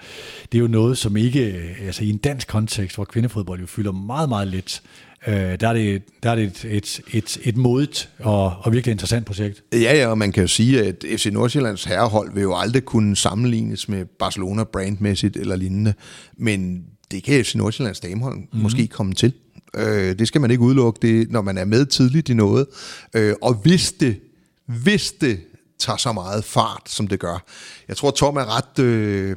det er jo noget, som ikke, øh, altså i en dansk kontekst, hvor kvindefodbold jo fylder meget, meget lidt, uh, der er det, der er det et, et, et, et modigt og, og virkelig interessant projekt. Ja, ja, og man kan jo sige, at FC Nordsjællands herrehold vil jo aldrig kunne sammenlignes med Barcelona brandmæssigt eller lignende, men det kan FC Nordsjællands damehold mm. måske komme til. Øh, det skal man ikke udelukke, det, når man er med tidligt i noget. Øh, og hvis det, hvis det tager så meget fart, som det gør. Jeg tror, Tom er ret... Øh,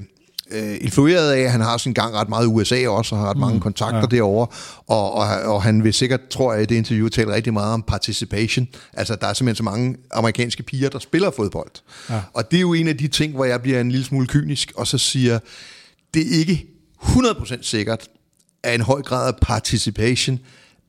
øh, influeret af, at han har sin gang ret meget i USA også, og har ret mange mm, kontakter ja. derovre, og, og, og han vil sikkert, tror jeg, i det interview tale rigtig meget om participation. Altså, der er simpelthen så mange amerikanske piger, der spiller fodbold. Ja. Og det er jo en af de ting, hvor jeg bliver en lille smule kynisk, og så siger, det er ikke 100% sikkert, at en høj grad af participation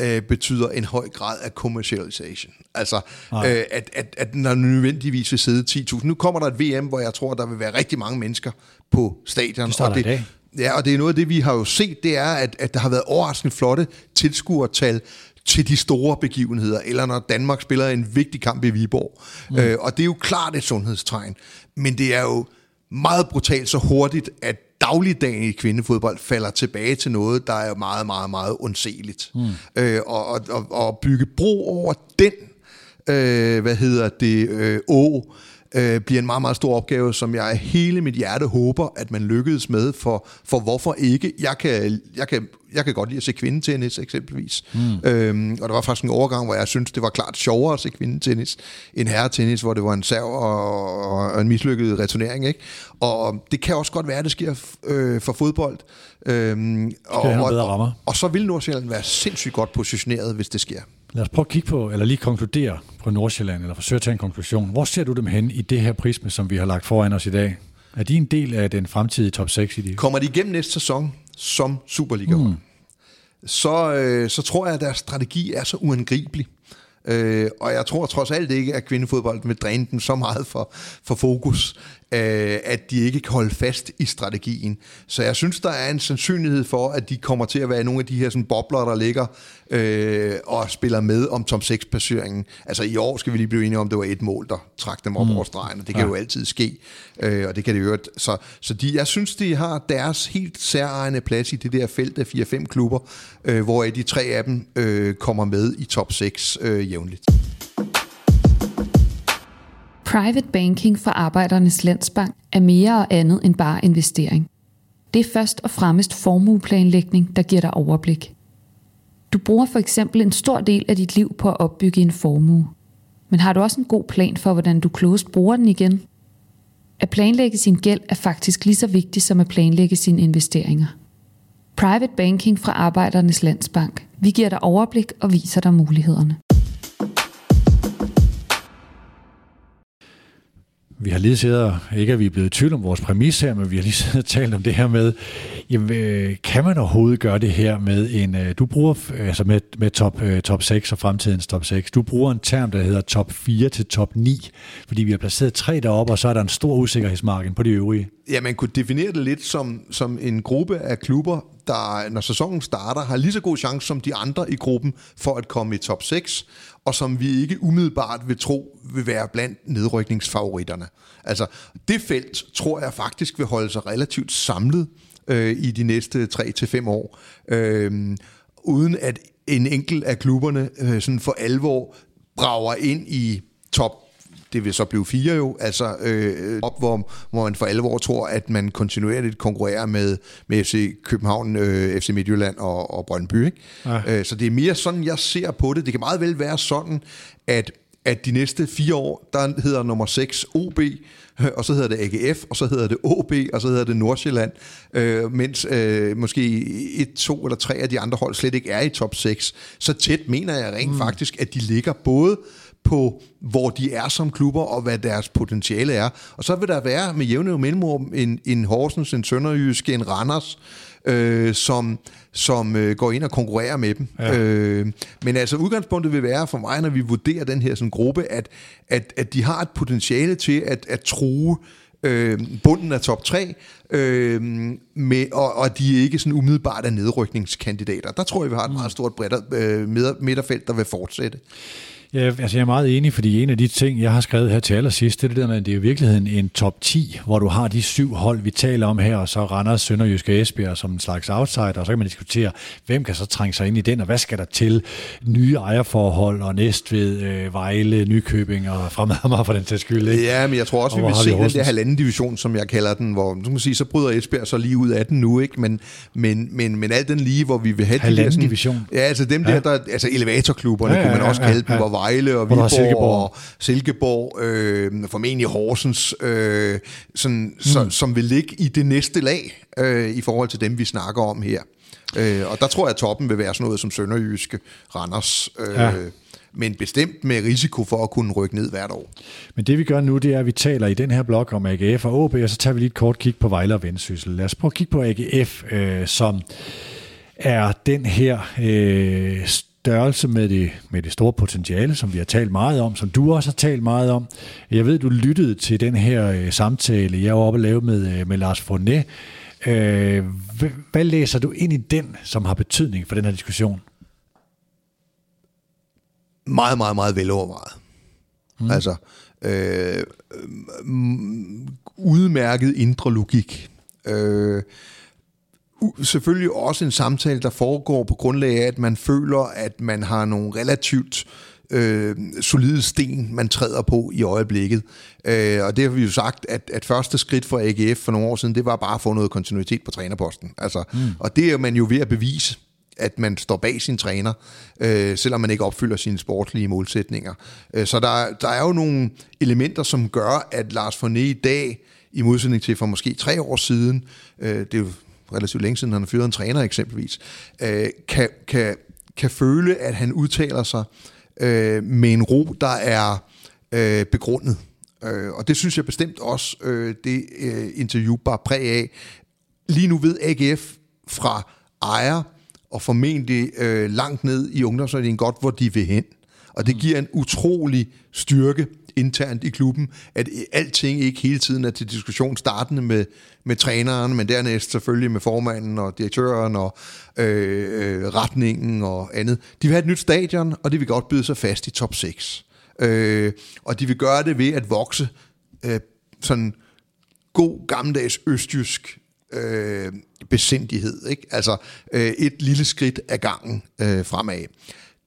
øh, betyder en høj grad af commercialization. Altså, øh, at, at, at når nødvendigvis vil sidde 10.000. Nu kommer der et VM, hvor jeg tror, der vil være rigtig mange mennesker på stadion. Det og det, Ja, og det er noget af det, vi har jo set, det er, at, at der har været overraskende flotte tilskuertal til de store begivenheder, eller når Danmark spiller en vigtig kamp i Viborg. Mm. Øh, og det er jo klart et sundhedstegn, men det er jo meget brutalt så hurtigt, at dagligdagen i kvindefodbold falder tilbage til noget, der er meget, meget, meget undseligt. Mm. Øh, og, og, og bygge bro over den, øh, hvad hedder det, øh, å, øh, bliver en meget, meget stor opgave, som jeg hele mit hjerte håber, at man lykkedes med, for, for hvorfor ikke? Jeg kan, jeg, kan, jeg kan godt lide at se kvindetennis eksempelvis. Mm. Øhm, og der var faktisk en overgang, hvor jeg synes det var klart sjovere at se kvindetennis end herretennis, hvor det var en serv og, og en mislykket returnering. Ikke? Og det kan også godt være, at det sker øh, for fodbold. Øhm, og, og, og, og så vil Nordsjælland være sindssygt godt positioneret, hvis det sker. Lad os prøve at kigge på, eller lige konkludere på Nordsjælland, eller forsøge at tage en konklusion. Hvor ser du dem hen i det her prisme, som vi har lagt foran os i dag? Er de en del af den fremtidige top 6 i de? Kommer de igennem næste sæson som Superliga, mm. så, øh, så tror jeg, at deres strategi er så uangribelig. Øh, og jeg tror trods alt ikke, at kvindefodbold vil dræne dem så meget for, for fokus, øh, at de ikke kan holde fast i strategien. Så jeg synes, der er en sandsynlighed for, at de kommer til at være nogle af de her sådan, bobler, der ligger øh, og spiller med om top 6-placeringen. Altså i år skal vi lige blive enige om, det var et mål, der trak dem op mm. over stregen, og det kan ja. jo altid ske, øh, og det kan det jo Så, så de, jeg synes, de har deres helt særegne plads i det der felt af 4-5 klubber, øh, hvor de tre af dem øh, kommer med i top 6 øh, jævnligt. Private banking for Arbejdernes Landsbank er mere og andet end bare investering. Det er først og fremmest formueplanlægning, der giver dig overblik. Du bruger for eksempel en stor del af dit liv på at opbygge en formue. Men har du også en god plan for, hvordan du klogest bruger den igen? At planlægge sin gæld er faktisk lige så vigtigt som at planlægge sine investeringer. Private Banking fra Arbejdernes Landsbank. Vi giver dig overblik og viser dig mulighederne. Vi har lige siddet, ikke at vi er blevet i tvivl om vores præmis her, men vi har lige siddet og talt om det her med, jamen, øh, kan man overhovedet gøre det her med en, øh, du bruger, øh, altså med, med top, top 6 og fremtidens top 6, du bruger en term, der hedder top 4 til top 9, fordi vi har placeret tre deroppe, og så er der en stor usikkerhedsmarken på de øvrige. Ja, man kunne definere det lidt som, som en gruppe af klubber, der, når sæsonen starter, har lige så god chance som de andre i gruppen for at komme i top 6, og som vi ikke umiddelbart vil tro vil være blandt nedrykningsfavoritterne. Altså, det felt tror jeg faktisk vil holde sig relativt samlet øh, i de næste 3-5 år, øh, uden at en enkelt af klubberne øh, sådan for alvor brager ind i top det vil så blive fire jo, altså øh, op, hvor, hvor man for alvor tror, at man kontinuerligt konkurrerer med, med FC København, øh, FC Midtjylland og, og Brøndby. Ikke? Ja. Øh, så det er mere sådan, jeg ser på det. Det kan meget vel være sådan, at at de næste fire år, der hedder nummer 6 OB, og så hedder det AGF, og så hedder det OB, og så hedder det Nordsjælland, øh, mens øh, måske et, to eller tre af de andre hold slet ikke er i top 6. Så tæt mener jeg rent mm. faktisk, at de ligger både på, hvor de er som klubber, og hvad deres potentiale er. Og så vil der være med jævne mellemrum en, en Horsens, en Sønderjysk, en Randers, øh, som, som øh, går ind og konkurrerer med dem. Ja. Øh, men altså udgangspunktet vil være for mig, når vi vurderer den her sådan, gruppe, at, at, at de har et potentiale til at, at true øh, bunden af top 3, øh, med, og, og de ikke sådan umiddelbart er nedrykningskandidater. Der tror jeg, vi har et meget stort bredt øh, midterfelt, der vil fortsætte. Ja, altså jeg er meget enig, fordi en af de ting, jeg har skrevet her til allersidst, det er det der med, at det er i virkeligheden en top 10, hvor du har de syv hold, vi taler om her, og så Randers, Sønderjysk og Esbjerg som en slags outsider, og så kan man diskutere, hvem kan så trænge sig ind i den, og hvad skal der til? Nye ejerforhold, og Næstved, øh, Vejle, Nykøbing og fremad for den til skyld. Ikke? Ja, men jeg tror også, og vi vil se den der halvanden division, som jeg kalder den, hvor du kan sige, så bryder Esbjerg så lige ud af den nu, ikke? Men, men, men, men alt den lige, hvor vi vil have halvanden de der sådan, division. Ja, altså dem der, ja. der altså elevatorklubberne, ja, ja, ja, kunne man også kalde ja, ja. dem, hvor Vejle og Viborg Silkeborg. og Silkeborg, øh, formentlig Horsens, øh, sådan, mm. så, som vil ligge i det næste lag øh, i forhold til dem, vi snakker om her. Øh, og der tror jeg, at toppen vil være sådan noget som Sønderjyske, Randers, øh, ja. men bestemt med risiko for at kunne rykke ned hvert år. Men det vi gør nu, det er, at vi taler i den her blok om AGF og OB, og så tager vi lige et kort kig på Vejle og Vendsyssel. Lad os prøve at kigge på AGF, øh, som er den her øh, størrelse med det, med det store potentiale, som vi har talt meget om, som du også har talt meget om. Jeg ved, du lyttede til den her øh, samtale, jeg var oppe og lave med, øh, med Lars Fournet. Øh, hvad, læser du ind i den, som har betydning for den her diskussion? meget, meget, meget velovervejet. Mm. Altså, øh, udmærket indre logik. Øh, selvfølgelig også en samtale, der foregår på grundlag af, at man føler, at man har nogle relativt øh, solide sten, man træder på i øjeblikket. Øh, og det har vi jo sagt, at, at første skridt for AGF for nogle år siden, det var bare at få noget kontinuitet på trænerposten. Altså, mm. Og det er man jo ved at bevise at man står bag sin træner, øh, selvom man ikke opfylder sine sportslige målsætninger. Øh, så der, der er jo nogle elementer, som gør, at Lars Fournet i dag, i modsætning til for måske tre år siden, øh, det er jo relativt længe siden, han har fyret en træner eksempelvis, øh, kan, kan, kan føle, at han udtaler sig øh, med en ro, der er øh, begrundet. Øh, og det synes jeg bestemt også, øh, det øh, interview bare præg af. Lige nu ved AGF fra ejer og formentlig øh, langt ned i ungdomsafdelingen godt, hvor de vil hen. Og det giver en utrolig styrke internt i klubben, at alting ikke hele tiden er til diskussion startende med, med træneren, men dernæst selvfølgelig med formanden og direktøren og øh, øh retningen og andet. De vil have et nyt stadion, og de vil godt byde sig fast i top 6. Øh, og de vil gøre det ved at vokse øh, sådan god gammeldags østjysk øh, besindighed. Ikke? Altså øh, et lille skridt ad gangen øh, fremad.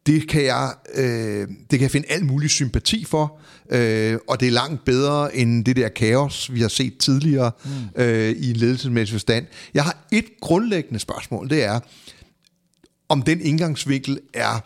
Det kan, jeg, øh, det kan jeg finde alt mulig sympati for, øh, og det er langt bedre end det der kaos, vi har set tidligere mm. øh, i en ledelsesmæssig forstand. Jeg har et grundlæggende spørgsmål, det er, om den indgangsvinkel er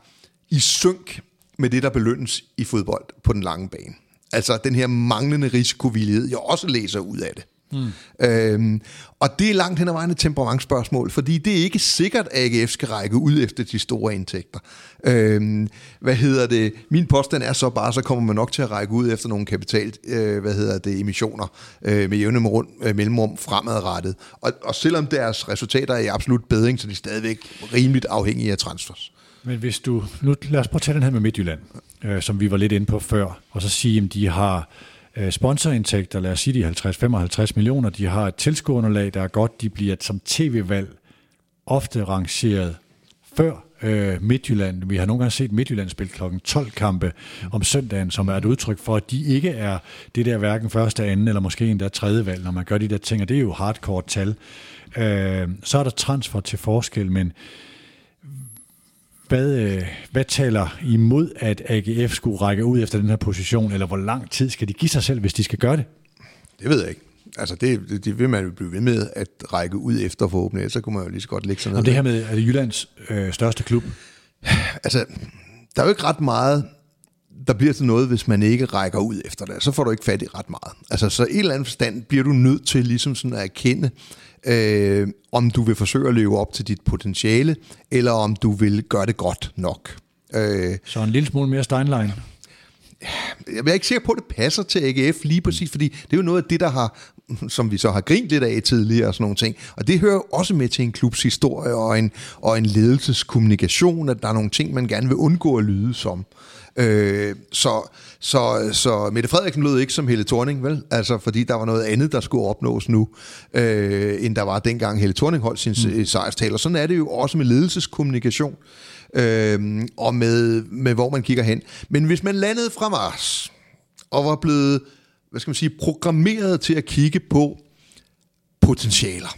i synk med det, der belønnes i fodbold på den lange bane. Altså den her manglende risikovillighed, jeg også læser ud af det. Mm. Øhm, og det er langt hen ad vejen et temperamentsspørgsmål, fordi det er ikke sikkert, at AGF skal række ud efter de store indtægter. Øhm, hvad hedder det? Min påstand er så bare, så kommer man nok til at række ud efter nogle kapital, øh, hvad hedder det, emissioner øh, med jævne rundt, øh, mellemrum fremadrettet. Og, og selvom deres resultater er i absolut bedring, så er de stadigvæk rimeligt afhængige af transfers. Men hvis du, nu lad os prøve at tage den her med Midtjylland, øh, som vi var lidt inde på før, og så sige, at de har Øh, sponsorindtægter, lad os sige de 50-55 millioner, de har et tilskuerunderlag, der er godt, de bliver som tv-valg ofte rangeret før øh, Midtjylland. Vi har nogle gange set Midtjylland spille klokken 12 kampe om søndagen, som er et udtryk for, at de ikke er det der hverken første, anden eller måske endda tredje valg, når man gør de der ting, og det er jo hardcore tal. Øh, så er der transfer til forskel, men øh, hvad taler imod, at AGF skulle række ud efter den her position, eller hvor lang tid skal de give sig selv, hvis de skal gøre det? Det ved jeg ikke. Altså det, det, det vil man jo blive ved med at række ud efter forhåbentlig, så kunne man jo lige så godt lægge sig ned. Om det her med, er det Jyllands øh, største klub? Altså, der er jo ikke ret meget, der bliver til noget, hvis man ikke rækker ud efter det. Så får du ikke fat i ret meget. Altså, så i en eller anden forstand bliver du nødt til ligesom sådan at erkende, øh, om du vil forsøge at leve op til dit potentiale, eller om du vil gøre det godt nok. Øh, Så en lille smule mere Steinlein. jeg er ikke sikker på, at det passer til AGF lige præcis, fordi det er jo noget af det, der har, som vi så har grint lidt af tidligere og sådan nogle ting. Og det hører jo også med til en klubs historie og en, og en ledelseskommunikation, at der er nogle ting, man gerne vil undgå at lyde som. Øh, så, så, så Mette Frederiksen lød ikke som Helle Thorning, vel? Altså, fordi der var noget andet, der skulle opnås nu, øh, end der var dengang Helle Thorning holdt sin mm. sejrstal. Og sådan er det jo også med ledelseskommunikation øh, og med, med, hvor man kigger hen. Men hvis man landede fra Mars og var blevet, hvad skal man sige, programmeret til at kigge på potentialer,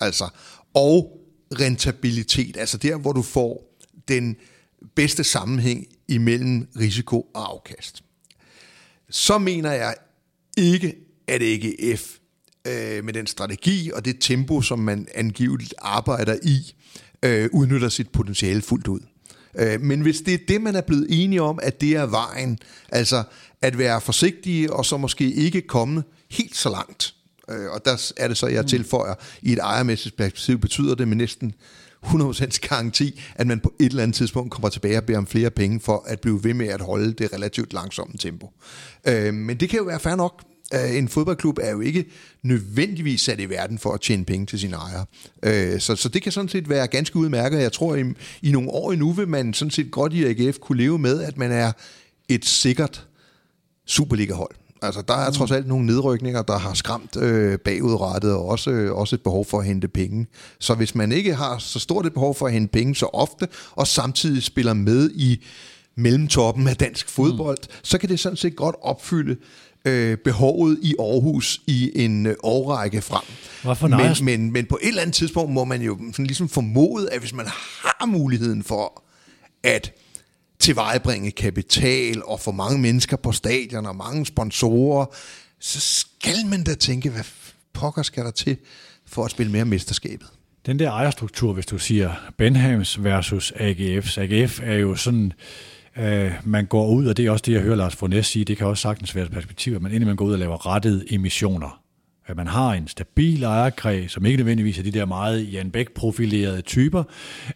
altså, og rentabilitet, altså der, hvor du får den bedste sammenhæng imellem risiko og afkast. Så mener jeg ikke, at AGF øh, med den strategi og det tempo, som man angiveligt arbejder i, øh, udnytter sit potentiale fuldt ud. Øh, men hvis det er det, man er blevet enige om, at det er vejen, altså at være forsigtige og så måske ikke komme helt så langt, øh, og der er det så, jeg tilføjer, i et ejermæssigt perspektiv betyder det med næsten 100% garanti, at man på et eller andet tidspunkt kommer tilbage og beder om flere penge for at blive ved med at holde det relativt langsomme tempo. Øh, men det kan jo være fair nok. Øh, en fodboldklub er jo ikke nødvendigvis sat i verden for at tjene penge til sine ejere. Øh, så, så det kan sådan set være ganske udmærket. Jeg tror, i, i nogle år endnu vil man sådan set godt i AGF kunne leve med, at man er et sikkert Superliga-hold. Altså, der er trods alt nogle nedrykninger, der har skræmt øh, bagudrettet, og også, øh, også et behov for at hente penge. Så hvis man ikke har så stort et behov for at hente penge så ofte, og samtidig spiller med i mellemtoppen af dansk fodbold, mm. så kan det sådan set godt opfylde øh, behovet i Aarhus i en øh, årrække frem. Hvorfor men, men, men på et eller andet tidspunkt må man jo sådan ligesom formode, at hvis man har muligheden for at tilvejebringe kapital og få mange mennesker på stadion og mange sponsorer, så skal man da tænke, hvad pokker skal der til for at spille mere mesterskabet? Den der ejerstruktur, hvis du siger Benhams versus AGF's. AGF er jo sådan, øh, man går ud, og det er også det, jeg hører Lars Fornæs sige, det kan også sagtens være et perspektiv, at man indimellem går ud og laver rettede emissioner. At man har en stabil ejerkreds, som ikke nødvendigvis er de der meget Jan Bæk-profilerede typer,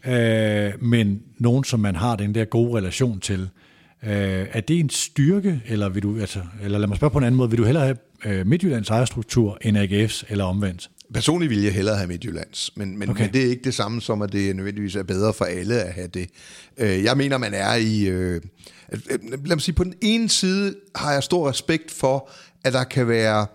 øh, men nogen, som man har den der gode relation til. Øh, er det en styrke, eller, vil du, altså, eller lad mig spørge på en anden måde, vil du hellere have øh, Midtjyllands ejerstruktur end AGF's, eller omvendt? Personligt vil jeg hellere have Midtjyllands, men, men, okay. men det er ikke det samme som, at det nødvendigvis er bedre for alle at have det. Øh, jeg mener, man er i... Øh, lad mig sige, på den ene side har jeg stor respekt for, at der kan være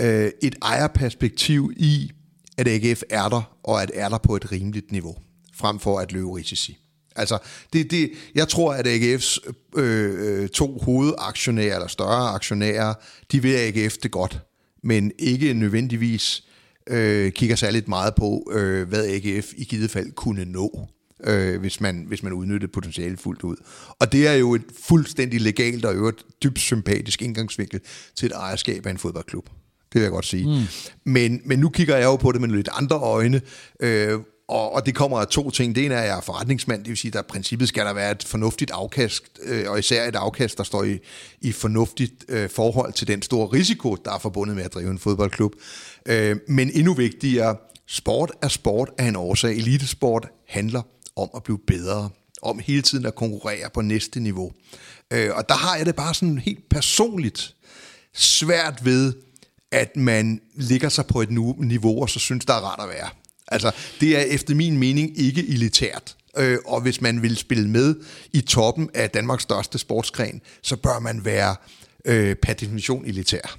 øh, et ejerperspektiv i, at AGF er der, og at er der på et rimeligt niveau, frem for at løbe risici. Altså, det, det, jeg tror, at AGF's øh, øh, to hovedaktionærer, eller større aktionærer, de vil AGF det godt, men ikke nødvendigvis øh, kigger særligt meget på, øh, hvad AGF i givet fald kunne nå, øh, hvis, man, hvis man udnyttede potentialet fuldt ud. Og det er jo et fuldstændig legalt og øvrigt dybt sympatisk indgangsvinkel til et ejerskab af en fodboldklub. Det vil jeg godt sige. Mm. Men, men nu kigger jeg jo på det med lidt andre øjne, øh, og, og det kommer af to ting. Det ene er, at jeg er forretningsmand, det vil sige, at der i princippet skal der være et fornuftigt afkast, øh, og især et afkast, der står i, i fornuftigt øh, forhold til den store risiko, der er forbundet med at drive en fodboldklub. Øh, men endnu vigtigere, sport er sport af en årsag. Elitesport handler om at blive bedre, om hele tiden at konkurrere på næste niveau. Øh, og der har jeg det bare sådan helt personligt svært ved, at man ligger sig på et niveau, og så synes, der er rart at være. Altså, det er efter min mening ikke elitært. Øh, og hvis man vil spille med i toppen af Danmarks største sportsgren, så bør man være øh, per definition elitær.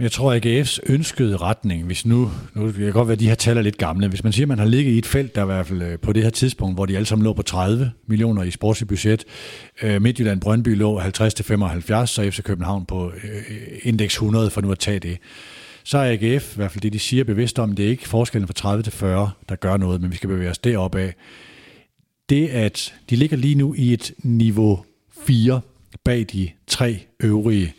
Men jeg tror, at AGF's ønskede retning, hvis nu, nu det kan godt være, at de her tal er lidt gamle, hvis man siger, at man har ligget i et felt, der i hvert fald øh, på det her tidspunkt, hvor de alle sammen lå på 30 millioner i sportslig budget, øh, Midtjylland Brøndby lå 50-75, så FC København på øh, indeks 100, for nu at tage det. Så er AGF, i hvert fald det de siger bevidst om, det er ikke forskellen fra 30 til 40, der gør noget, men vi skal bevæge os derop af. Det, at de ligger lige nu i et niveau 4 bag de tre øvrige,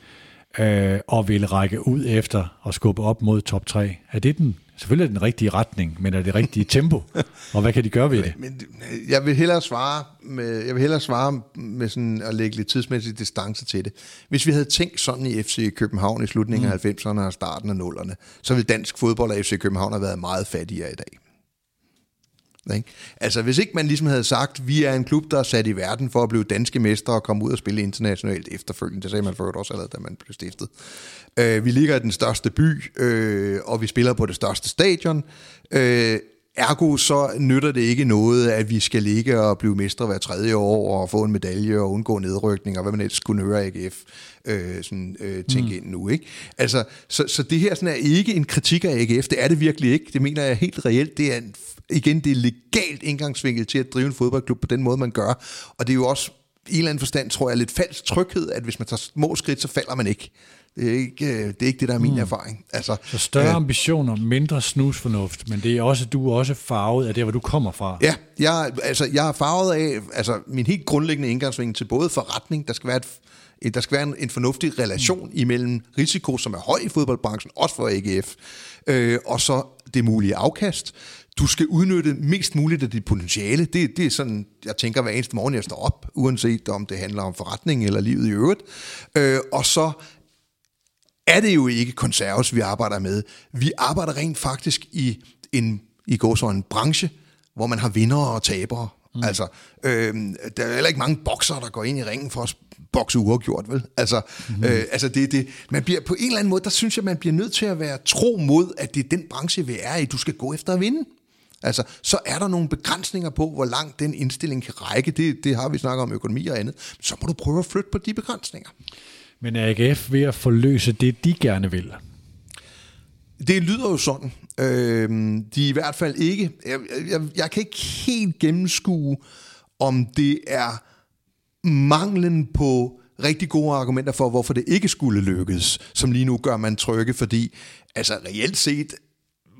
øh, og vil række ud efter og skubbe op mod top 3. Er det den, selvfølgelig er den rigtige retning, men er det rigtige tempo? Og hvad kan de gøre ved det? Men jeg vil hellere svare med, jeg vil hellere svare med sådan at lægge lidt tidsmæssig distance til det. Hvis vi havde tænkt sådan i FC København i slutningen mm. af 90'erne og starten af 0'erne, så ville dansk fodbold og FC København have været meget fattigere i dag. Ikke? Altså hvis ikke man ligesom havde sagt, vi er en klub, der er sat i verden for at blive danske mestre og komme ud og spille internationalt efterfølgende, det sagde man for også allerede, da man blev stiftet. Øh, vi ligger i den største by, øh, og vi spiller på det største stadion. Øh, Ergo så nytter det ikke noget, at vi skal ligge og blive mestre hver tredje år og få en medalje og undgå nedrykning og hvad man ellers skulle høre AGF øh, sådan, øh, tænke mm. ind nu. Ikke? Altså, så, så det her sådan er ikke en kritik af AGF, det er det virkelig ikke. Det mener jeg helt reelt. Det er en, igen, det er legalt indgangsvinkel til at drive en fodboldklub på den måde, man gør. Og det er jo også i en eller anden forstand, tror jeg, lidt falsk tryghed, at hvis man tager små skridt, så falder man ikke. Det er ikke øh, det, er ikke det der er min mm. erfaring. Altså, så større øh, ambitioner, mindre snusfornuft, men det er også, du er også farvet af det, hvor du kommer fra. Ja, jeg, altså, jeg er farvet af altså, min helt grundlæggende indgangsvinkel til både forretning, der skal være et, der skal være en, en fornuftig relation mm. imellem risiko, som er høj i fodboldbranchen, også for AGF, øh, og så det mulige afkast. Du skal udnytte mest muligt af dit potentiale. Det, det er sådan, jeg tænker hver eneste morgen, jeg står op, uanset om det handler om forretning eller livet i øvrigt. Øh, og så er det jo ikke konserves, vi arbejder med. Vi arbejder rent faktisk i en, i går så en branche, hvor man har vinder og tabere. Mm. Altså, øh, der er heller ikke mange bokser, der går ind i ringen for at bokse uafgjort, vel? Altså, mm. øh, altså det, det, man bliver, på en eller anden måde, der synes jeg, man bliver nødt til at være tro mod, at det er den branche, vi er i, du skal gå efter at vinde. Altså, så er der nogle begrænsninger på, hvor langt den indstilling kan række. Det, det har vi snakket om økonomi og andet. Så må du prøve at flytte på de begrænsninger. Men er AGF ved at forløse det, de gerne vil? Det lyder jo sådan. Øh, de er i hvert fald ikke... Jeg, jeg, jeg kan ikke helt gennemskue, om det er manglen på rigtig gode argumenter for, hvorfor det ikke skulle lykkes, som lige nu gør man trygge, fordi altså reelt set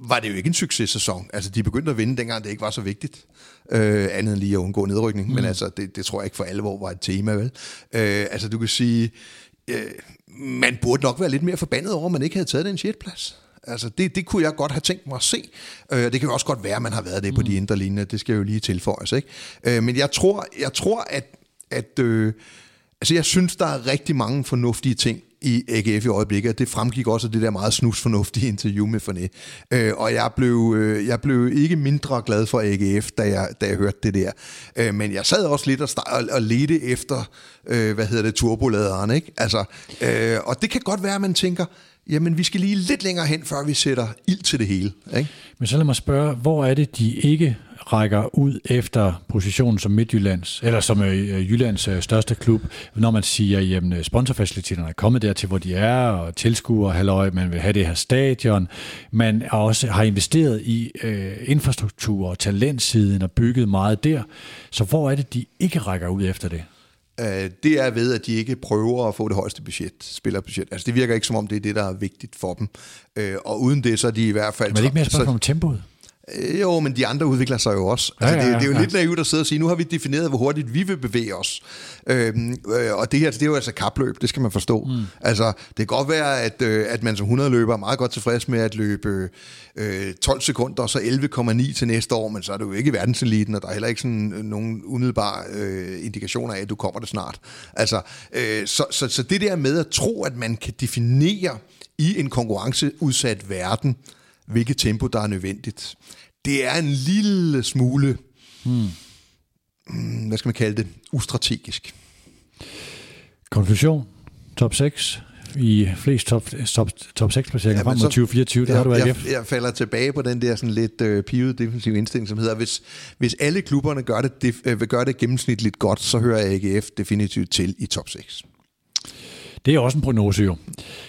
var det jo ikke en successæson. Altså, de begyndte at vinde, dengang det ikke var så vigtigt. Øh, andet end lige at undgå nedrykning. Mm. Men altså, det, det tror jeg ikke for alvor var et tema, vel? Øh, altså, du kan sige, øh, man burde nok være lidt mere forbandet over, at man ikke havde taget den 6. plads. Altså, det, det kunne jeg godt have tænkt mig at se. Øh, det kan jo også godt være, at man har været det mm. på de indre linjer. Det skal jo lige tilføjes, ikke? Øh, men jeg tror, jeg tror at, at øh, altså, jeg synes, der er rigtig mange fornuftige ting i AGF i øjeblikket, det fremgik også af det der meget snusfornuftige interview med Forné. Øh, og jeg blev, øh, jeg blev ikke mindre glad for AGF, da jeg, da jeg hørte det der. Øh, men jeg sad også lidt og, og, og ledte efter, øh, hvad hedder det, turboladeren, ikke? Altså, øh, og det kan godt være, at man tænker, jamen vi skal lige lidt længere hen, før vi sætter ild til det hele. Ikke? Men så lad mig spørge, hvor er det, de ikke rækker ud efter positionen som Midtjyllands, eller som øh, Jyllands øh, største klub, når man siger, at øh, sponsorfaciliteterne er kommet dertil, hvor de er, og tilskuer, halløj, man vil have det her stadion. Man også har investeret i øh, infrastruktur og talentsiden og bygget meget der. Så hvor er det, de ikke rækker ud efter det? det er ved, at de ikke prøver at få det højeste budget, spillerbudget. Altså det virker ikke som om, det er det, der er vigtigt for dem. og uden det, så er de i hvert fald... Men er det ikke mere spørgsmål om tempoet? Øh, jo, men de andre udvikler sig jo også. Altså, ja, ja, ja, det, det er jo ja. lidt naivt at sidde og sige, nu har vi defineret, hvor hurtigt vi vil bevæge os. Øhm, øh, og det her, det er jo altså kapløb, det skal man forstå. Mm. Altså, det kan godt være, at, øh, at man som 100 løber er meget godt tilfreds med at løbe øh, 12 sekunder, og så 11,9 til næste år, men så er du jo ikke i verdenseliten, og der er heller ikke sådan øh, nogen umiddelbare øh, indikationer af, at du kommer det snart. Altså, øh, så, så, så det der med at tro, at man kan definere i en konkurrenceudsat verden, hvilket tempo, der er nødvendigt. Det er en lille smule, hmm. hvad skal man kalde det, ustrategisk. Konklusion, top 6 i flest top, top, top 6 placeringer ja, frem mod 2024, det jeg, har du jeg, jeg falder tilbage på den der sådan lidt øh, pivede defensive indstilling, som hedder, hvis, hvis alle klubberne gør det, def, øh, vil gøre det gennemsnitligt godt, så hører AGF definitivt til i top 6. Det er også en prognose jo.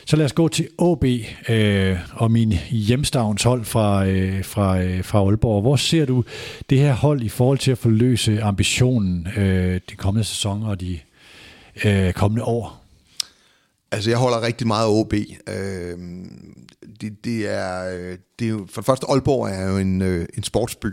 Så lad os gå til AB øh, og min hjemstavns hold fra, øh, fra, øh, fra Aalborg. Hvor ser du det her hold i forhold til at forløse ambitionen øh, de kommende sæson og de øh, kommende år? Altså, jeg holder rigtig meget af OB. Øh, det, det, er, øh, det er jo, for det første, Aalborg er jo en, øh, en sportsby.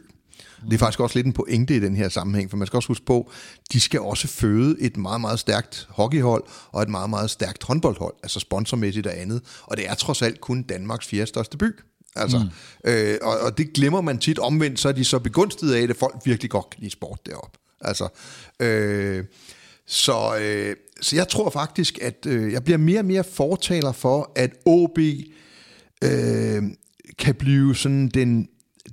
Det er faktisk også lidt en pointe i den her sammenhæng, for man skal også huske på, de skal også føde et meget, meget stærkt hockeyhold og et meget, meget stærkt håndboldhold, altså sponsormæssigt og andet. Og det er trods alt kun Danmarks fjerde største by. Altså, mm. øh, og, og det glemmer man tit omvendt, så er de så begunstiget af, at folk virkelig godt kan lide sport deroppe. Altså, øh, så, øh, så jeg tror faktisk, at øh, jeg bliver mere og mere fortaler for, at OB øh, kan blive sådan den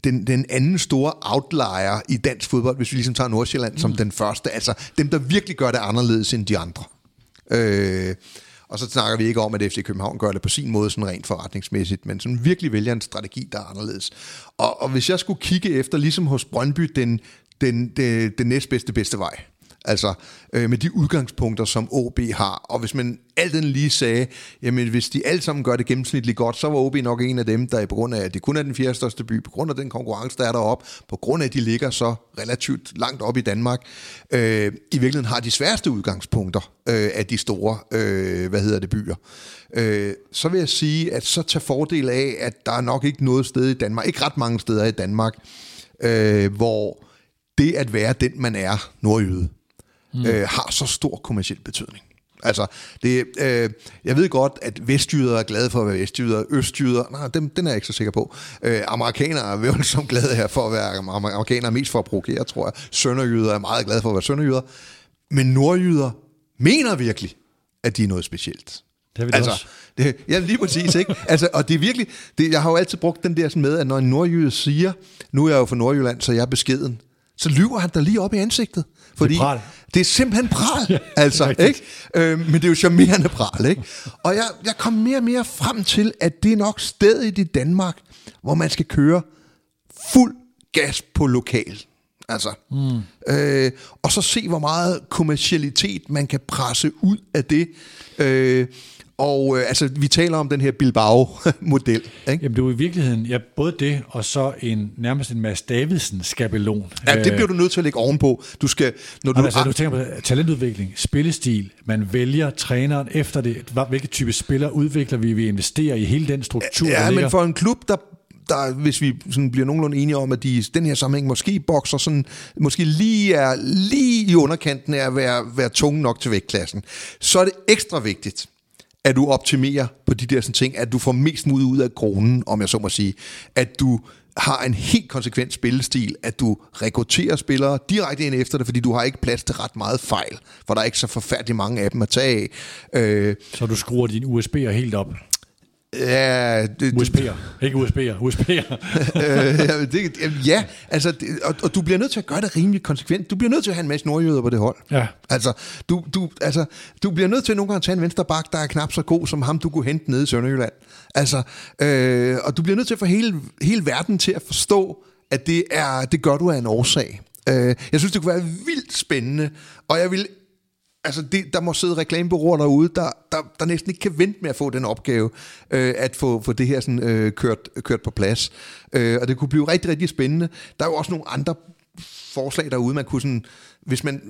den, den anden store outlier i dansk fodbold, hvis vi ligesom tager Nordsjælland mm. som den første. Altså dem, der virkelig gør det anderledes end de andre. Øh, og så snakker vi ikke om, at FC København gør det på sin måde sådan rent forretningsmæssigt, men sådan virkelig vælger en strategi, der er anderledes. Og, og hvis jeg skulle kigge efter, ligesom hos Brøndby, den, den, den, den næstbedste bedste vej, Altså øh, med de udgangspunkter, som OB har. Og hvis man alt den lige sagde, jamen hvis de alle sammen gør det gennemsnitligt godt, så var OB nok en af dem, der på grund af, at det kun er den fjerde største by, på grund af den konkurrence, der er deroppe, på grund af, at de ligger så relativt langt op i Danmark, øh, i virkeligheden har de sværeste udgangspunkter øh, af de store, øh, hvad hedder det, byer. Øh, så vil jeg sige, at så tager fordel af, at der er nok ikke noget sted i Danmark, ikke ret mange steder i Danmark, øh, hvor det at være den, man er, nordjyde, mm. øh, har så stor kommersiel betydning. Altså, det, øh, jeg ved godt, at vestjyder er glade for at være vestjyder, østjyder, nej, dem, den er jeg ikke så sikker på. Øh, amerikanere er vel som glade her for at være amerikanere, mest for at provokere, tror jeg. Sønderjyder er meget glade for at være sønderjyder. Men nordjyder mener virkelig, at de er noget specielt. Det har vi altså, også. det, ja, lige præcis, ikke? Altså, og det er virkelig, det, jeg har jo altid brugt den der sådan med, at når en nordjyde siger, nu er jeg jo fra Nordjylland, så jeg er beskeden, så lyver han der lige op i ansigtet. Fordi det er pral. det er simpelthen pral, altså, ikke? Øh, men det er jo charmerende pral, ikke? Og jeg, jeg kom mere og mere frem til, at det er nok stedet i Danmark, hvor man skal køre fuld gas på lokal. Altså, mm. øh, og så se, hvor meget kommercialitet man kan presse ud af det. Øh, og øh, altså, vi taler om den her Bilbao-model. Ikke? Jamen det er jo i virkeligheden, ja, både det, og så en, nærmest en Mads Davidsen-skabelon. Ja, det bliver du nødt til at lægge ovenpå. Du skal, når du, altså, du tænker på talentudvikling, spillestil, man vælger træneren efter det, hvilke type spiller udvikler vi, vi investerer i hele den struktur, Ja, men for en klub, der, der hvis vi sådan bliver nogenlunde enige om, at de den her sammenhæng måske bokser sådan, måske lige er lige i underkanten af at være, være tunge nok til vægtklassen, så er det ekstra vigtigt, at du optimerer på de der sådan ting, at du får mest muligt ud af kronen, om jeg så må sige. At du har en helt konsekvent spillestil, at du rekrutterer spillere direkte ind efter det, fordi du har ikke plads til ret meget fejl, for der er ikke så forfærdeligt mange af dem at tage af. Øh, Så du skruer dine USB'er helt op ja, det, USB'er, ikke USB'er, USB'er. øh, ja, det, ja, altså, det, og, og du bliver nødt til at gøre det rimelig konsekvent. Du bliver nødt til at have en masse nordjyder på det hold. Ja. Altså, du, du, altså, du bliver nødt til nogle gange at tage en venstre bak, der er knap så god som ham, du kunne hente nede i Sønderjylland. Altså, øh, og du bliver nødt til at få hele, hele verden til at forstå, at det, er, det gør du af en årsag. Øh, jeg synes, det kunne være vildt spændende, og jeg vil Altså, det, der må sidde reklamebureauer derude, der, der, der næsten ikke kan vente med at få den opgave, øh, at få, få det her sådan, øh, kørt, kørt på plads. Øh, og det kunne blive rigtig, rigtig spændende. Der er jo også nogle andre forslag derude, man kunne sådan, hvis man,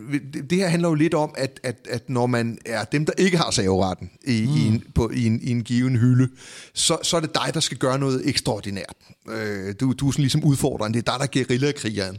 det- her handler jo lidt om, at, at, at når man er dem, der ikke har saveretten i, mm. i, en, på, i, en, i en given hylde, så, så er det dig, der skal gøre noget ekstraordinært. Øh, du, du er sådan ligesom udfordreren, det er dig, der er guerillakrigeren.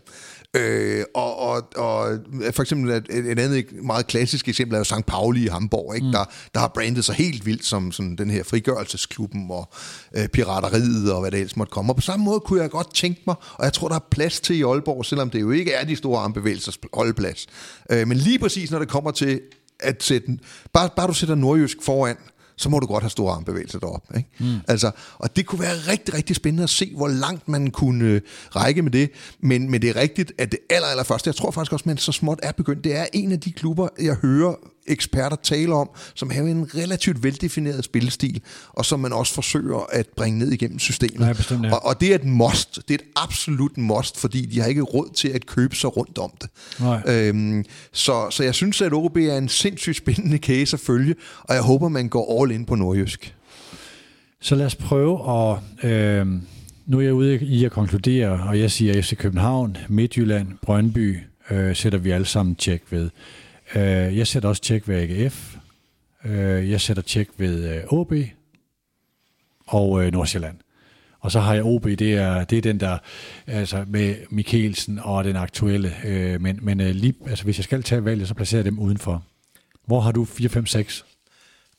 Øh, og, og, og for eksempel et, et andet meget klassisk eksempel er jo St. Pauli i Hamburg, ikke? Mm. Der, der har brandet sig helt vildt som sådan den her frigørelsesklubben og øh, pirateriet og hvad det ellers måtte komme. Og på samme måde kunne jeg godt tænke mig, og jeg tror, der er plads til i Aalborg, selvom det jo ikke er de store armbevægelsers holdplads. Øh, men lige præcis når det kommer til at sætte, bare, bare du sætter nordjysk foran, så må du godt have store armbevægelser deroppe. Ikke? Mm. Altså, og det kunne være rigtig, rigtig spændende at se, hvor langt man kunne øh, række med det. Men, men det er rigtigt, at det aller, aller første, jeg tror faktisk også, man så småt er begyndt, det er en af de klubber, jeg hører eksperter tale om, som har en relativt veldefineret spillestil, og som man også forsøger at bringe ned igennem systemet. Ja, bestemt, ja. og, og det er et must. Det er et absolut must, fordi de har ikke råd til at købe sig rundt om det. Nej. Øhm, så, så jeg synes, at OB er en sindssygt spændende case at følge, og jeg håber, man går all in på nordjysk. Så lad os prøve at... Øh, nu er jeg ude i at konkludere, og jeg siger FC København, Midtjylland, Brøndby, øh, sætter vi alle sammen tjek ved. Øh, jeg sætter også tjek ved AGF. Øh, jeg sætter tjek ved øh, OB og øh, Nordsjælland. Og så har jeg OB, det er, det er den der, altså med Mikkelsen og den aktuelle. Øh, men men øh, lige, altså, hvis jeg skal tage valget, så placerer jeg dem udenfor. Hvor har du 4, 5, 6?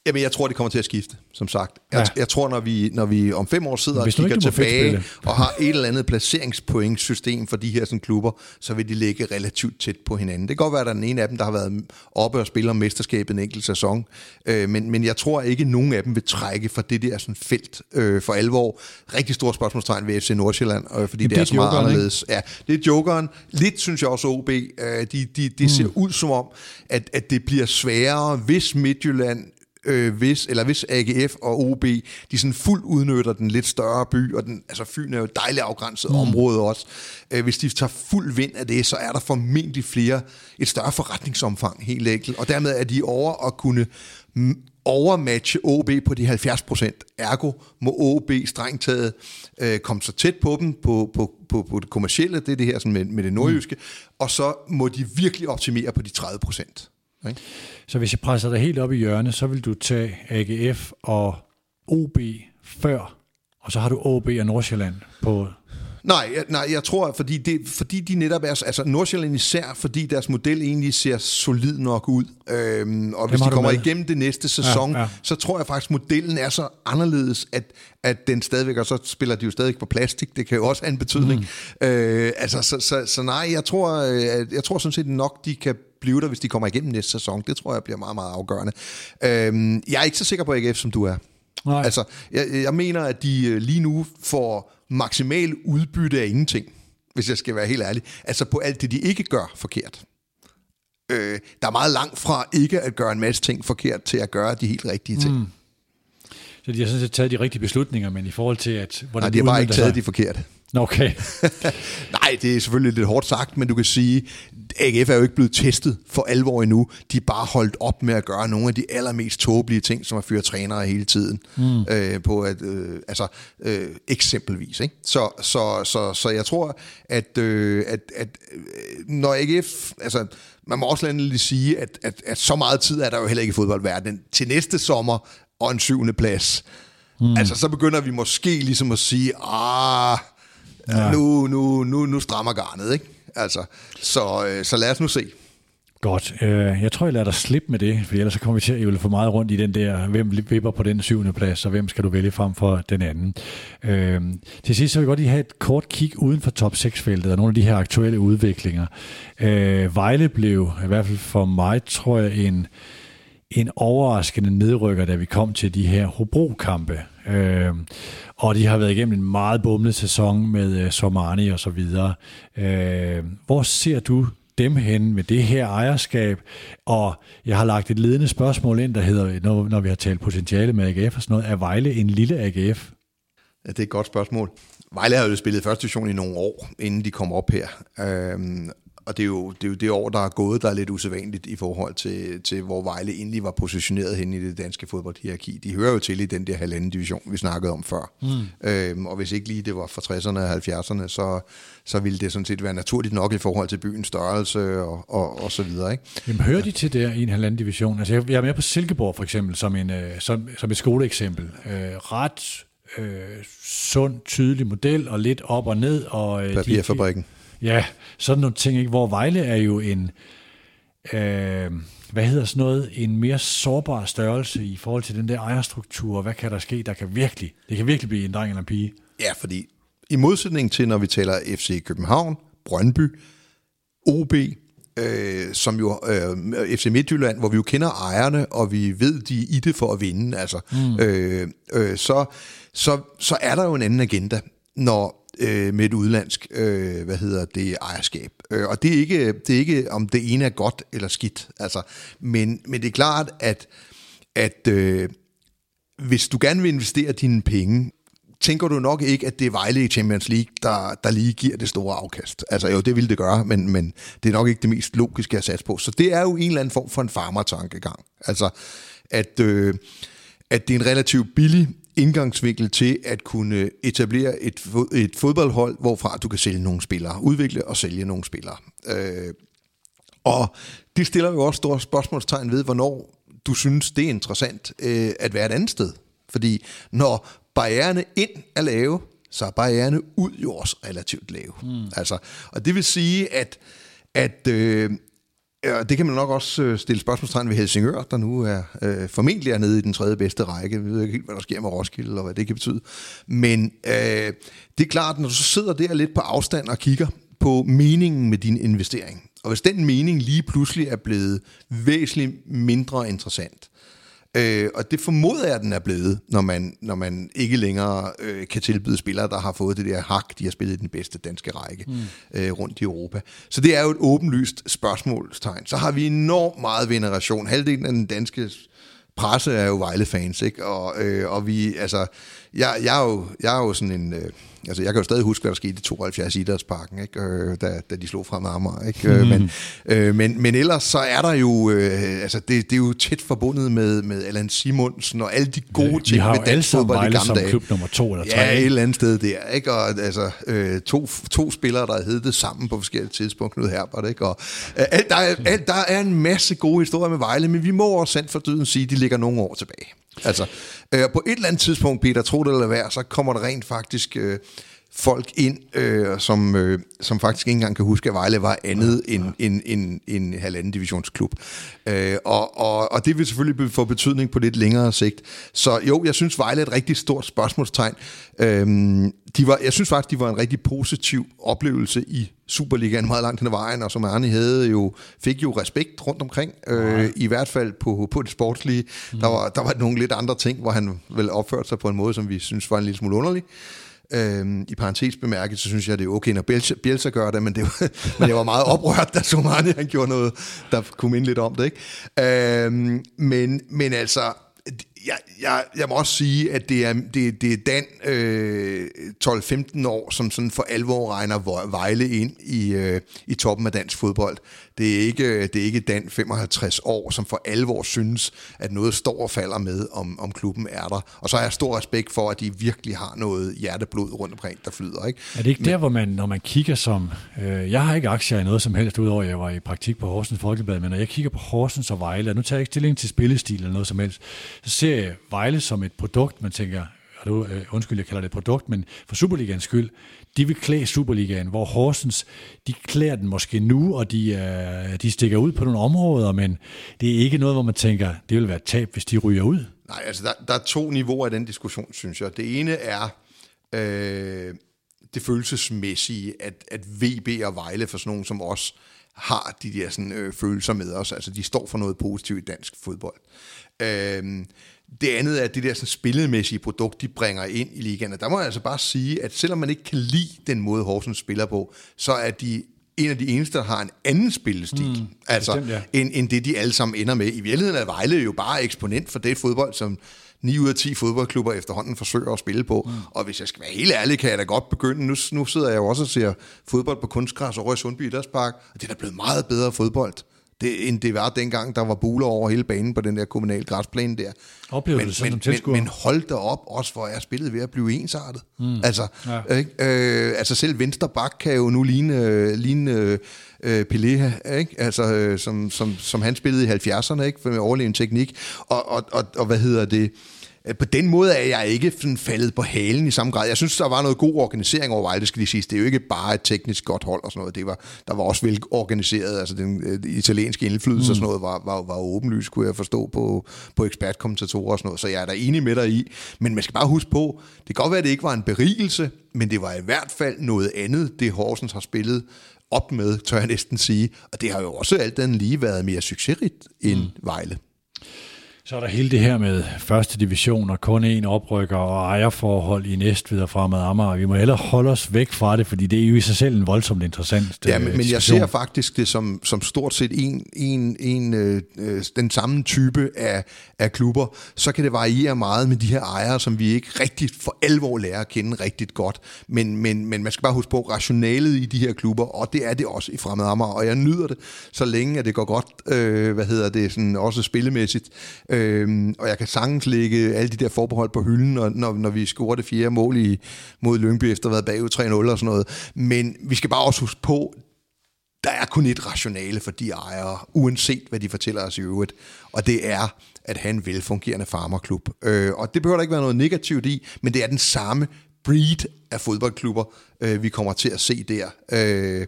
Jamen, jeg tror, det kommer til at skifte, som sagt. Jeg, Ja. jeg tror, når vi, når vi om fem år sidder Hvis og ikke kigger tilbage og har et eller andet placeringspointsystem for de her sådan, klubber, så vil de ligge relativt tæt på hinanden. Det kan godt være, at der er den ene af dem, der har været oppe og spiller om mesterskabet en enkelt sæson, øh, men, men jeg tror ikke, at nogen af dem vil trække fra det der sådan, felt øh, for alvor. Rigtig store spørgsmålstegn ved FC Nordsjælland, øh, fordi Jamen, det, det er det er så meget jokeren, ikke? anderledes. Ja, det er jokeren. Lidt synes jeg også OB. Øh, de, de, de ser ud som om, at, at det bliver sværere, hvis Midtjylland øh, hvis, eller hvis AGF og OB, de sådan fuldt udnytter den lidt større by, og den, altså Fyn er jo et dejligt afgrænset mm. område også. Øh, hvis de tager fuld vind af det, så er der formentlig flere, et større forretningsomfang, helt enkelt, og dermed er de over at kunne overmatche OB på de 70 procent. Ergo må OB strengt taget øh, komme så tæt på dem på, på, på, på det kommercielle, det er det her sådan med, med det nordjyske, mm. og så må de virkelig optimere på de 30 procent. Ikke? Så hvis jeg presser dig helt op i hjørnet, så vil du tage AGF og OB før, og så har du OB og Nordsjælland på Nej, jeg, nej, jeg tror, fordi, det, fordi de netop er, altså Nordsjælland især, fordi deres model egentlig ser solid nok ud. Øhm, og hvis har de kommer med. igennem det næste sæson, Ja, ja, så tror jeg faktisk, modellen er så anderledes, at, at den stadigvæk, og så spiller de jo stadig på plastik, det kan jo også have en betydning. Mm. Øh, altså, så, så, så nej, jeg tror, øh, at- jeg tror sådan set nok, de kan blive der, hvis de kommer igennem næste sæson. Det tror jeg bliver meget, meget afgørende. Øhm, jeg er ikke så sikker på AGF, som du er. Nej. Altså, jeg, jeg mener, at de øh, lige nu får maksimal udbytte af ingenting, hvis jeg skal være helt ærlig. Altså på alt det, de ikke gør forkert. Øh, der er meget langt fra ikke at gøre en masse ting forkert, til at gøre de helt rigtige ting. Mm. Så de har sådan set taget de rigtige beslutninger, men i forhold til, at... Hvordan Nej, de har bare ikke taget sig- de forkerte. Okay. Nej, det er selvfølgelig lidt hårdt sagt, men du kan sige, AGF er jo ikke blevet testet for alvor endnu. De er bare holdt op med at gøre nogle af de allermest tåbelige ting, som at fyre trænere hele tiden. Mm. Øh, på at, øh, altså, øh, eksempelvis. Ikke? Så, så, så, så jeg tror, at, øh, at, at øh, når AGF... Altså, man må også lige sige, at, at, at så meget tid er der jo heller ikke i fodboldverdenen. Til næste sommer og en syvende plads. Mm. Altså, så begynder vi måske ligesom at sige, ah, ja. nu, nu, nu, nu strammer garnet, ikke? Altså, så, øh, så lad os nu se. Godt. Øh, jeg tror, jeg lader dig slippe med det, for ellers så kommer vi til at ævle for meget rundt i den der, hvem vipper på den syvende plads, og hvem skal du vælge frem for den anden. Øh, til sidst så vil jeg godt lige have et kort kig uden for top 6-feltet og nogle af de her aktuelle udviklinger. Øh, Vejle blev, i hvert fald for mig, tror jeg, en, en overraskende nedrykker, da vi kom til de her Hobro-kampe. Øh, og de har været igennem en meget bumlet sæson med øh, Somani og så videre. Øh, hvor ser du dem hen med det her ejerskab? Og jeg har lagt et ledende spørgsmål ind, der hedder, når, når vi har talt potentiale med AGF og sådan noget, er Vejle en lille AGF? Ja, det er et godt spørgsmål. Vejle har jo spillet første division i nogle år, inden de kom op her. Øhm, og det er, jo, det er jo det år, der er gået, der er lidt usædvanligt i forhold til, til hvor Vejle egentlig var positioneret hen i det danske fodboldhierarki. De hører jo til i den der halvanden division, vi snakkede om før. Mm. Øhm, og hvis ikke lige det var fra 60'erne og 70'erne, så, så ville det sådan set være naturligt nok i forhold til byens størrelse og, og, og så videre. Ikke? Jamen, hører de til der i en halvanden division? Altså, jeg jeg er med på Silkeborg for eksempel, som, en, øh, som, som et skoleeksempel. Øh, ret øh, sund, tydelig model, og lidt op og ned. Og, øh, de- Papirfabrikken. Ja, sådan nogle ting, ikke? hvor Vejle er jo en, øh, hvad hedder sådan noget, en mere sårbar størrelse i forhold til den der ejerstruktur, og hvad kan der ske, der kan virkelig, det kan virkelig blive en dreng eller en pige. Ja, fordi i modsætning til, når vi taler FC København, Brøndby, OB, øh, som jo øh, FC Midtjylland, hvor vi jo kender ejerne, og vi ved, de er i det for at vinde, altså, mm. øh, øh, så, så, så er der jo en anden agenda, når øh, med et udlandsk, øh, hvad hedder det, ejerskab. Øh, og det er, ikke, det er ikke, om det ene er godt eller skidt, altså, men, men det er klart, at, at øh, hvis du gerne vil investere dine penge, tænker du nok ikke, at det er Vejle i Champions League, der, der lige giver det store afkast. Altså jo, det ville det gøre, men, men det er nok ikke det mest logiske at satse på. Så det er jo en eller anden form for en farmertankegang. Altså, at, øh, at det er en relativt billig indgangsvinkel til at kunne etablere et, et fodboldhold, hvorfra du kan sælge nogle spillere, udvikle og sælge nogle spillere. Øh, og det stiller jo også store spørgsmålstegn ved, hvornår du synes, det er interessant øh, at være et andet sted. Fordi når barriererne ind er lave, så er barriererne ud jo også relativt lave. Mm. Altså, og det vil sige, at, at øh, Ja, det kan man nok også øh, stille spørgsmålstegn ved Helsingør, der nu er øh, formentlig er nede i den tredje bedste række. Vi ved ikke helt, hvad der sker med Roskilde, og hvad det kan betyde. Men øh, det er klart, når du så sidder der lidt på afstand og kigger på meningen med din investering, og hvis den mening lige pludselig er blevet væsentligt mindre interessant, Øh, og det formoder jeg, den er blevet, når man, når man ikke længere øh, kan tilbyde spillere, der har fået det der hak, de har spillet i den bedste danske række mm. øh, rundt i Europa. Så det er jo et åbenlyst spørgsmålstegn. Så har vi enormt meget veneration. Halvdelen af den danske presse er jo Vejle-fans, ikke? Og, øh, og vi, altså, jeg, jeg, er jo, jeg er jo sådan en, øh, altså jeg kan jo stadig huske, hvad der skete i 72 i Idrætsparken, ikke? Øh, da, da de slog frem med Amager, ikke? Mm. Men, øh, men, men ellers så er der jo, øh, altså det, det er jo tæt forbundet med, med Allan Simonsen og alle de gode ting med dansk fodbold i gamle som dage. klub nummer to eller tre. Ja, et eller andet sted der, ikke? Og altså, øh, to, to spillere, der hed det sammen på forskellige tidspunkter, Knud Herbert, ikke? Og, øh, alt, der, er, alt, der er en masse gode historier med Vejle, men vi må også sandt for dyden sige, at de ligger nogle år tilbage. Altså, øh, på et eller andet tidspunkt, Peter, tro det eller være, så kommer der rent faktisk øh, folk ind, øh, som, øh, som faktisk ikke engang kan huske, at Vejle var andet ja, ja. end en, en, en halvanden divisionsklub. Øh, og, og, og det vil selvfølgelig få betydning på lidt længere sigt. Så jo, jeg synes, Vejle er et rigtig stort spørgsmålstegn. Øh, de var, jeg synes faktisk, de var en rigtig positiv oplevelse i Superligaen meget langt hen ad vejen, og som Arne havde jo, fik jo respekt rundt omkring, øh, i hvert fald på, på det sportslige. Mm. Der, var, der var nogle lidt andre ting, hvor han vel opførte sig på en måde, som vi synes var en lille smule underlig. Øhm, I parentes bemærket, så synes jeg, det er okay, når Bielsa, gør det, men det, var, men det var meget oprørt, da Somani han gjorde noget, der kunne minde lidt om det. Ikke? Øhm, men, men altså, jeg, jeg, jeg må også sige, at det er, det, det er den øh, 12-15 år, som sådan for alvor regner Vejle ind i, øh, i toppen af dansk fodbold. Det er, ikke, det er ikke den 55 år, som for alvor synes, at noget står og falder med, om, om klubben er der. Og så har jeg stor respekt for, at de virkelig har noget hjerteblod rundt omkring, der flyder. Ikke? Er det ikke Men, der, hvor man, når man kigger som... Øh, jeg har ikke aktier i noget som helst, udover at jeg var i praktik på Horsens Folkeblad, men når jeg kigger på Horsens og Vejle, og nu tager jeg ikke stilling til spillestil eller noget som helst, så ser jeg Vejle som et produkt, man tænker, du, øh, undskyld, jeg kalder det et produkt, men for Superligans skyld, de vil klæde Superligaen, hvor Horsens, de klæder den måske nu, og de, øh, de stikker ud på nogle områder, men det er ikke noget, hvor man tænker, det vil være tab, hvis de ryger ud. Nej, altså der, der er to niveauer i den diskussion, synes jeg. Det ene er øh, det følelsesmæssige, at, at VB og Vejle for sådan nogen som os, har de der sådan, øh, følelser med os. Altså, de står for noget positivt i dansk fodbold. Øh, det andet er det der sådan, spillemæssige produkt, de bringer ind i ligaen. Og der må jeg altså bare sige, at selvom man ikke kan lide den måde, Horsens spiller på, så er de en af de eneste, der har en anden spillestil, mm, altså, bestemt, ja. end, end det, de alle sammen ender med. I virkeligheden er Vejle jo bare eksponent for det fodbold, som 9 ud af 10 fodboldklubber efterhånden forsøger at spille på. Mm. Og hvis jeg skal være helt ærlig, kan jeg da godt begynde. Nu, nu sidder jeg jo også og ser fodbold på kunstgræs over i Sundby Idrætspark, og det er da blevet meget bedre fodbold det, end det var dengang, der var buler over hele banen på den der kommunale græsplæne der. Oplever men, det men, men, men hold da op, også hvor er spillet ved at blive ensartet. Mm. Altså, ja. ikke? Øh, altså selv venstre bak kan jo nu ligne, ligne øh, Pelé, ikke? Altså, øh, som, som, som han spillede i 70'erne, ikke? med overlevende teknik. Og, og, og, og hvad hedder det? Øh, på den måde er jeg ikke sådan faldet på halen i samme grad. Jeg synes, der var noget god organisering over Vejle, skal de sige. Det er jo ikke bare et teknisk godt hold og sådan noget. Det var, der var også vel organiseret. Altså den øh, italienske indflydelse mm. og sådan noget var, var, var åbenlyst, kunne jeg forstå på, på ekspertkommentatorer og sådan noget. Så jeg er da enig med dig i. Men man skal bare huske på, det kan godt være, at det ikke var en berigelse, men det var i hvert fald noget andet, det Horsens har spillet op med, tør jeg næsten sige. Og det har jo også alt den lige været mere succesrigt end mm. Vejle. Så er der hele det her med første division og kun en oprykker og ejerforhold i Næstved og fremad Amager. Vi må hellere holde os væk fra det, fordi det er jo i sig selv en voldsomt interessant Ja, men, men jeg ser faktisk det som, som stort set en, en, en, øh, øh, den samme type af, af klubber. Så kan det variere meget med de her ejere, som vi ikke rigtig for alvor lærer at kende rigtig godt. Men, men, men man skal bare huske på rationalet i de her klubber, og det er det også i fremad Amager. Og jeg nyder det, så længe at det går godt, øh, hvad hedder det, sådan også spillemæssigt. Øh, Øhm, og jeg kan sagtens lægge alle de der forbehold på hylden, og, når, når vi scorer det fjerde mål i, mod Lyngby efter at have været bagud 3-0 og sådan noget. Men vi skal bare også huske på, der er kun et rationale for de ejere, uanset hvad de fortæller os i øvrigt. Og det er at have en velfungerende farmerklub. Øh, og det behøver der ikke være noget negativt i, men det er den samme breed af fodboldklubber, øh, vi kommer til at se der. Øh,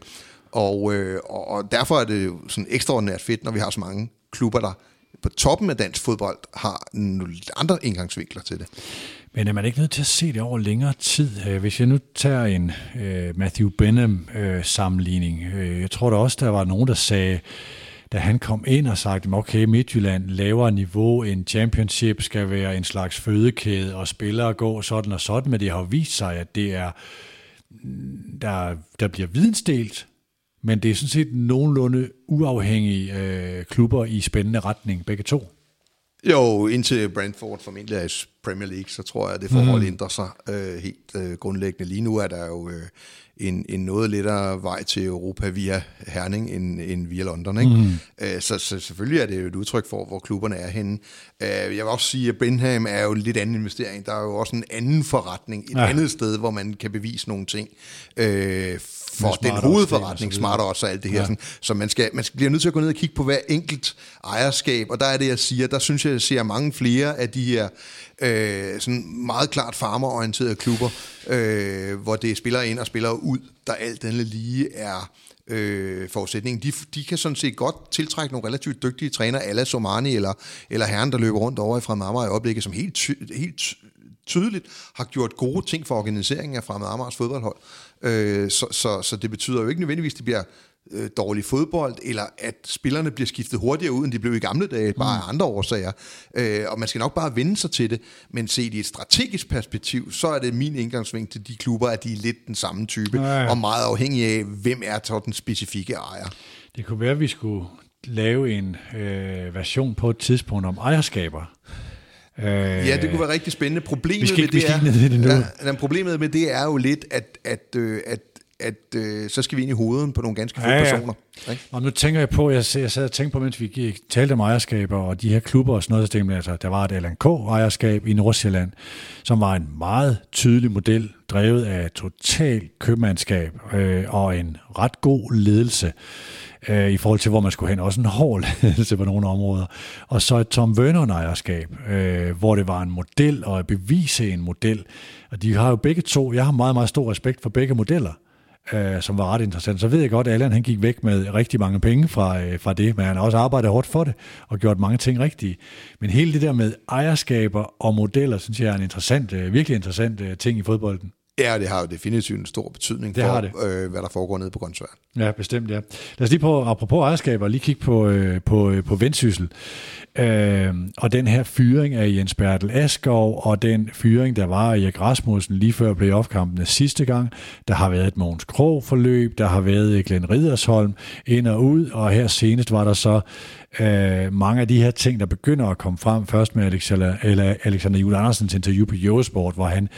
og, øh, og derfor er det jo sådan ekstraordinært fedt, når vi har så mange klubber, der på toppen af dansk fodbold har nogle andre indgangsvinkler til det. Men er man ikke nødt til at se det over længere tid? Øh, hvis jeg nu tager en øh, Matthew Benham-sammenligning, øh, øh, jeg tror der også, der var nogen, der sagde, da han kom ind og sagde, okay, Midtjylland lavere niveau end championship skal være en slags fødekæde, og spillere går sådan og sådan, men det har vist sig, at det er, mm, der, der bliver vidensdelt, men det er sådan set nogenlunde uafhængige øh, klubber i spændende retning, begge to. Jo, indtil Brentford formentlig er i Premier League, så tror jeg, at det forhold mm. ændrer sig øh, helt øh, grundlæggende. Lige nu er der jo øh, en, en noget lettere vej til Europa via Herning end, end via London. Ikke? Mm. Øh, så, så selvfølgelig er det jo et udtryk for, hvor klubberne er henne. Øh, jeg vil også sige, at Benham er jo en lidt anden investering. Der er jo også en anden forretning, et ja. andet sted, hvor man kan bevise nogle ting. Øh, for den hovedforretning, Odds og så Smart Odds og alt det her. Ja. Sådan, så man, skal, man skal bliver nødt til at gå ned og kigge på hver enkelt ejerskab, og der er det, jeg siger, der synes jeg, jeg ser mange flere af de her øh, sådan meget klart farmerorienterede klubber, øh, hvor det er spillere ind og spillere ud, der alt andet lige er øh, forudsætningen. De, de kan sådan set godt tiltrække nogle relativt dygtige trænere, ala Somani eller, eller herren, der løber rundt over i Fremad Amager i øjeblikket, som helt, ty, helt ty- tydeligt har gjort gode ting for organiseringen af Fremad Amagers fodboldhold. Øh, så, så, så det betyder jo ikke nødvendigvis, at det bliver øh, dårlig fodbold, eller at spillerne bliver skiftet hurtigere ud, end de blev i gamle dage, bare af andre årsager. Øh, og man skal nok bare vende sig til det, men set i et strategisk perspektiv, så er det min indgangsvinkel til de klubber, at de er lidt den samme type, Ja, ja. og meget afhængig af, hvem er så den specifikke ejer. Det kunne være, at vi skulle lave en øh, version på et tidspunkt om ejerskaber. Øh, Ja, det kunne være rigtig spændende. Problemet Vi skal ikke- med det er, det nu. Ja, problemet med det er jo lidt, at, at, øh, at, at øh, så skal vi ind i hovedet på nogle ganske få Ja, ja. personer. Ikke? Og nu tænker jeg på, jeg, jeg sad og tænkte på, mens vi gik, talte om ejerskaber og de her klubber og sådan noget, så tænkte jeg, altså, der var et LNK-ejerskab i Nordsjælland, som var en meget tydelig model, drevet af total købmandskab øh, og en ret god ledelse øh, i forhold til, hvor man skulle hen. Også en hård ledelse på nogle områder. Og så et Tom Vernon-ejerskab, øh, hvor det var en model og at bevise en model. Og de har jo begge to, jeg har meget, meget stor respekt for begge modeller øh, som var ret interessant. Så ved jeg godt, at Allan han gik væk med rigtig mange penge fra, øh, fra det, men han har også arbejdet hårdt for det og gjort mange ting rigtige. Men hele det der med ejerskaber og modeller, synes jeg er en interessant, øh, virkelig interessant øh, ting i fodbolden. Ja, det har jo definitivt en stor betydning Det for, har det. Øh, hvad der foregår nede på Grøntsvær. Ja, bestemt, ja. Lad os lige på, apropos ejerskaber, lige kigge på, øh, på, øh, på Vendsyssel. Øh, og den her fyring af Jens Bertel Askov, og den fyring, der var af Erik Rasmussen lige før playoff-kampene sidste gang. Der har været et Mogens Krog forløb, der har været Glenn Ridersholm ind og ud, og her senest var der så øh, mange af de her ting, der begynder at komme frem. Først med Alexander, eller Alexander Jule Andersens interview på Eurosport, hvor han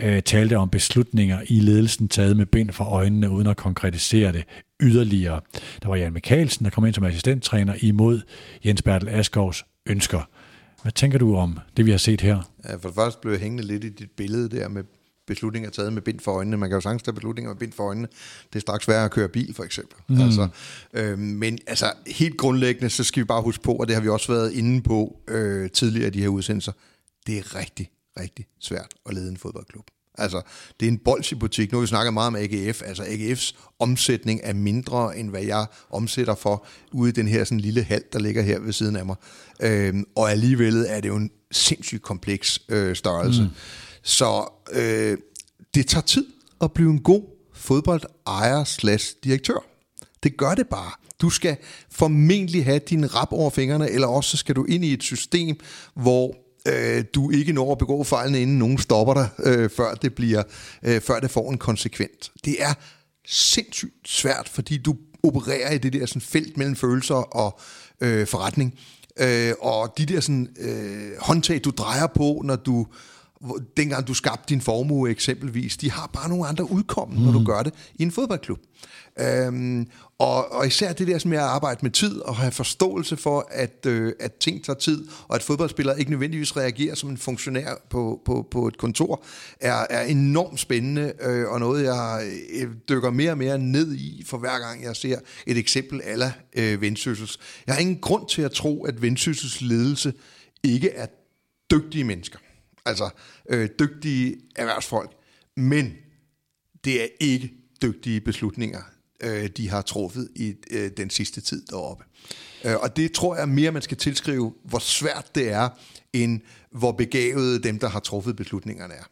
øh, talte om beslutninger i ledelsen taget med bind for øjnene, uden at konkretisere det yderligere. Der var Jan Mikkelsen, der kom ind som assistenttræner imod Jens Bertel Askovs ønsker. Hvad tænker du om det, vi har set her? Ja, for det første blev jeg hængende lidt i dit billede der med beslutninger taget med bind for øjnene. Man kan jo sagtens tage beslutninger med bind for øjnene. Det er straks værre at køre bil, for eksempel. Mm. Altså, øh, men altså, helt grundlæggende, så skal vi bare huske på, og det har vi også været inde på øh, tidligere i de her udsendelser, det er rigtig, rigtig svært at lede en fodboldklub. Altså, det er en bolsjebutik. Nu har vi snakket meget om AGF. Altså, AGF's omsætning er mindre, end hvad jeg omsætter for ude i den her sådan lille hal, der ligger her ved siden af mig. Øhm, og alligevel er det jo en sindssygt kompleks øh, størrelse. Mm. Så øh, det tager tid at blive en god fodboldejer slash direktør. Det gør det bare. Du skal formentlig have din rap over fingrene, eller også så skal du ind i et system, hvor øh, du ikke når at begå fejlene, inden nogen stopper dig, øh, før, det bliver, øh, før det får en konsekvens. Det er sindssygt svært, fordi du opererer i det der sådan, felt mellem følelser og øh, forretning. Øh, og de der sådan, øh, håndtag, du drejer på, når du hvor- dengang du skabte din formue eksempelvis, de har bare nogle andre udkommen, mm. når du gør det i en fodboldklub. Øhm, og, og især det der som med at arbejde med tid og have forståelse for, at, øh, at ting tager tid, og at fodboldspillere ikke nødvendigvis reagerer som en funktionær på, på, på et kontor, er, er enormt spændende, øh, og noget jeg øh, dykker mere og mere ned i, for hver gang jeg ser et eksempel ala øh, Vendsyssels. Jeg har ingen grund til at tro, at Vendsyssels ledelse ikke er dygtige mennesker. Altså øh, dygtige erhvervsfolk. Men det er ikke dygtige beslutninger, øh, de har truffet i øh, den sidste tid deroppe. Øh, og det tror jeg mere, man skal tilskrive, hvor svært det er, end hvor begavede dem, der har truffet beslutningerne er.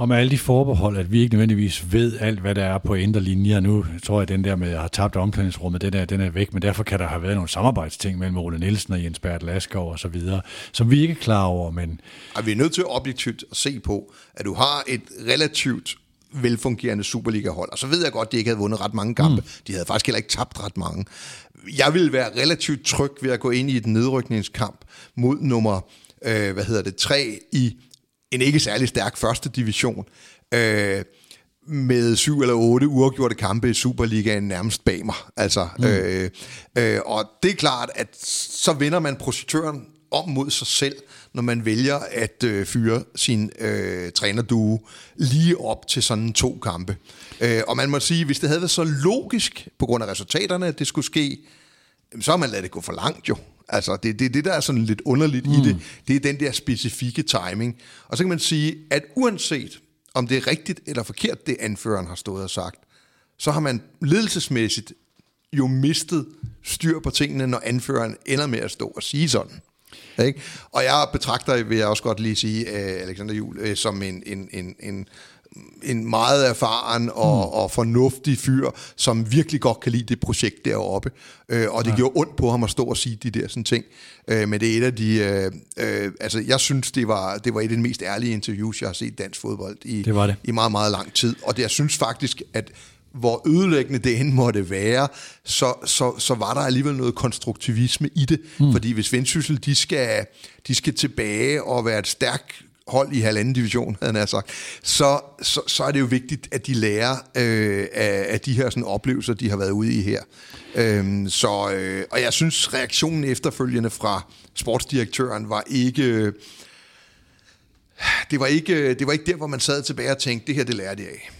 Og med alle de forbehold, at vi ikke nødvendigvis ved alt, hvad der er på indre linjer. Nu tror jeg, at den der med, at jeg har tabt omklædningsrummet, den er, den er væk, men derfor kan der have været nogle samarbejdsting mellem Ole Nielsen og Jens Bertel Asgaard og så videre, som vi ikke er klar over, men Og vi er nødt til objektivt at se på, at du har et relativt velfungerende Superliga-hold. Og så ved jeg godt, at de ikke havde vundet ret mange kampe. Mm. De havde faktisk heller ikke tabt ret mange. Jeg ville være relativt tryg ved at gå ind i et nedrykningskamp mod nummer, øh, hvad hedder det, tre i en ikke særlig stærk første division. Øh, med syv eller otte uafgjorte kampe i Superligaen nærmest bag mig. Altså, mm. øh, øh, og det er klart, at så vinder man projektøren om mod sig selv, når man vælger at øh, fyre sin øh, trænerdue lige op til sådan to kampe. Øh, og man må sige, hvis det havde været så logisk på grund af resultaterne, at det skulle ske, så har man ladet det gå for langt jo. Altså, det er det, det, der er sådan lidt underligt mm. i det. Det er den der specifikke timing. Og så kan man sige, at uanset om det er rigtigt eller forkert, det anføreren har stået og sagt, så har man ledelsesmæssigt jo mistet styr på tingene, når anføreren ender med at stå og sige sådan. Ikke? Og jeg betragter, vil jeg også godt lige sige, uh, Alexander Jul uh, som en, en, en, en en meget erfaren og, mm. og fornuftig fyr, som virkelig godt kan lide det projekt deroppe. Øh, og det ja. gjorde ondt på ham at stå og sige de der sådan ting. Øh, men det er et af de... Øh, øh, altså, jeg synes, det var, det var et af de mest ærlige interviews, jeg har set dansk fodbold i, det det. i meget, meget lang tid. Og det, jeg synes faktisk, at hvor ødelæggende det end måtte være, så, så, så var der alligevel noget konstruktivisme i det. Mm. Fordi hvis Vendsyssel, de skal, de skal tilbage og være et stærkt hold i halvanden division, havde han sagt, så, så, så er det jo vigtigt, at de lærer øh, af, af de her sådan, oplevelser, de har været ude i her. Øhm, så, øh, og jeg synes, reaktionen efterfølgende fra sportsdirektøren var ikke... Det var ikke, det var ikke der, hvor man sad tilbage og tænkte, det her, det lærte jeg af.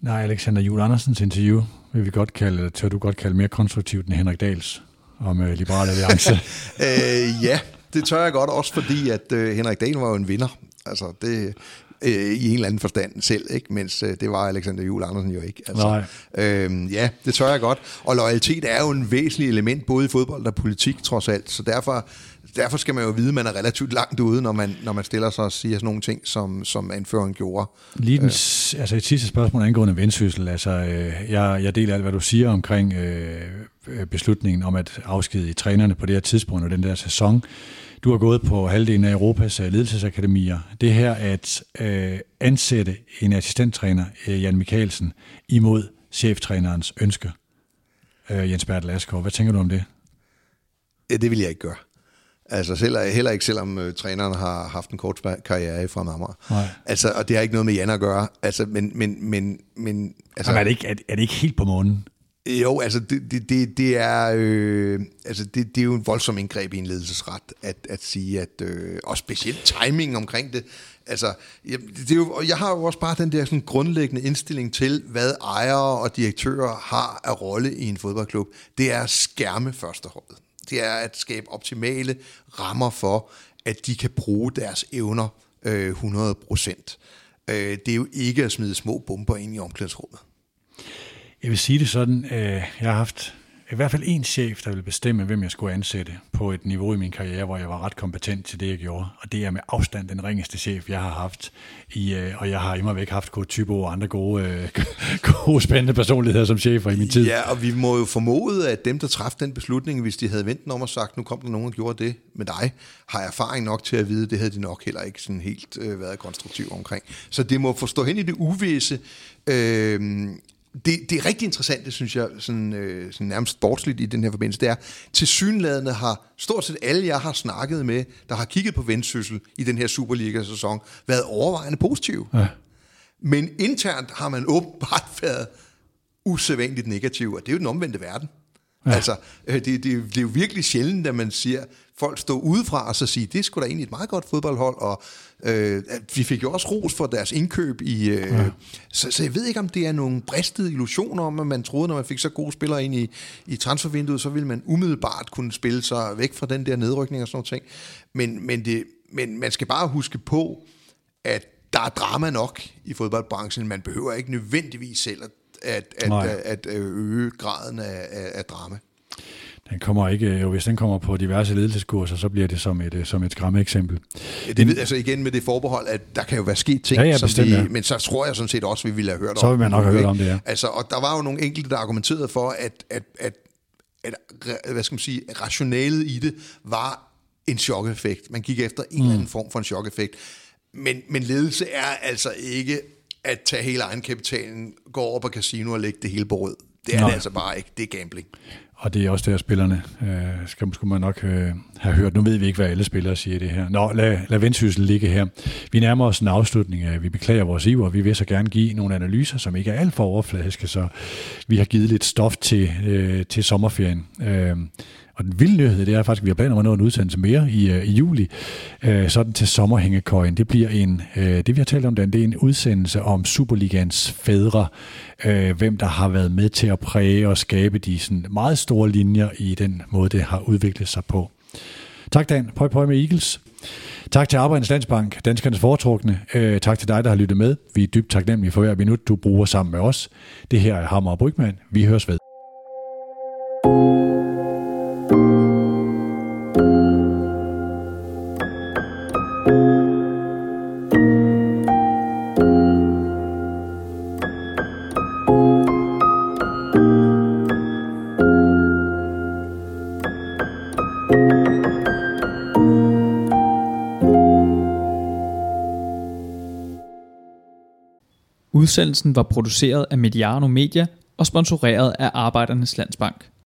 Nej, Alexander Jule Andersens interview vil vi godt kalde, tør du godt kalde mere konstruktivt end Henrik Dahls om øh, Liberale Alliance. øh, ja, det tør jeg godt, også fordi at øh, Henrik Dahl var jo en vinder. Altså, det, øh, i en eller anden forstand selv, ikke? mens øh, det var Alexander Juhl Andersen jo ikke. Altså, Nej. Øh, ja, det tør jeg godt. Og loyalitet er jo en væsentlig element, både i fodbold og politik, trods alt. Så derfor, derfor skal man jo vide, at man er relativt langt ude, når man, når man stiller sig og siger sådan nogle ting, som, som anføreren gjorde. Lige den, øh. altså et sidste spørgsmål angående vendsyssel. Altså, øh, jeg, jeg deler alt, hvad du siger omkring øh, beslutningen om at afskedige trænerne på det her tidspunkt og den der sæson. Du har gået på halvdelen af Europas øh, ledelsesakademier. Det her at øh, ansætte en assistenttræner, øh, Jan Mikkelsen, imod cheftrænerens ønske, øh, Jens Bertel Asgaard. Hvad tænker du om det? Ja, det vil jeg ikke gøre. Altså selv, heller ikke selvom øh, træneren har haft en kort karriere i Fremad Nej. Altså, og det har ikke noget med Jan at gøre. Altså, men, men, men, men, altså, Jamen, er, det ikke, er, er det ikke helt på månen? Jo, altså det, det, det, det er øh, altså det, det er jo en voldsom indgreb i en ledelsesret at, at sige at øh, og specielt timing omkring det. Altså jeg, det er jo, jeg har jo også bare den der sådan grundlæggende indstilling til hvad ejere og direktører har af rolle i en fodboldklub. Det er at skærme førsteholdet. Det er at skabe optimale rammer for at de kan bruge deres evner øh, 100%. Øh, det er jo ikke at smide små bomber ind i omklædningsrummet. Jeg vil sige det sådan, øh, jeg har haft i hvert fald en chef, der ville bestemme, hvem jeg skulle ansætte på et niveau i min karriere, hvor jeg var ret kompetent til det, jeg gjorde. Og det er med afstand den ringeste chef, jeg har haft. I, øh, og jeg har imod væk haft gode typer og andre gode, øh, gode, spændende personligheder som chefer i min tid. Ja, og vi må jo formode, at dem, der træffede den beslutning, hvis de havde ventet om og sagt, nu kom der nogen og gjorde det med dig, har erfaring nok til at vide, det havde de nok heller ikke sådan helt øh, været konstruktiv omkring. Så det må forstå hen i det uvisse. Øh, det, det er rigtig interessant, det synes jeg, sådan, øh, sådan nærmest sportsligt i den her forbindelse, det er, til synlædende har stort set alle, jeg har snakket med, der har kigget på vendsyssel i den her Superliga-sæson, været overvejende positive. Ja. Men internt har man åbenbart været usædvanligt negativ, og det er jo den omvendte verden. Ja. Altså, øh, det, det, det er jo virkelig sjældent, at man siger, folk stå udefra og så sige, det skulle da egentlig et meget godt fodboldhold, og øh, vi fik jo også ros for deres indkøb i... Øh, ja. så, så jeg ved ikke, om det er nogle bristede illusioner om, at man troede, når man fik så gode spillere ind i, i transfervinduet, så ville man umiddelbart kunne spille sig væk fra den der nedrykning og sådan noget ting. Men, men, det, men man skal bare huske på, at der er drama nok i fodboldbranchen. Man behøver ikke nødvendigvis selv at, at, at, at øge graden af, af, af drama. Den kommer ikke, jo, hvis den kommer på diverse ledelseskurser, så bliver det som et, øh, som et skræmme eksempel. Det ved, altså igen med det forbehold, at der kan jo være sket ting, ja, ja, som bestemt, vi, ja. men så tror jeg sådan set også, vi ville have hørt så om. Så vil man nok have hørt om det, ja. Altså, og der var jo nogle enkelte, der argumenterede for, at, at, at, at hvad skal man sige, rationalet i det var en chok-effekt. Man gik efter en mm. eller anden form for en chok-effekt. Men, men ledelse er altså ikke at tage hele egenkapitalen, gå over på casino og lægge det hele på rød. Det er Nej. det altså bare ikke. Det er gambling. Og det er også der, spillerne øh, skal, skulle man nok øh, have hørt. Nu ved vi ikke, hvad alle spillere siger det her. Nå, lad, lad vendsyssel ligge her. Vi nærmer os en afslutning af, vi beklager vores iver, vi vil så gerne give nogle analyser, som ikke er alt for overfladiske, så vi har givet lidt stof til, øh, til sommerferien. Øh, og den vilde nyhed, det er faktisk, at vi har planer om at nå en udsendelse mere i, øh, i juli, øh, sådan til sommerhængekøjen. Det bliver en, øh, det vi har talt om den, det er en udsendelse om Superligans fædre, øh, hvem der har været med til at præge og skabe de sådan, meget store linjer i den måde, det har udviklet sig på. Tak Dan, pøj pøj med Eagles. Tak til Arbejdernes Landsbank, danskernes foretrukne. Øh, tak til dig, der har lyttet med. Vi er dybt taknemmelige for hver minut, du bruger sammen med os. Det her er Hammer og Brygman. Vi høres ved. Udsendelsen var produceret af Mediano Media og sponsoreret af Arbejdernes Landsbank.